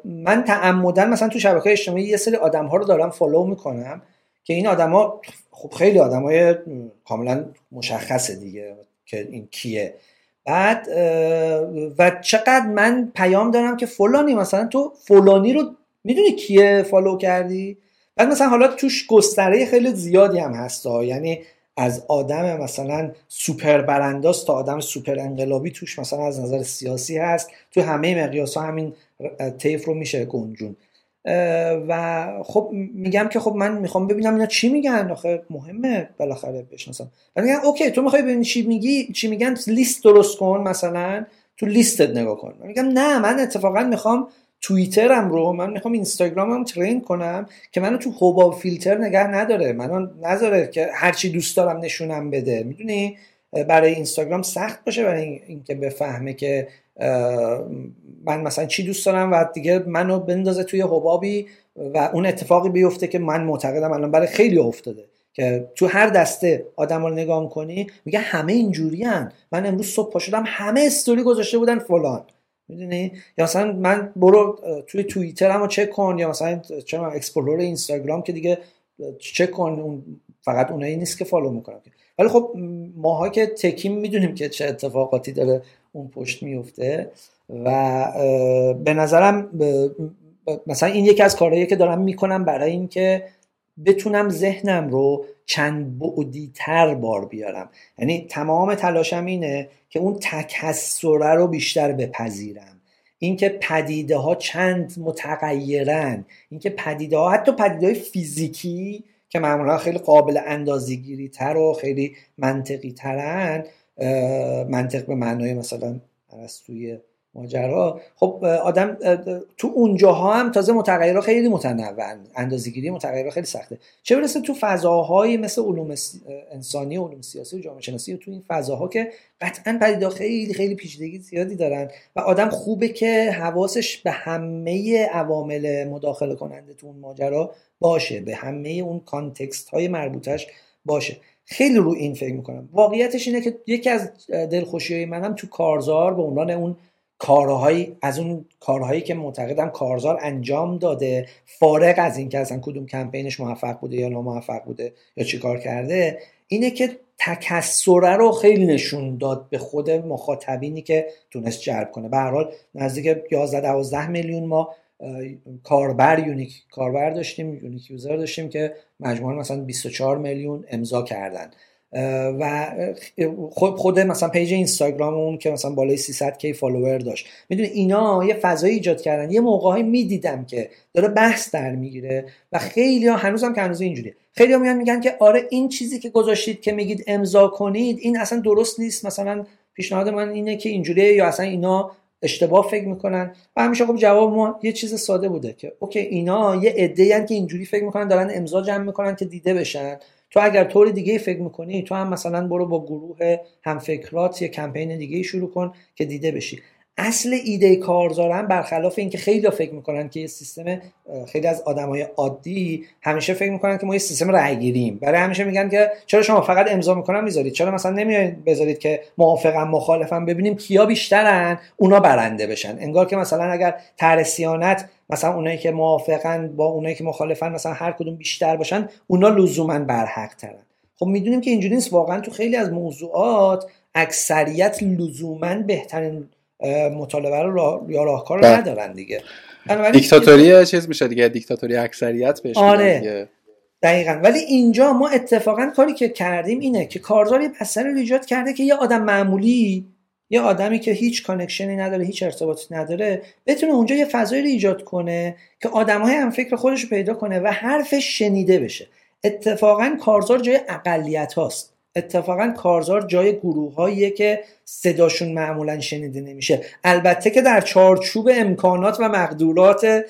Speaker 2: من تعمداً مثلا تو شبکه اجتماعی یه سری آدم ها رو دارم follow می‌کنم که این آدما خب خیلی آدمای کاملا مشخصه دیگه. که این کیه. بعد و چقدر من پیام دارم که فلانی مثلا تو فلانی رو می‌دونی کیه follow کردی؟ بعد مثلا حالا توش گستره خیلی زیادی هم هستا یعنی از آدم مثلا سوپر برانداز تا آدم سوپر انقلابی توش مثلا از نظر سیاسی هست. تو همه مقیاس ها همین تیف رو میشه گنجون و خب میگم که خب من می‌خوام ببینم اینا چی میگن. آخه مهمه بالاخره بشناسم. و میگن اوکی تو می‌خوای ببینی چی میگی چی میگن لیست درست کن مثلا تو لیستت نگاه کن. من میگم نه من اتفاقا می‌خوام توییترم رو من می‌خوام اینستاگرامم ترین کنم که منو تو حباب فیلتر نگه نداره. منو نذاره که هرچی دوست دارم نشونم بده. می‌دونی؟ برای اینستاگرام سخت باشه برای اینکه بفهمه که من مثلا چی دوست دارم و دیگه منو بندازه توی حبابی و اون اتفاقی بیفته که من معتقدم الان برای خیلی افتاده که تو هر دسته آدم رو نگاه کنی میگه همه اینجوری هن. من امروز صبح پا شدم همه استوری گذاشته بودن فلان. می‌دونی؟ یا مثلا من برو توی توییتر هم چک کن یا مثلا چه explore اینستاگرام که دیگه چک کن فقط اونایی نیست که follow می‌کنم ولی خب ماها که tech یم می‌دونیم که چه اتفاقاتی داره اون پشت میفته و به نظرم مثلا این یکی از کارهایی که دارم می‌کنم برای اینکه بتونم ذهنم رو چند بعدی تر بار بیارم. یعنی تمام تلاشم اینه که اون تکسره رو بیشتر بپذیرم. اینکه پدیده ها چند متغیرن اینکه پدیده ها حتی پدیده های فیزیکی که معمولا خیلی قابل اندازگیری تر و خیلی منطقی ترن منطق به معنای مثلا توی ماجرا. خب آدم تو اونجاها هم تازه متغیرها خیلی متنوع اندازه‌گیری متغیرها خیلی سخته. چه برسه تو فضاهایی مثل علوم انسانی و علوم سیاسی و جامعه شناسی تو این فضاها که قطعا پدیده خیلی خیلی پیچیدگی زیادی دارن و آدم خوبه که حواسش به همه عوامل مداخله کننده تو اون ماجرا باشه به همه اون کانتکست های مربوطش باشه. خیلی رو این فکر می‌کنم. واقعیتش اینه که یکی از دلخوشی های منم تو کارزار به عنوان اون کارهایی از اون کارهایی که معتقدم کارزار انجام داده فارغ از اینکه اصلا کدوم کمپینش موفق بوده یا ناموفق بوده یا چی کار کرده اینه که تکثره رو خیلی نشون داد به خود مخاطبینی که تونست جلب کنه. به هر حال نزدیک 11 12 میلیون ما کاربر unique کاربر داشتیم unique user داشتیم که مجموعا مثلا 24 میلیون امضا کردن. و خود مثلا page اینستاگرام اون که مثلا بالای 300 K follower داشت. می‌دونی اینا یه فضایی ایجاد کردن. یه موقعی می‌دیدم که داره بحث در می‌گیره و خیلی ها هنوزم که هنوز اینجوریه. خیلی ها میان میگن که آره این چیزی که گذاشتید که میگید امضا کنید این اصلا درست نیست. مثلا پیشنهاد من اینه که اینجوریه یا اصلا اینا اشتباه فکر می‌کنن. و همیشه خب جواب ما یه چیز ساده بوده که OK اینا یه عده که اینجوری فکر می‌کنن دارن امضا جمع می‌کنن که دیده بشن. تو اگر طور دیگه فکر می‌کنی تو هم مثلا برو با گروه همفکرات یه کمپین دیگه شروع کن که دیده بشی. اصل ایده کارزارن برخلاف اینکه خیلی فکر می‌کنن که یه سیستم خیلی از آدمای عادی همیشه فکر می‌کنن که ما یه سیستم رأی گیریم برای همیشه میگن که چرا شما فقط امضا می‌کنن می‌ذارید؟ چرا مثلا نمیایید بذارید که موافقم مخالفم ببینیم کیا بیشترن؟ اونا برنده بشن. انگار که مثلا اگر ترسیانت مثلا اونایی که موافقن با اونایی که مخالفن مثلا هر کدوم بیشتر باشن اونا لزوما برحق ترن خب می‌دونیم که اینجوری نیست. واقعا تو خیلی از موضوعات اکثریت لزوما بهترین مطالبه رو یا راهکار رو بله. ندارن دیگه.
Speaker 1: دیکتاتوری چیز میشه دیگه دیکتاتوری اکثریت بهش
Speaker 2: آره. دقیقا. ولی اینجا ما اتفاقا کاری که کردیم اینه که کارزار یه رو ایجاد کرده که یه آدم معمولی یه آدمی که هیچ connection ی نداره هیچ ارتباطی نداره بتونه اونجا یه فضایی رو ایجاد کنه که آدمهای هم فکر خودش رو پیدا کنه و حرفش شنیده بشه. اتفاقا کارزار جای اقلیت هاست. اتفاقا کارزار جای گروه که صداشون معمولا شنیده نمیشه. البته که در چارچوب امکانات و مقدورات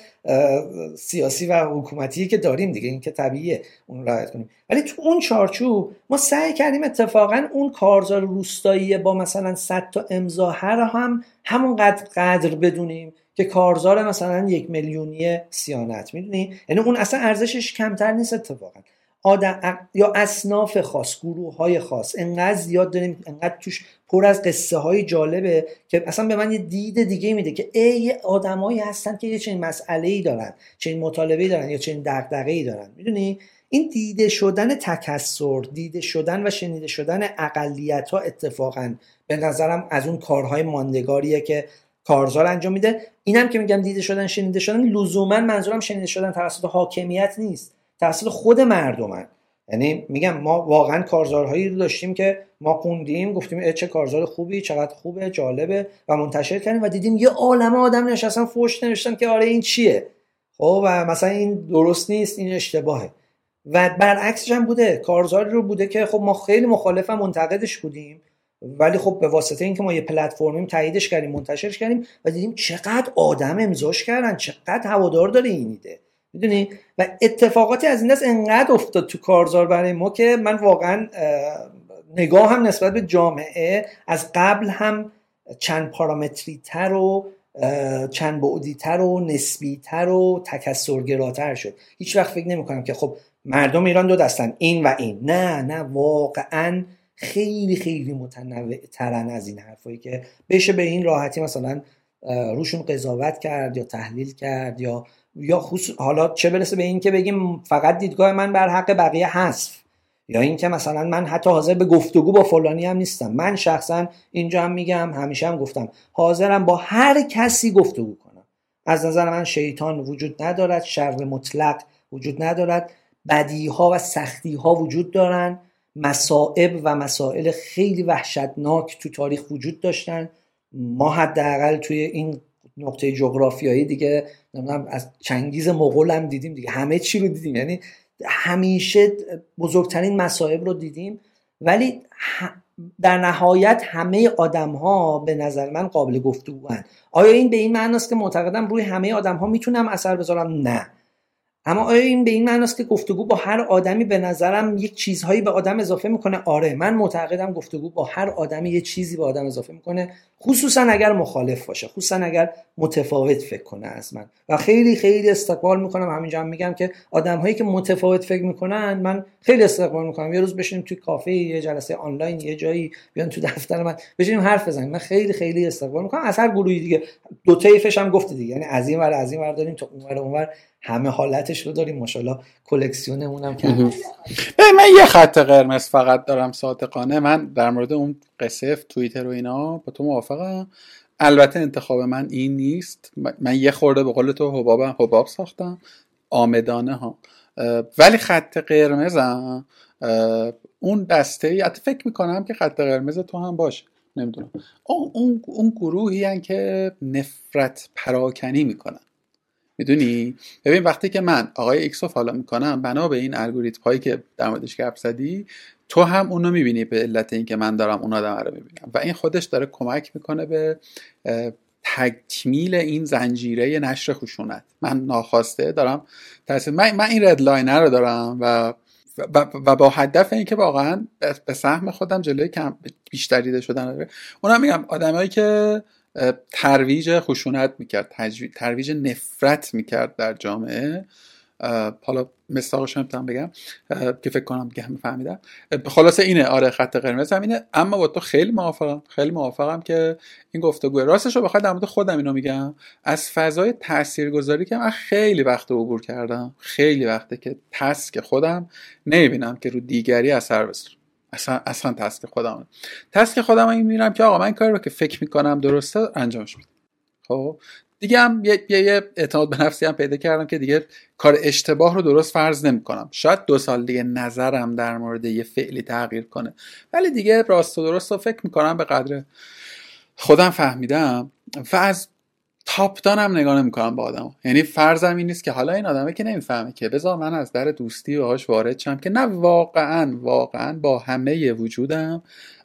Speaker 2: سیاسی و حکومتی که داریم دیگه این که طبیعیه اون رعایت کنیم. ولی تو اون چارچوب ما سعی کردیم اتفاقا اون کارزار روستایی با مثلا 100 تا امضا هر هم همونقدر قدر بدونیم که کارزار مثلا یک میلیونی سیانت می‌دونی؟ یعنی اون اصلا ارزشش کمتر نیست اتفاقا. آدم یا اصناف خاص گروه های خاص. انقدر زیاد داریم انقدر توش پر از قصه های جالبه که اصلا به من یه دید دیگه میده که ای آدمایی هستن که یه چنین مسئله ای دارن چنین مطالبه دارن یا چنین دغدغه ای دارن. می‌دونی؟ این دیده شدن تکسر دیده شدن و شنیده شدن اقلیت ها اتفاقا به نظرم از اون کارهای ماندگاریه که کارزار انجام میده. اینم که میگم دیده شدن شنیده شدن لزوما منظورم شنیده شدن توسط حاکمیت نیست. توسط خود مردمن. یعنی میگم ما واقعا کارزارهایی رو داشتیم که ما خوندیم گفتیم چه کارزار خوبی چقدر خوبه جالبه و منتشر کردیم و دیدیم یه عالم آدم نشستن فوش نوشتن که آره این چیه. خب و مثلا این درست نیست این اشتباهه. و برعکسش هم بوده. کارزاری رو بوده که خب ما خیلی مخالف منتقدش بودیم. ولی خب به واسطه اینکه ما یه پلتفرمیم تاییدش کردیم منتشرش کردیم و دیدیم چقدر آدم امضاش کردن چقدر هوادار داره این ایده. می‌دونی؟ و اتفاقاتی از این دست انقدر افتاد تو کارزار برای ما که من واقعا نگاه هم نسبت به جامعه از قبل هم چند پارامتری تر و چند بعدی تر و نسبی تر و تکسرگراتر شد. هیچ وقت فکر نمی کنم که خب مردم ایران دو دستن این و این. نه نه واقعا خیلی خیلی متنوع ترن از این حرفایی که بشه به این راحتی مثلا روشون قضاوت کرد یا تحلیل کرد یا یا خصوص حالا چه برسه به این که بگیم فقط دیدگاه من بر حق بقیه هست یا اینکه مثلا من حتی حاضر به گفتگو با فلانی هم نیستم. من شخصا اینجا هم میگم همیشه هم گفتم حاضرم با هر کسی گفتگو کنم. از نظر من شیطان وجود ندارد شر مطلق وجود ندارد بدی ها و سختی ها وجود دارن مصائب و مسائل خیلی وحشتناک تو تاریخ وجود داشتن. ما حداقل توی این نقطه جغرافیایی دیگه نمی‌دونم از چنگیز مغول هم دیدیم دیگه. همه چی رو دیدیم. یعنی همیشه بزرگترین مصائب رو دیدیم. ولی در نهایت همه آدم ها به نظر من قابل گفتگو آیا این به این معناست که معتقدم روی همه آدم ها می‌تونم اثر بذارم؟ نه. اما آیا این به این معناست که گفتگو با هر آدمی به نظرم یک چیزهایی به آدم اضافه می‌کنه؟ آره من معتقدم گفتگو با هر آدمی یه چیزی به آدم اضافه می‌کنه خصوصا اگر مخالف باشه خصوصا اگر متفاوت فکر کنه از من. و خیلی خیلی استقبال می‌کنم. همینجا هم میگم که آدم هایی که متفاوت فکر می‌کنن من خیلی استقبال می‌کنم. یه روز بشینیم توی کافه یه جلسه آنلاین یه جایی بیان تو دفتر من بشینیم حرف بزنیم. من خیلی خیلی استقبال می‌کنم. از هر گروهی دیگه. دو طیفش هم گفته دیگه. یعنی از این ور از این ور داریم تا اون ور اون ور. همه حالتش رو داریم. ماشاءالله کلکسیونمون هم کرد
Speaker 1: من یه خط قرمز فقط دارم صادقانه. من در مورد اون قصه توییتر و اینا با تو موافقم. البته انتخاب من این نیست. من یه خورده به قول تو حبابم حباب ساختم. عامدانه ها. ولی خط قرمزم اون دسته ای فکر می‌کنم که خط قرمز تو هم باشه. نمی‌دونم. اون, اون گروهی که نفرت پراکنی می‌کنن. می‌دونی؟ ببین وقتی که من آقای X رو follow می‌کنم بنا به این الگوریتم هایی که در موردش گپ زدی تو هم اونو می‌بینی به علت اینکه من دارم اون آدم رو می‌بینم. و این خودش داره کمک می‌کنه به تکمیل این زنجیره نشر خشونت. من ناخواسته دارم تاثیر من, من این red line رو دارم و و, با هدف اینکه واقعا به سهم خودم جلوی کم بیشتر دیده شدن اونم میگم آدمایی که ترویج خشونت می‌کرد ترویج نفرت می‌کرد در جامعه. حالا مصداقش نمی‌تونم بگم که فکر کنم که همه فهمیدم خلاصه اینه آره خط قرمز اینه اما با تو خیلی موافقم خیلی موافقم که این گفتگو راستش رو بخواد در مورد خودم اینو میگم. از فضای تاثیرگذاری که من خیلی وقت عبور کردم خیلی وقته که تسک خودم نمی‌بینم که رو دیگری اثر بذاره. اصلا اصلا تسک خودم تسک خودم این میرم که آقا من کاری رو که فکر می‌کنم درسته انجامش میدم. خب؟ دیگه هم یه, یه, اعتماد به نفسی هم پیدا کردم که دیگه کار اشتباه رو درست فرض نمی کنم شاید دو سال دیگه نظرم در مورد یه فعلی تغییر کنه. ولی دیگه راست و درست رو فکر می‌کنم به قدر خودم فهمیدم. و از تاپ دانم نگاه نمی‌کنم با آدم یعنی فرضم این نیست که حالا این آدمه که نمی‌فهمه که بذار من از در دوستی باهاش وارد شم که نه واقعا واقعا با همه وجودم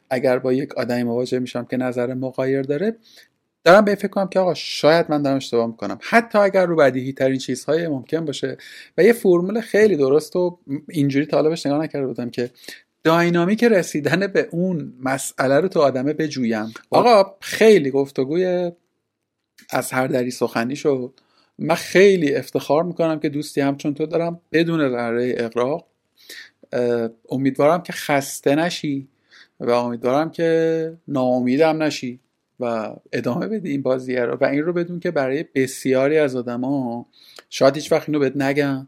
Speaker 1: اگر با یک آدمی مواجه میشم که نظر مقایر داره دارم به فکر کنم که آقا شاید من دارم اشتباه می‌کنم. حتی اگر رو بدیهی ترین چیزهای ممکن باشه و یه فرمول خیلی درست و اینجوری طالبش نگاه نکرده بودم که داینامیک رسیدن به اون مسئله رو تو آدمه بجویم. آقا خیلی گفتگوی از هر دری سخنی شد. من خیلی افتخار می‌کنم که دوستی همچون تو دارم بدون ذره اقراق امیدوارم که خسته نشی و امیدوارم که ناامیدم نشی و ادامه بدی این بازیه رو. و این رو بدون که برای بسیاری از آدما شاید هیچ وقت اینو بهت نگن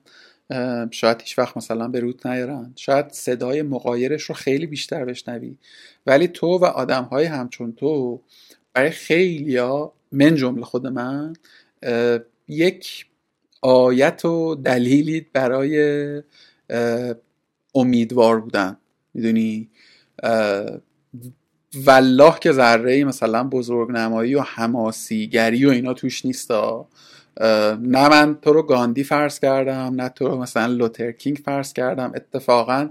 Speaker 1: شاید هیچ وقت مثلا به روت نیارن. شاید صدای مقایرش رو خیلی بیشتر بشنوی. ولی تو و آدم های همچون تو برای خیلیا من جمله خود من یک آیت و دلیلی برای امیدوار بودن. می‌دونی؟ والله که ذره مثلا بزرگ نمایی و هماسیگری و اینا توش نیستا. نه من تو رو گاندی فرض کردم نه تو رو مثلا لوتر کینگ فرض کردم. اتفاقا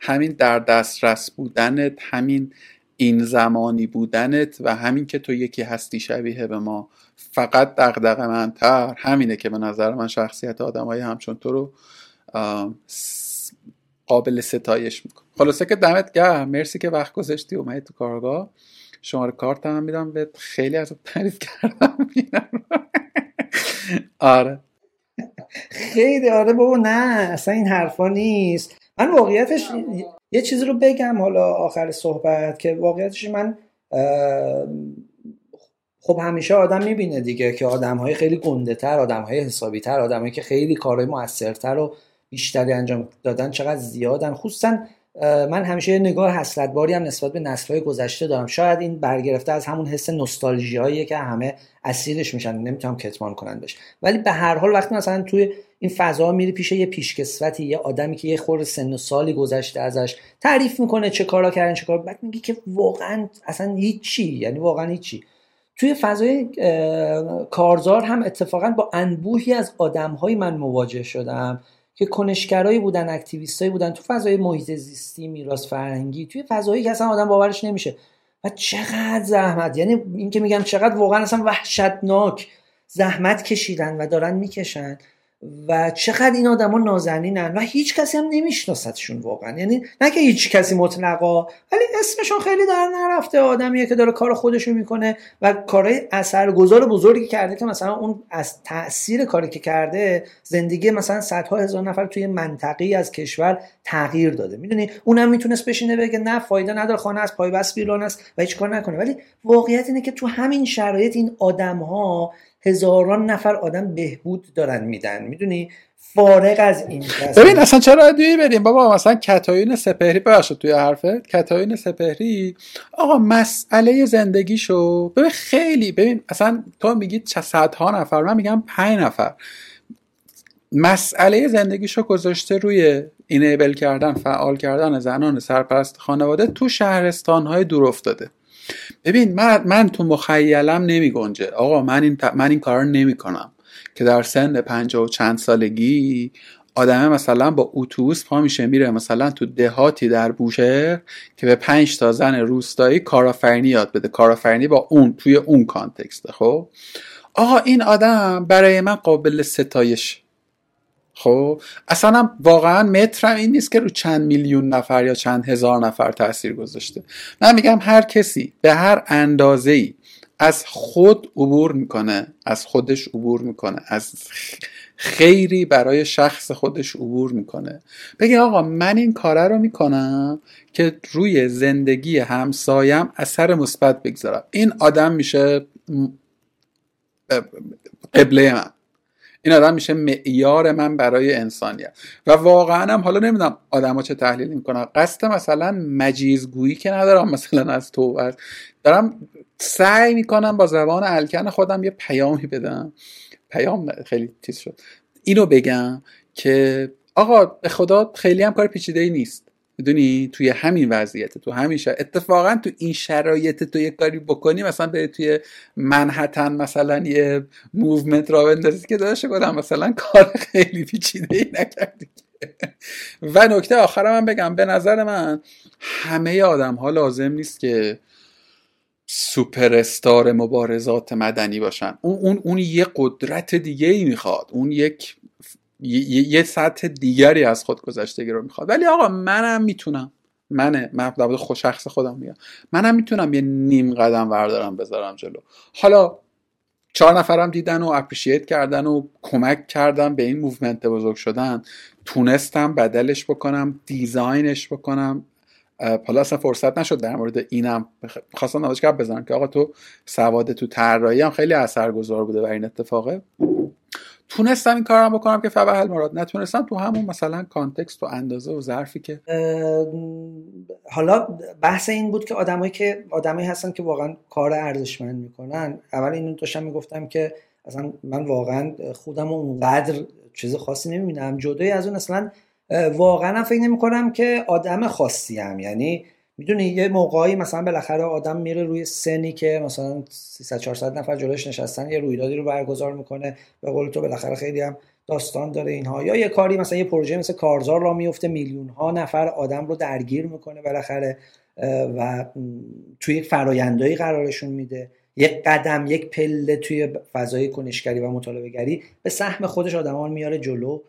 Speaker 1: همین در دسترس بودنت همین این زمانی بودنت و همین که تو یکی هستی شبیه به ما فقط دقدقه منتر. همینه که به نظر من شخصیت آدمایی همچون تو رو قابل ستایش میکن خلاصه که دمت گرم. مرسی که وقت گذاشتی اومدی تو کارگاه. شماره کارت هم میدم به خیلی از تعریف کردم. *laughs* آره.
Speaker 2: خیلی آره بابا نه اصلا این حرفا نیست. من واقعیتش یه چیزی رو بگم حالا آخر صحبت که واقعیتش من خب همیشه آدم می‌بینه دیگه که آدم های خیلی گنده تر آدم های حسابی تر آدم که خیلی کارهای موثرتر و بیشتری انجام دادن چقدر زیادن. خصوصا من همیشه یه نگاه حسرت باری هم نسبت به نسل‌های گذشته دارم. شاید این برگرفته از همون حس نوستالژی که همه اسیرش میشن. نمی‌تونم کتمان کنن بشه ولی به هر حال وقتی مثلا توی این فضا میری پیش یه پیشکسوتی یه آدمی که یه خور سن و سالی گذشته ازش. تعریف می‌کنه چه کارا کردن چه کار بعد میگی که واقعا اصلا هیچی یعنی واقعا هیچی. توی فضای کارزار هم اتفاقا با انبوهی از آدمهایی من مواجه شدم که کنشگرایی بودن اکتیویستایی بودن. تو فضای محیط زیستی میراث فرهنگی توی فضایی که اصلا آدم باورش نمیشه. و چقدر زحمت. یعنی این که میگم چقدر واقعا اصلا وحشتناک زحمت کشیدن و دارن می‌کشن. و چقدر این آدما نازنینن و هیچ کسی هم نمیشناستشون واقعا. یعنی نه که هیچ کسی مطلقا ولی اسمشون خیلی در نرفته. آدمیه که داره کار خودشو می‌کنه و کارهای اثرگذار بزرگی کرده که مثلا اون از تاثیر کاری که کرده زندگی مثلا صدها هزار نفر توی منطقی از کشور تغییر داده. می‌دونی؟ اونم می‌تونست بشینه بگه نه فایده نداره خانه از پای بس بیرون است و هیچ کار نکنه. ولی واقعیت اینه که تو همین شرایط این آدم ها هزاران نفر آدم بهبود دارن میدن. می‌دونی؟ فارغ از این
Speaker 1: ببین اصلا چرا دوی بریم بابا مثلا کتایون سپهری ببخشید توی حرفت کتایون سپهری آقا مسئله زندگیشو ببین خیلی ببین اصلا تو میگی صدها نفر من میگم پنج نفر. مسئله زندگیشو گذاشته روی اینیبل کردن فعال کردن زنان سرپرست خانواده تو شهرستان های دور افتاده. ببین من, من تو مخیلم نمی گنجه. آقا من این, من این کار نمی کنم. که در سن پنجاه و چند سالگی آدمه مثلا با اتوبوس پا میشه میره مثلا تو دهاتی در بوشهر که به پنج تا زن روستایی کارآفرینی یاد بده. کارآفرینی با اون توی اون کانتکسته خب؟ آقا این آدم برای من قابل ستایش. خب اصلا واقعا مترم این نیست که رو چند میلیون نفر یا چند هزار نفر تاثیر گذاشته. من میگم هر کسی به هر اندازه ای از خود عبور می‌کنه از خودش عبور می‌کنه از خیری برای شخص خودش عبور می‌کنه. بگه آقا من این کاره رو می‌کنم که روی زندگی همسایم اثر مثبت بگذارم. این آدم میشه قبله من. این آدم میشه معیار من برای انسانیت. و واقعا هم حالا نمی‌دونم آدما چه تحلیل می‌کنن. قصد مثلا مجیزگویی که ندارم مثلا از تو دارم سعی می‌کنم با زبان الکن خودم یه پیامی بدم. پیام خیلی تیز شد. اینو بگم که آقا به خدا خیلی هم کار پیچیده ای نیست. می‌دونی؟ توی همین وضعیت تو همین شرایط اتفاقا تو این شرایط تو یه کاری بکنی مثلا به توی منحتن مثلا یه موومنت را بندازی که داشته کنم مثلا کار خیلی پیچیده ای نکردی و نکته آخرم من بگم به نظر من همه آدم ها لازم نیست که سوپر استار مبارزات مدنی باشن. اون, اون, اون یه قدرت دیگه ای می‌خواد. اون یک یه سطح دیگری از خودگذشتگی رو می‌خواد. ولی آقا منم می‌تونم. منه. من در خود شخص خودم میگم. منم می‌تونم یه نیم قدم وردارم بذارم جلو. حالا چهار نفرم دیدن و appreciate کردن و کمک کردن به این movement بزرگ شدن. تونستم بدلش بکنم design ش بکنم. حالا اصلا فرصت نشد در مورد اینم خواستم نمایشگر بزنم که آقا تو سواد تو طراحی هم خیلی اثرگذار بوده و این اتفاقه. تونستم این کارم بکنم که فبها المراد. نتونستم تو همون مثلا context و اندازه و ظرفی که
Speaker 2: حالا بحث این بود که آدمایی که آدمایی هستن که واقعا کار ارزشمند می‌کنن. اول اینو داشتم می‌گفتم که اصلا من واقعا خودم اونقدر چیز خاصی نمی‌بینم. جدای از اون اصلا واقعا فکر نمی کنم که آدم خاصی هم یعنی می‌دونی یه موقعی مثلا بالاخره آدم میره روی سنی که مثلا 300 400 نفر جلوش نشستن یه رویدادی رو برگزار می‌کنه. به قول تو بالاخره خیلی هم داستان داره اینها. یا یه کاری مثلا یه پروژه مثل کارزار را میفته میلیون ها نفر آدم رو درگیر می‌کنه بالاخره و توی فرایندهایی قرارشون میده. یک قدم یک پله توی فضای کنشگری و مطالبه گری به سهم خودش آدمان میاره جلو.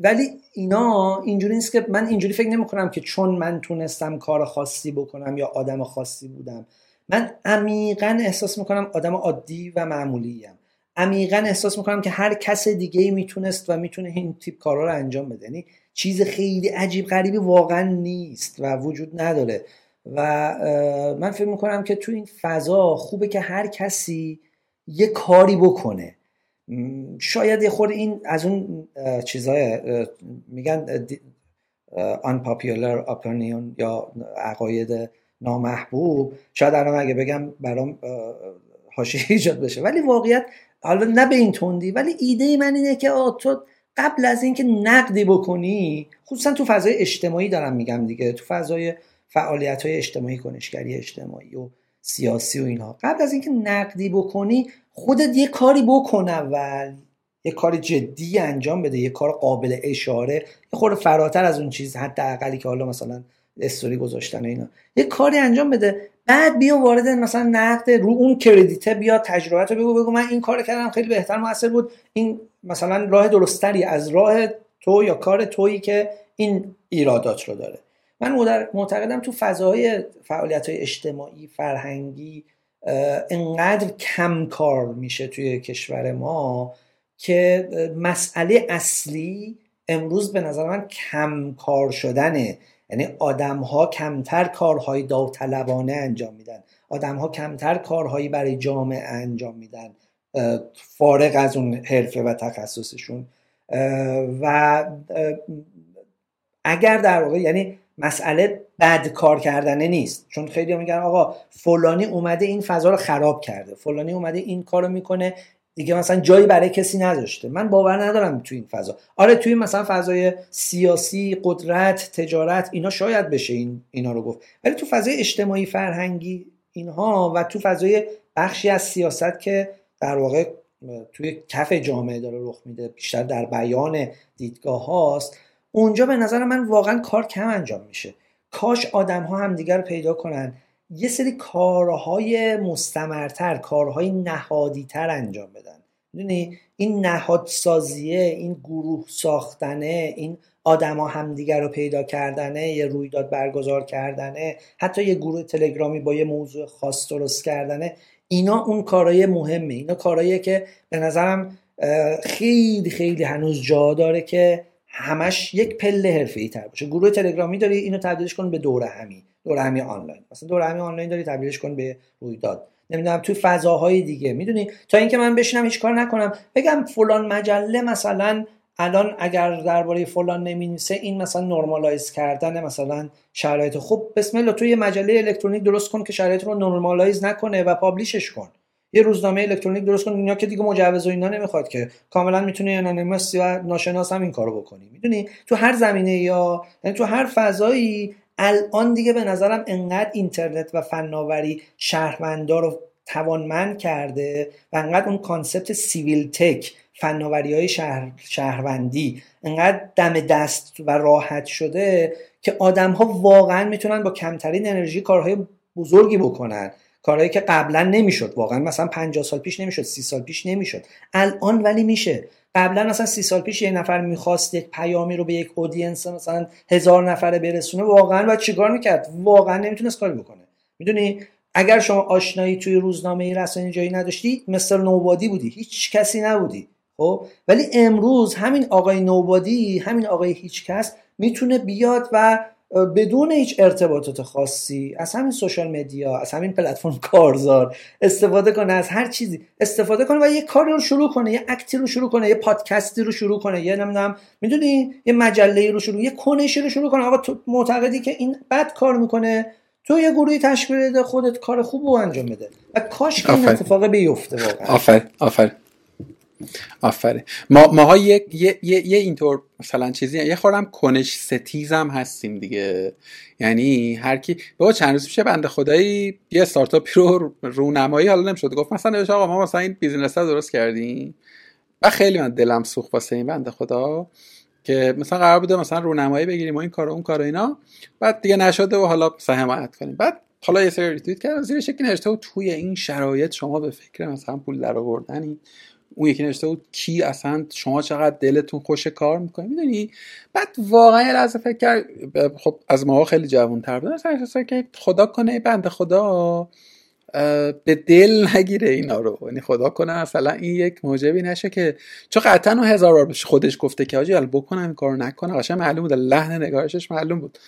Speaker 2: ولی اینا اینجوری نیست که من اینجوری فکر نمی کنم که چون من تونستم کار خاصی بکنم یا آدم خاصی بودم. من عمیقا احساس می‌کنم آدم عادی و معمولی ام عمیقا احساس می‌کنم که هر کس دیگه می‌تونست و می‌تونه این تیپ کارا رو انجام بده. یعنی چیز خیلی عجیب غریبی واقعا نیست و وجود نداره. و من فکر می‌کنم که تو این فضا خوبه که هر کسی یه کاری بکنه. شاید یه این از اون چیزای میگن unpopular opinion یا عقاید نامحبوب. شاید الان اگه بگم برام حاشیه ایجاد بشه. ولی واقعیت حالا نه به این تندی ولی ایده من اینه که تو قبل از اینکه نقدی بکنی خصوصا تو فضای اجتماعی دارم میگم دیگه تو فضای فعالیت های اجتماعی کنشگری اجتماعی و سیاسی و اینها. قبل از اینکه نقدی بکنی خودت یه کاری بکن اول. یه کار جدی انجام بده یه کار قابل اشاره. یه خورده فراتر از اون چیز حتی اقلی که حالا مثلا استوری گذاشتن اینا. یه کاری انجام بده. بعد بیا وارد مثلا نقد رو اون کردیته بیا تجربه بگو بگو من این کار کردم خیلی بهتر موثر بود. این مثلا راه درستری از راه تو یا کار تویی که این ایرادات رو داره. من معتقدم تو فضاهای فعالیت های اجتماعی فرهنگی انقدر کم کار میشه توی کشور ما که مسئله اصلی امروز به نظر من کم کار شدنه. یعنی آدم ها کمتر کارهای داوطلبانه انجام میدن. آدم ها کمتر کارهایی برای جامعه انجام میدن. فارغ از اون حرفه و تخصصشون. و اگر در واقع یعنی مسئله بد کار کردنه نیست. چون خیلی میگن آقا فلانی اومده این فضا رو خراب کرده. فلانی اومده این کارو می‌کنه. دیگه مثلا جایی برای کسی نذاشته من باور ندارم تو این فضا. آره توی مثلا فضای سیاسی قدرت تجارت اینا شاید بشه این اینا رو گفت. ولی تو فضای اجتماعی فرهنگی اینها و تو فضای بخشی از سیاست که در واقع توی کف جامعه داره رخ میده بیشتر در بیان دیدگاه هاست اونجا به نظر من واقعا کار کم انجام میشه. کاش آدم ها همدیگر رو پیدا کنن. یه سری کارهای مستمرتر کارهای نهادیتر انجام بدن. می‌دونی؟ این نهادسازیه این گروه ساختنه این آدما همدیگر رو پیدا کردنه یه رویداد برگزار کردنه حتی یه گروه تلگرامی با یه موضوع خاص درست کردنه. اینا اون کارهای مهمه. اینا کارهاییه که به نظرم خیلی خیلی هنوز جا داره که همش یک پله حرفه‌ای تر باشه. گروه تلگرامی داری اینو تبدیلش کن به دوره همی. دوره همی آنلاین. مثلا دوره همی آنلاین داری تبدیلش کن به رویداد. نمی‌دونم توی فضاهای دیگه. می‌دونی؟ تا اینکه من بشینم هیچ کار نکنم. بگم فلان مجله مثلا الان اگر درباره فلان نمی‌نویسه این مثلا normalize کردن مثلا شرایط. خوب بسم الله توی یه مجله الکترونیک درست کن که شرایط رو normalize نکنه و publish ش کن. یه روزنامه الکترونیک درست کن اینا که دیگه مجوز و اینا نمی‌خواد که. کاملا می‌تونه anonymous و ناشناس هم این کارو بکنی. می‌دونی؟ تو هر زمینه یا یعنی تو هر فضایی الان دیگه به نظرم انقدر اینترنت و فناوری شهروندا رو توانمند کرده و انقدر اون concept civil tech فناوری های شهر، شهروندی انقدر دم دست و راحت شده که آدم ها واقعا می‌تونن با کمترین انرژی کارهای بزرگی بکنن. کارهایی که قبلا نمی‌شد. واقعا مثلا 50 سال پیش نمی‌شد 30 سال پیش نمی‌شد. الان ولی میشه. قبلا مثلا سی سال پیش یه نفر می‌خواست یک پیامی رو به یک اودینس مثلا هزار نفره برسونه واقعا باید چیکار می‌کرد؟ واقعا نمی‌تونست کاری بکنه. می‌دونی؟ اگر شما آشنایی توی روزنامه رسانه جایی نداشتی مثل نوبادی بودی. هیچ کسی نبودی. خب؟ ولی امروز همین آقای نوبادی همین آقای هیچکس می‌تونه بیاد و بدون هیچ ارتباطات خاصی از همین سوشال مدیا از همین پلتفرم کارزار استفاده کنه از هر چیزی استفاده کنه و یه کاری رو شروع کنه یه اکتی رو شروع کنه یه پادکستی رو شروع کنه یه نمی‌دونم می‌دونی؟ یه مجله رو شروع یه کنشی رو شروع کنه. آقا تو معتقدی که این بد کار می‌کنه؟ تو یه گروهی تشکیل بده خودت کار خوب رو انجام بده. و کاش که این اتفاق بیفته واقعا.
Speaker 1: آفر آفر آفرین ما ماها یه, یه, یه, اینطور مثلا چیزی یه خورده کنش ستیز هم هستیم دیگه. یعنی هر کی بابا چند روز میشه بنده خدایی یه استارتاپی رو رونمایی حالا نمی‌شد. گفت مثلا آقا ما مثلا این business رو درست کردیم. و خیلی من دلم سوخت واسه این بنده خدا که مثلا قرار بوده مثلا رونمایی بگیریم و این کار اون کار اینا. بعد دیگه نشده و حالا حمایت کنیم. بعد حالا یه سری ریتویت کردم. زیرش یکی نوشته و توی این شرایط شما به فکر مثلا پول در آوردنی اون یکی نوشته بود کی اصلا شما چقدر دلتون خوش کار می‌کنه؟ می‌دونی؟ بعد واقعا لحظه فکر کرد خب از ما خیلی جوان تر بود. اصلا که خدا کنه بنده خدا به دل نگیره اینا رو. یعنی خدا کنه مثلا این یک موجبی نشه که چون قطعا اون هزار بار خودش گفته که آجی بکنم این کارو نکنه قشنگ معلوم بود لحن نگارشش معلوم بود.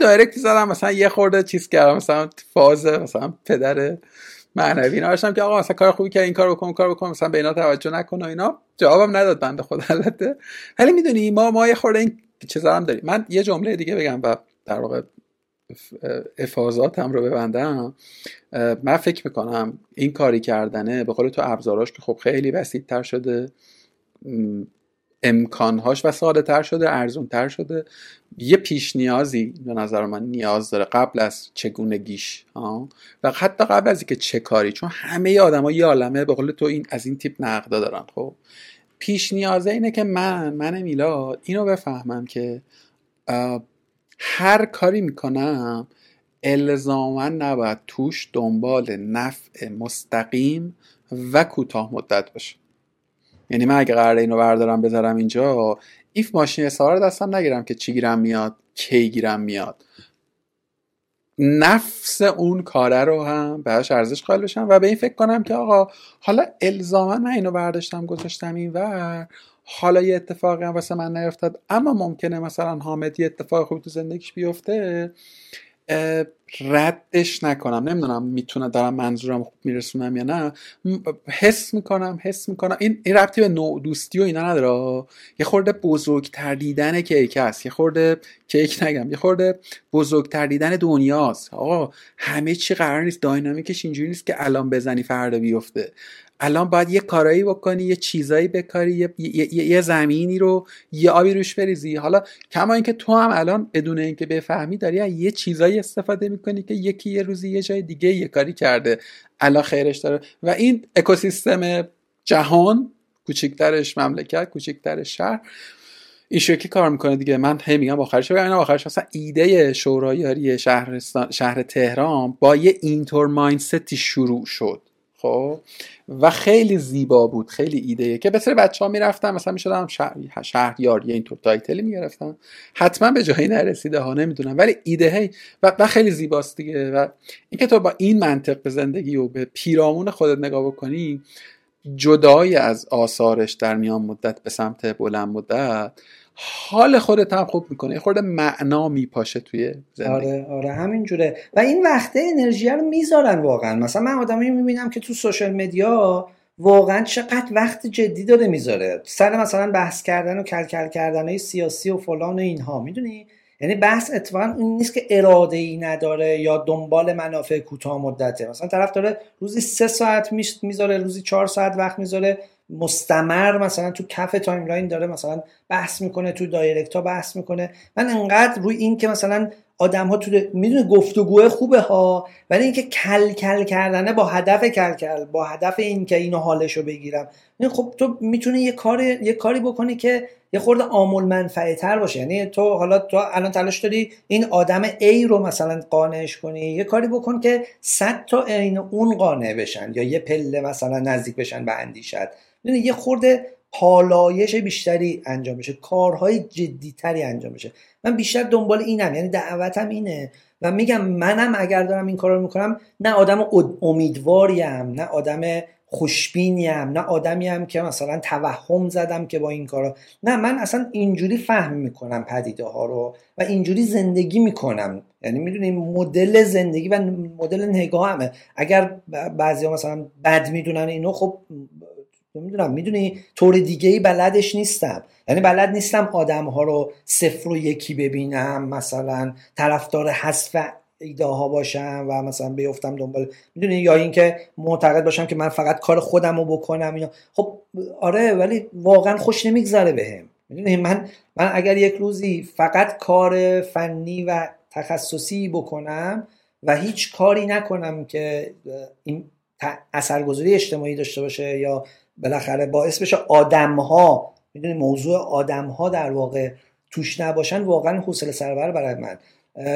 Speaker 1: دایرکت زدم مثلا یه خورده چیز کردم مثلا فاز مثلا پدر معنوی. نوشتم که آقا مثلا کار خوبی که این کار بکن کار بکن مثلا به اینا توجه نکن و اینا. جوابم نداد بنده خدا البته. ولی می‌دونی ما ما یه خورده این چیزا هم داریم. من یه جمله دیگه بگم و در واقع افاظاتم رو ببندم. من فکر می‌کنم این کاری کردنه به قول تو ابزاراش که خب خیلی وسیع تر شده امکانهاش و ساده تر شده ارزون تر شده. یه پیش نیازی به نظر من نیاز داره قبل از چگونگیش و حتی قبل از اینکه چه کاری چون همه آدما یه عالمه به قول تو این از این تیپ نقدا دارن خب؟ پیش نیازه اینه که من من میلاد اینو بفهمم که هر کاری می‌کنم الزاما نباید توش دنبال نفع مستقیم و کوتاه مدت باشه. یعنی من اگه قراره اینو بردارم بذارم اینجا ایف ماشین سوار دستم نگیرم که چی گیرم میاد کی گیرم میاد. نفس اون کاره رو هم بهش ارزش قائل بشم و به این فکر کنم که آقا حالا الزاما من اینو برداشتم گذاشتم این و حالا یه اتفاقی هم واسه من نیفتاد اما ممکنه مثلا حامد یه اتفاق خوب تو زندگیش بیفته. ردش نکنم. نمی‌دونم می‌تونه دارم منظورم خوب میرسونم یا نه. حس می‌کنم حس می‌کنم. این این ربطی به نوع دوستی و اینا نداره. یه خورده بزرگتر دیدن کیک هست. یه خورده کیک نگم یه خورده بزرگتر دیدن دنیاست. آقا همه چی قرار نیست داینامیکش اینجوری نیست که الان بزنی فردا بیفته. الان باید یه کارایی بکنی یه چیزایی بکاری یه, یه،, یه،, زمینی رو یه آبی روش بریزی. حالا کما اینکه تو هم الان بدون اینکه بفهمی داری یه چیزایی استفاده می‌کنی که یکی یه روزی یه جای دیگه یه کاری کرده. الان خیرش داره. و این اکوسیستم جهان کوچکترش مملکت کوچکترش شهر این شکلی کار می‌کنه دیگه. من هی میگم آخرش بگم آخرش مثلا ایده شورایاری شهرستان شهر تهران با یه اینطور مایندستی شروع شد. خب؟ و خیلی زیبا بود خیلی ایده. که به سر بچه ها می‌رفتن مثلا می‌شدم شهر... شهریار یه اینطور تایتلی می‌گرفتن. حتما به جایی نرسیده ها نمی‌دونم. ولی ایده هی و, و خیلی زیباست دیگه. و اینکه تو با این منطق به زندگی و به پیرامون خودت نگاه بکنی جدای از آثارش در میان مدت به سمت بلند مدت حال خودت هم خوب می‌کنه خورده معنا میپاشه توی زندگی.
Speaker 2: آره آره همین جوره و این وقته انرژی رو می‌ذارن واقعا. مثلا من آدمی می‌بینم که تو سوشال مدیا واقعا چقدر وقت جدی داره می‌ذاره. سر مثلا بحث کردن و کل کردن های سیاسی و فلان و اینها می‌دونی؟ یعنی بحث اتفاقا این نیست که اراده ای نداره یا دنبال منافع کوتاه مدته. مثلا طرف داره روزی سه ساعت می‌ذاره روزی چهار ساعت وقت می‌ذاره. مستمر مثلا تو کف timeline داره مثلا بحث می‌کنه تو direct ها بحث می‌کنه. من انقدر روی این که مثلا آدم ها تو می‌دونه گفتگوه خوبه ها ولی اینکه کل کل کردنه با هدف کل کل با هدف این که اینو حالشو بگیرم. خب تو می‌تونی یه کار یه کاری بکنی که یه خورده عام‌المنفعه تر باشه. یعنی تو حالا تو الان تلاش داری این آدم A رو مثلا قانعش کنی. یه کاری بکن که 100 تا این اون قانع بشن یا یه پله مثلا نزدیک بشن به اندیشه‌ت. یه خورده پالایش بیشتری انجام بشه کارهای جدیتری انجام بشه من بیشتر دنبال اینم یعنی دعوتم اینه و میگم منم اگر دارم این کار رو می‌کنم نه آدم امیدواریم نه آدم خوشبینیم نه آدمیم که مثلا توهم زدم که با این کارا. نه من اصلا اینجوری فهم می‌کنم پدیده ها رو و اینجوری زندگی می‌کنم. یعنی می‌دونی مدل زندگی و مدل نگاهمه. اگر بعضی ها مثلا بد می‌دونن اینو خب نمی‌دونم می‌دونی طور دیگه ای بلدش نیستم. یعنی بلد نیستم آدم ها رو صفر و یکی ببینم مثلا طرفدار حذف ایده ها باشم و مثلا بیفتم دنبال می‌دونی؟ یا اینکه معتقد باشم که من فقط کار خودم رو بکنم اینا. خب آره ولی واقعا خوش نمیگذره بهم. می‌دونی؟ من من اگر یک روزی فقط کار فنی و تخصصی بکنم و هیچ کاری نکنم که این اثرگذاری اجتماعی داشته باشه یا بالاخره باعث بشه آدم ها می‌دونی موضوع آدم ها در واقع توش نباشن واقعا حوصله سربر برای من.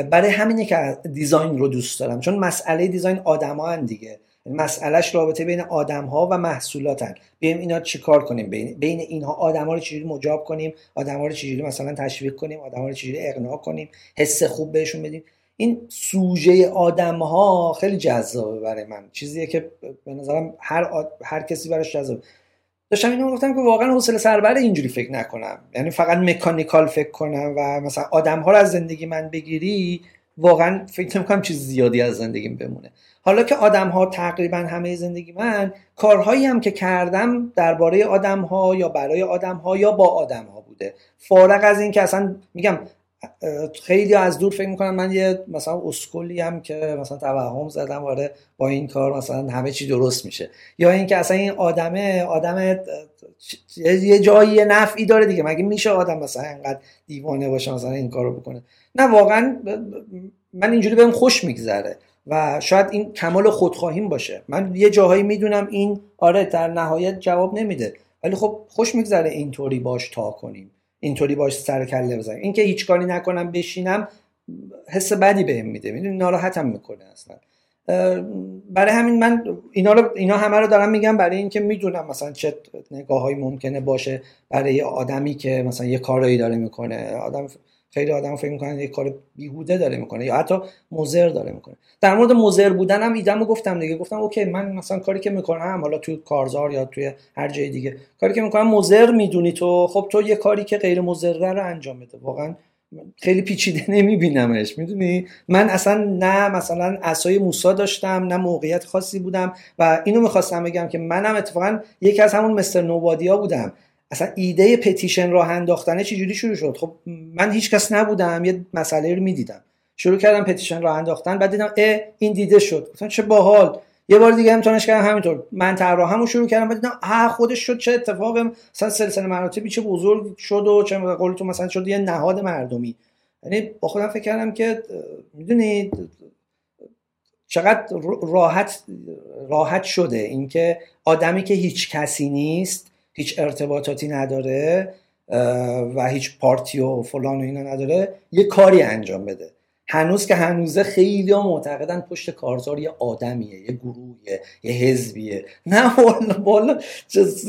Speaker 2: برای همینه که دیزاین رو دوست دارم چون مسئله دیزاین آدم دیگه. مسئلهش رابطه بین آدم ها و محصولاتن بیایم اینا چیکار کنیم؟ بین, بین اینها آدم ها رو چجوری مجاب کنیم؟ آدم ها رو چجوری مثلا تشویق کنیم؟ آدم ها رو چجوری اقناع کنیم؟ حس خوب بهشون بدیم؟ این سوژه آدم ها خیلی جذابه برای من. چیزیه که به نظرم هر, هر کسی براش جذابه. داشتم اینو گفتم که واقعا حوصله سربر اینجوری فکر نکنم. یعنی فقط مکانیکال فکر کنم و مثلا آدم ها رو از زندگی من بگیری واقعا فکر نمی‌کنم چیز زیادی از زندگیم بمونه. حالا که آدم ها تقریبا همه زندگی من کارهایی هم که کردم درباره آدم ها یا برای آدم ها یا با آدم ها بوده. فارغ از این که اصلا میگم خیلی از دور فکر می‌کنم من یه مثلا اسکولی هم که مثلا توهم زدم واره با این کار مثلا همه چی درست میشه. یا اینکه اصلا این آدمه آدم یه جایی نفعی داره دیگه. مگه میشه آدم مثلا اینقدر دیوانه باشه مثلا این کارو بکنه؟ نه واقعا من اینجوری بهم خوش میگذره و شاید این کمال خودخواهیم باشه. من یه جاهایی می‌دونم این آره در نهایت جواب نمیده. ولی خب خوش میگذره اینطوری باش تا کنیم. اینطوری باش سر کله بزنیم اینکه هیچ کاری نکنم بشینم حس بدی بهم میده. می‌دونی؟ ناراحتم می‌کنه اصلا. برای همین من اینا رو اینا همه رو دارم میگم برای اینکه می‌دونم مثلا چه نگاههایی ممکنه باشه برای آدمی که مثلا یه کارایی داره می‌کنه. آدم خیلی آدم فکر می‌کنن یه کار بیهوده داره می‌کنه یا حتی مزر داره می‌کنه. در مورد مزر بودن هم ایدمو گفتم دیگه. گفتم اوکی من مثلا کاری که می‌کنم حالا توی کارزار یا توی هر جای دیگه کاری که می‌کنم مزر می‌دونی تو. خب تو یه کاری که غیر مزر رو انجام بده. واقعا خیلی پیچیده *laughs* نمیبینمش. می‌دونی؟ من اصلا نه مثلا اسای موسا داشتم نه موقعیت خاصی بودم و اینو می‌خواستم بگم که منم اتفاقا یکی از همون مستر نوبادیا بودم. اصلا ایده پتیشن راه انداختنه چجوری شروع شد؟ خب من هیچ کس نبودم یه مسئله رو می‌دیدم. شروع کردم پتیشن راه انداختن بعد دیدم این دیده شد. گفتم چه باحال. یه بار دیگه امتحانش کردم همینطور. من طراحمو شروع کردم بعد دیدم اه خودش شد چه اتفاق مثلا سلسله مراتبی چه بزرگ شد و چه قول تو مثلا شد یه نهاد مردمی. یعنی با خودم فکر کردم که می‌دونید چقدر راحت راحت شده اینکه آدمی که هیچ کسی نیست هیچ ارتباطاتی نداره و هیچ پارتی و فلان و اینا نداره یه کاری انجام بده. هنوز که هنوزه خیلی ها معتقدن پشت کارزار یه آدمیه یه گروهیه یه حزبیه. نه والا والا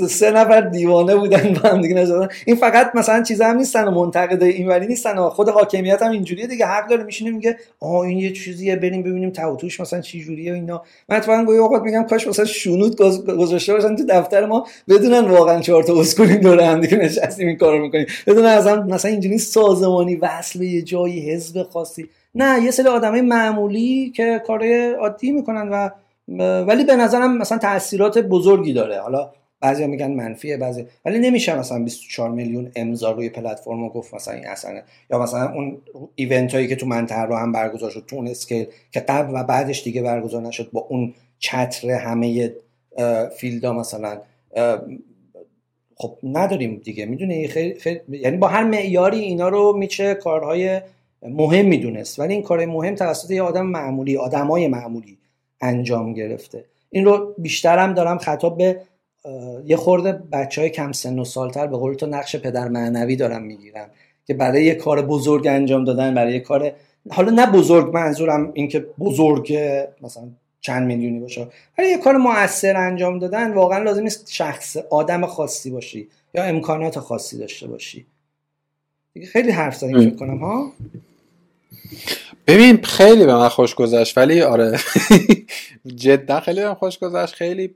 Speaker 2: سه نفر دیوانه بودن با هم دیگه نزدن این فقط مثلا چیزا هم نیستن و منتقد اینوری نیستن خود حاکمیت هم اینجوریه دیگه. حق داره میشینه میگه آها این یه چیزیه بریم ببینیم توتوش مثلا چی جوریه و اینا. من اتفاقا گویا اوقات میگم کاش مثلا شونوت گذاشته باشن تو دفتر ما بدونن واقعا چهار تا اسکولین دور هم دیگه نشستیم این کارو می‌کنیم. بدونن اصلا مثلا اینجوری سازمانی وصل یه جایی حزب خاصی. نه یه سری آدمای معمولی که کارهای عادی می‌کنن و ولی به نظرم مثلا تاثیرات بزرگی داره. حالا بعضی میگن منفیه بعضی ولی نمیشه مثلا 24 میلیون امضا روی پلتفرم گفت مثلا این اصلا یا مثلا اون ایونت هایی که تو منطقه رو هم برگزار شد تو اون اسکیل که قبل و بعدش دیگه برگزار نشد با اون چتر همه فیلدا مثلا خب نداریم دیگه. می‌دونی؟ خیلی, خیلی یعنی با هر معیاری اینا رو میشه کارهای مهم می‌دونست ولی این کار مهم توسط یه آدم معمولی آدمای معمولی انجام گرفته. این رو بیشترم دارم خطاب به یه خورده بچه های کم سن و سالتر به قول تو نقش پدر معنوی دارم می‌گیرم که برای یه کار بزرگ انجام دادن برای یه کار حالا نه بزرگ منظورم اینکه بزرگ مثلا چند میلیونی باشه ولی یه کار موثر انجام دادن واقعا لازم نیست شخص آدم خاصی باشی یا امکانات خاصی داشته باشی. خیلی حرف زدیم فکر کنم ها؟
Speaker 1: ببین خیلی به من خوش گذشت ولی آره. *laughs* جدا خیلی به من خوش گذشت خیلی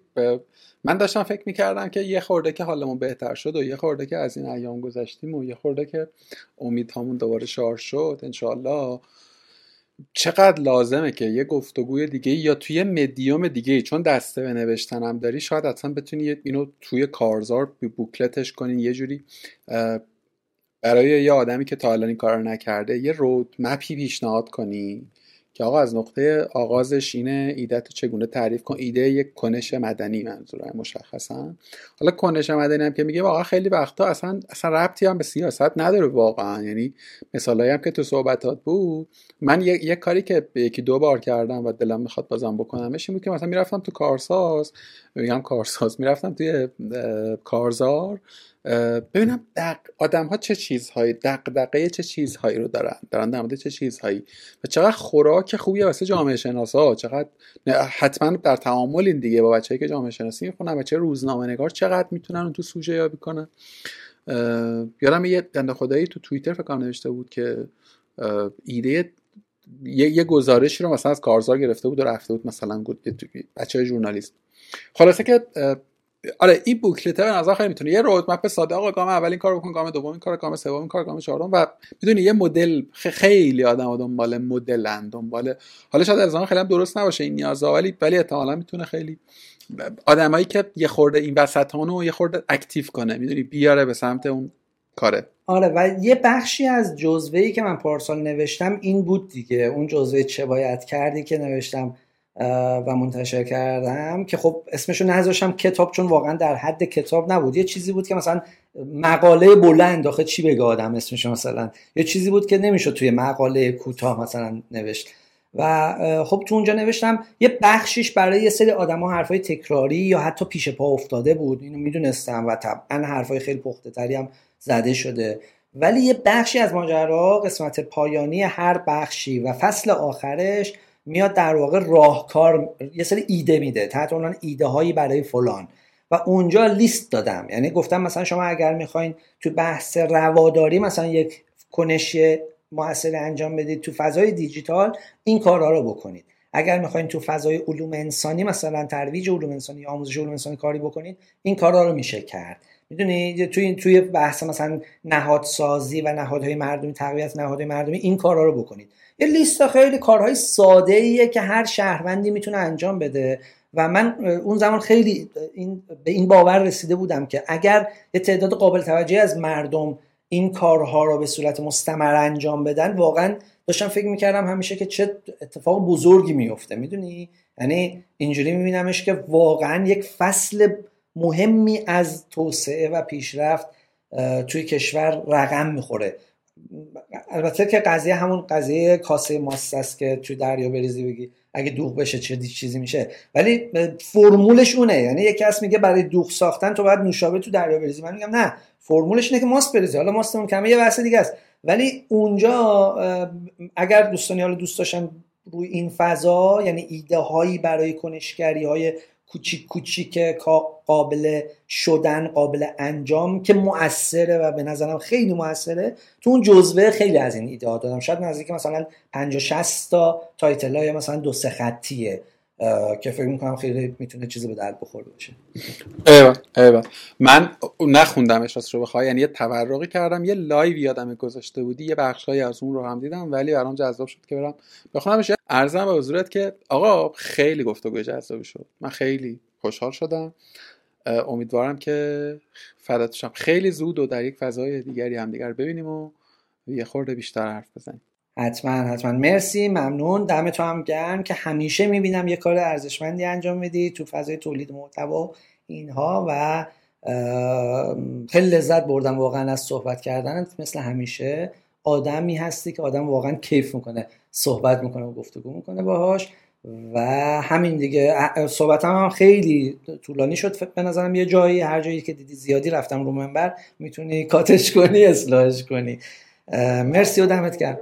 Speaker 1: من داشتم فکر می‌کردم که یه خورده که حالمون بهتر شد و یه خورده که از این ایام گذشتیم و یه خورده که امیدهامون دوباره شار شد انشالله چقدر لازمه که یه گفتگوی دیگه یا توی مدیوم دیگه چون دسته به نوشتنم داری شاید اصلا بتونی اینو توی کارزار بوکلتش کنین یه جوری برای یه آدمی که تا الان این کار نکرده یه رود مپی پیشنهاد کنی که آقا از نقطه آغازش اینه ایده تو چگونه تعریف کن؟ ایده یک کنش مدنی منظوره مشخصا. حالا کنش مدنی هم که میگه واقعا خیلی وقتا اصلا اصلا ربطی هم به سیاست نداره واقعا. یعنی مثالایی هم که تو صحبتات بود من یه, یه کاری که یکی دو بار کردم و دلم می‌خواد بازم بکنمش این بود که مثلا می‌رفتم تو کارساز میگم کارساز می‌رفتم توی کارزار. ببینم دق... آدم ها چه چیزهایی دقدقه چه چیزهایی رو دارن؟ دارن در چه چیزهایی؟ و چقدر خوراک خوبیه واسه جامعه شناسا؟ چقدر حتما در تعامل این دیگه با بچه‌ای که جامعه شناسی می‌خونن بچه روزنامه نگار چقدر می‌تونن اون تو سوژه یابی کنن. یادم یه دنده خدایی تو توییتر فکر نوشته بود که ایده یه, یه گزارشی رو مثلا از کارزار گرفته بود و رفته بود مثلا بچه ژورنالیست. خلاصه که آره این بوکلت به نظر خیلی می‌تونه. یه رودمپ ساده. آقا گام اول این کار بکن گام دوم این کار گام سوم این کار گام چهارم. و می‌دونی یه مدل خیلی آدم دنبال مدلن دنبال. حالا شاید از خیلی هم درست نباشه این نیازا ولی ولی احتمالا می‌تونه خیلی آدمایی که یه خورده این وسطانو یه خورده اکتیو کنه می‌دونی بیاره به سمت اون کاره.
Speaker 2: آره و یه بخشی از جزوه‌ای که من پارسال نوشتم این بود دیگه. اون جزوه چه باید کردی که نوشتم؟ و منتشر کردم که خب اسمشو نذاشتم کتاب چون واقعا در حد کتاب نبود. یه چیزی بود که مثلا مقاله بلند آخه چی بگه آدم اسمش مثلا؟ یه چیزی بود که نمی‌شد توی مقاله کوتاه مثلا نوشت. و خب تو اونجا نوشتم یه بخشیش برای یه سری آدما حرفای تکراری یا حتی پیش پا افتاده بود. اینو می‌دونستم و طبعا حرفای خیلی پخته تری هم زده شده. ولی یه بخشی از ماجرا قسمت پایانی هر بخشی و فصل آخرش میاد در واقع راهکار یه سری ایده میده تحت عنوان ایده هایی برای فلان. و اونجا لیست دادم. یعنی گفتم مثلا شما اگر می‌خواین تو بحث رواداری مثلا یک کنش موثر انجام بدید تو فضای دیجیتال این کارها رو بکنید. اگر می‌خواین تو فضای علوم انسانی مثلا ترویج علوم انسانی آموزش علوم انسانی کاری بکنید این کارا رو میشه کرد. می‌دونی؟ توی توی بحث مثلا نهادسازی و نهادهای مردمی تقویت نهادهای مردمی این کارا رو بکنید. یه لیست خیلی کارهای ساده ایه که هر شهروندی می‌تونه انجام بده. و من اون زمان خیلی این به این باور رسیده بودم که اگر یه تعداد قابل توجهی از مردم این کارها رو به صورت مستمر انجام بدن واقعا داشتم فکر می‌کردم همیشه که چه اتفاق بزرگی میفته می‌دونی؟ یعنی اینجوری میبینمش که واقعا یک فصل مهمی از توسعه و پیشرفت توی کشور رقم می‌خوره. البته که قضیه همون قضیه کاسه ماست است که توی دریا بریزی بگی. اگه دوغ بشه چه چیزی میشه. ولی فرمولش اونه. یعنی یکی کس میگه برای دوغ ساختن تو باید نوشابه تو دریا بریزی. من میگم نه. فرمولش اینه که ماست بریزی. حالا ماستمون کمه یه بحث دیگه است. ولی اونجا اگر دوستانی حالا دوست داشتن روی این فضا یعنی ایده هایی برای کنشگری های کوچیک کوچیک قابل شدن قابل انجام که مؤثره و به نظرم خیلی مؤثره. تو اون جزوه خیلی از این ایده ها دادم. شاید نزدیک مثلا 50 60 تا title های مثلا دو سه خطیه. که فکر می‌کنم خیلی می‌تونه چیزی به درد بخوره باشه.
Speaker 1: ایول من نخوندمش راست رو بخوای یعنی یه تورقی کردم یه live یادم گذاشته بودی یه بخشایی از اون رو هم دیدم ولی برام جذاب شد که برم بخونمش. عرضم به حضورت که آقا خیلی گفتگو جذابی شد. من خیلی خوشحال شدم. امیدوارم که فداتشم خیلی زود و در یک فضای دیگری هم دیگر ببینیم و یه خورده بیشتر حرف بزنیم.
Speaker 2: حتما حتما. مرسی ممنون. دم هم گرم که همیشه می‌بینم یه کار ارزشمندی انجام میدی تو فضای تولید محتوا اینها و خیلی لذت بردم واقعا از صحبت کردن. مثل همیشه آدمی هستی که آدم واقعا کیف می‌کنه صحبت می‌کنه و گفتگو می‌کنه باهاش و همین دیگه. صحبت هم, خیلی طولانی شد. به نظرم یه جایی هر جایی که دیدی زیادی رفتم رو منبر می‌تونی کاتش کنی اصلاحش کنی. مرسی و دمت گرم.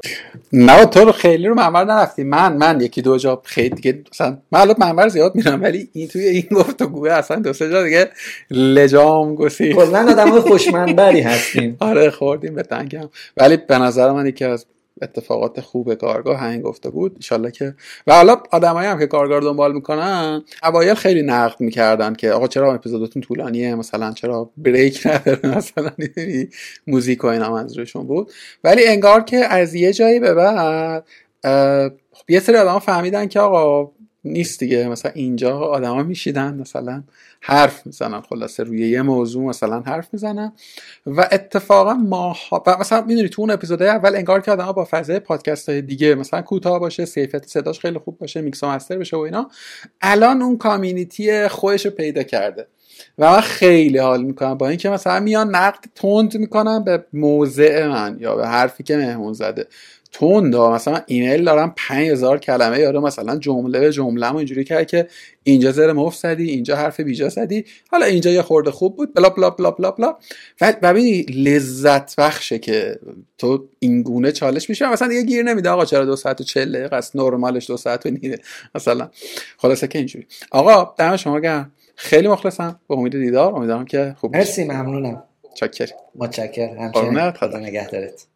Speaker 1: نه تو رو خیلی رو منبر نرفتی. من من یکی دو جا خیلی دیگه مثلا من الان منبر زیاد میرم ولی این توی این گفت گوه اصلا دو سه جا دیگه لجام گسی
Speaker 2: کلا آدم خوشمنبری هستیم. *laughs*
Speaker 1: آره خوردیم به تنگم. ولی به نظر من یکی از اتفاقات خوب کارگاه همین گفته بود. انشالله که و حالا آدمایی هم که کارگاه دنبال می‌کنن اوایل خیلی نقد می‌کردن که آقا چرا اپیزودتون طولانیه؟ مثلا چرا بریک نداره؟ *laughs* مثلا موزیک و اینا منظورشون بود. ولی انگار که از یه جایی به بعد خب یه سری آدم فهمیدن که آقا نیست دیگه. مثلا اینجا آدما میشینن مثلا حرف می‌زنن. خلاصه روی یه موضوع مثلا حرف می‌زنن. و اتفاقا ما و مثلا می‌دونی تو اون اپیزودهای اول انگار که آدم با فضای پادکست های دیگه مثلا کوتاه باشه کیفیت صداش خیلی خوب باشه mix master بشه و اینا الان اون community خودش رو پیدا کرده. و من خیلی حال می‌کنم. با اینکه مثلا میان نقد تند می‌کنم به موضع من یا به حرفی که مهمون زده. تند مثلا ایمیل دارم 5000 کلمه یارو مثلا جمله به جمله اینجوری کرد که اینجا زر مفت زدی اینجا حرف بیجا زدی. حالا اینجا یه خورده خوب بود بلا بلا بلا بلا بلا. و ببینی لذت بخشه که تو این گونه چالش میشه مثلا دیگه گیر نمیده آقا چرا دو ساعت و چل دقیقه است؟ نرمالش دو ساعت و نیمه مثلا خلاصه که اینجوری. آقا دم شما گرم. خیلی مخلصم. به امید دیدار. امیدوارم که خوب
Speaker 2: مرسی ممنونم.
Speaker 1: چاکر.
Speaker 2: متشکرم. همچنین. خدا نگهدارت.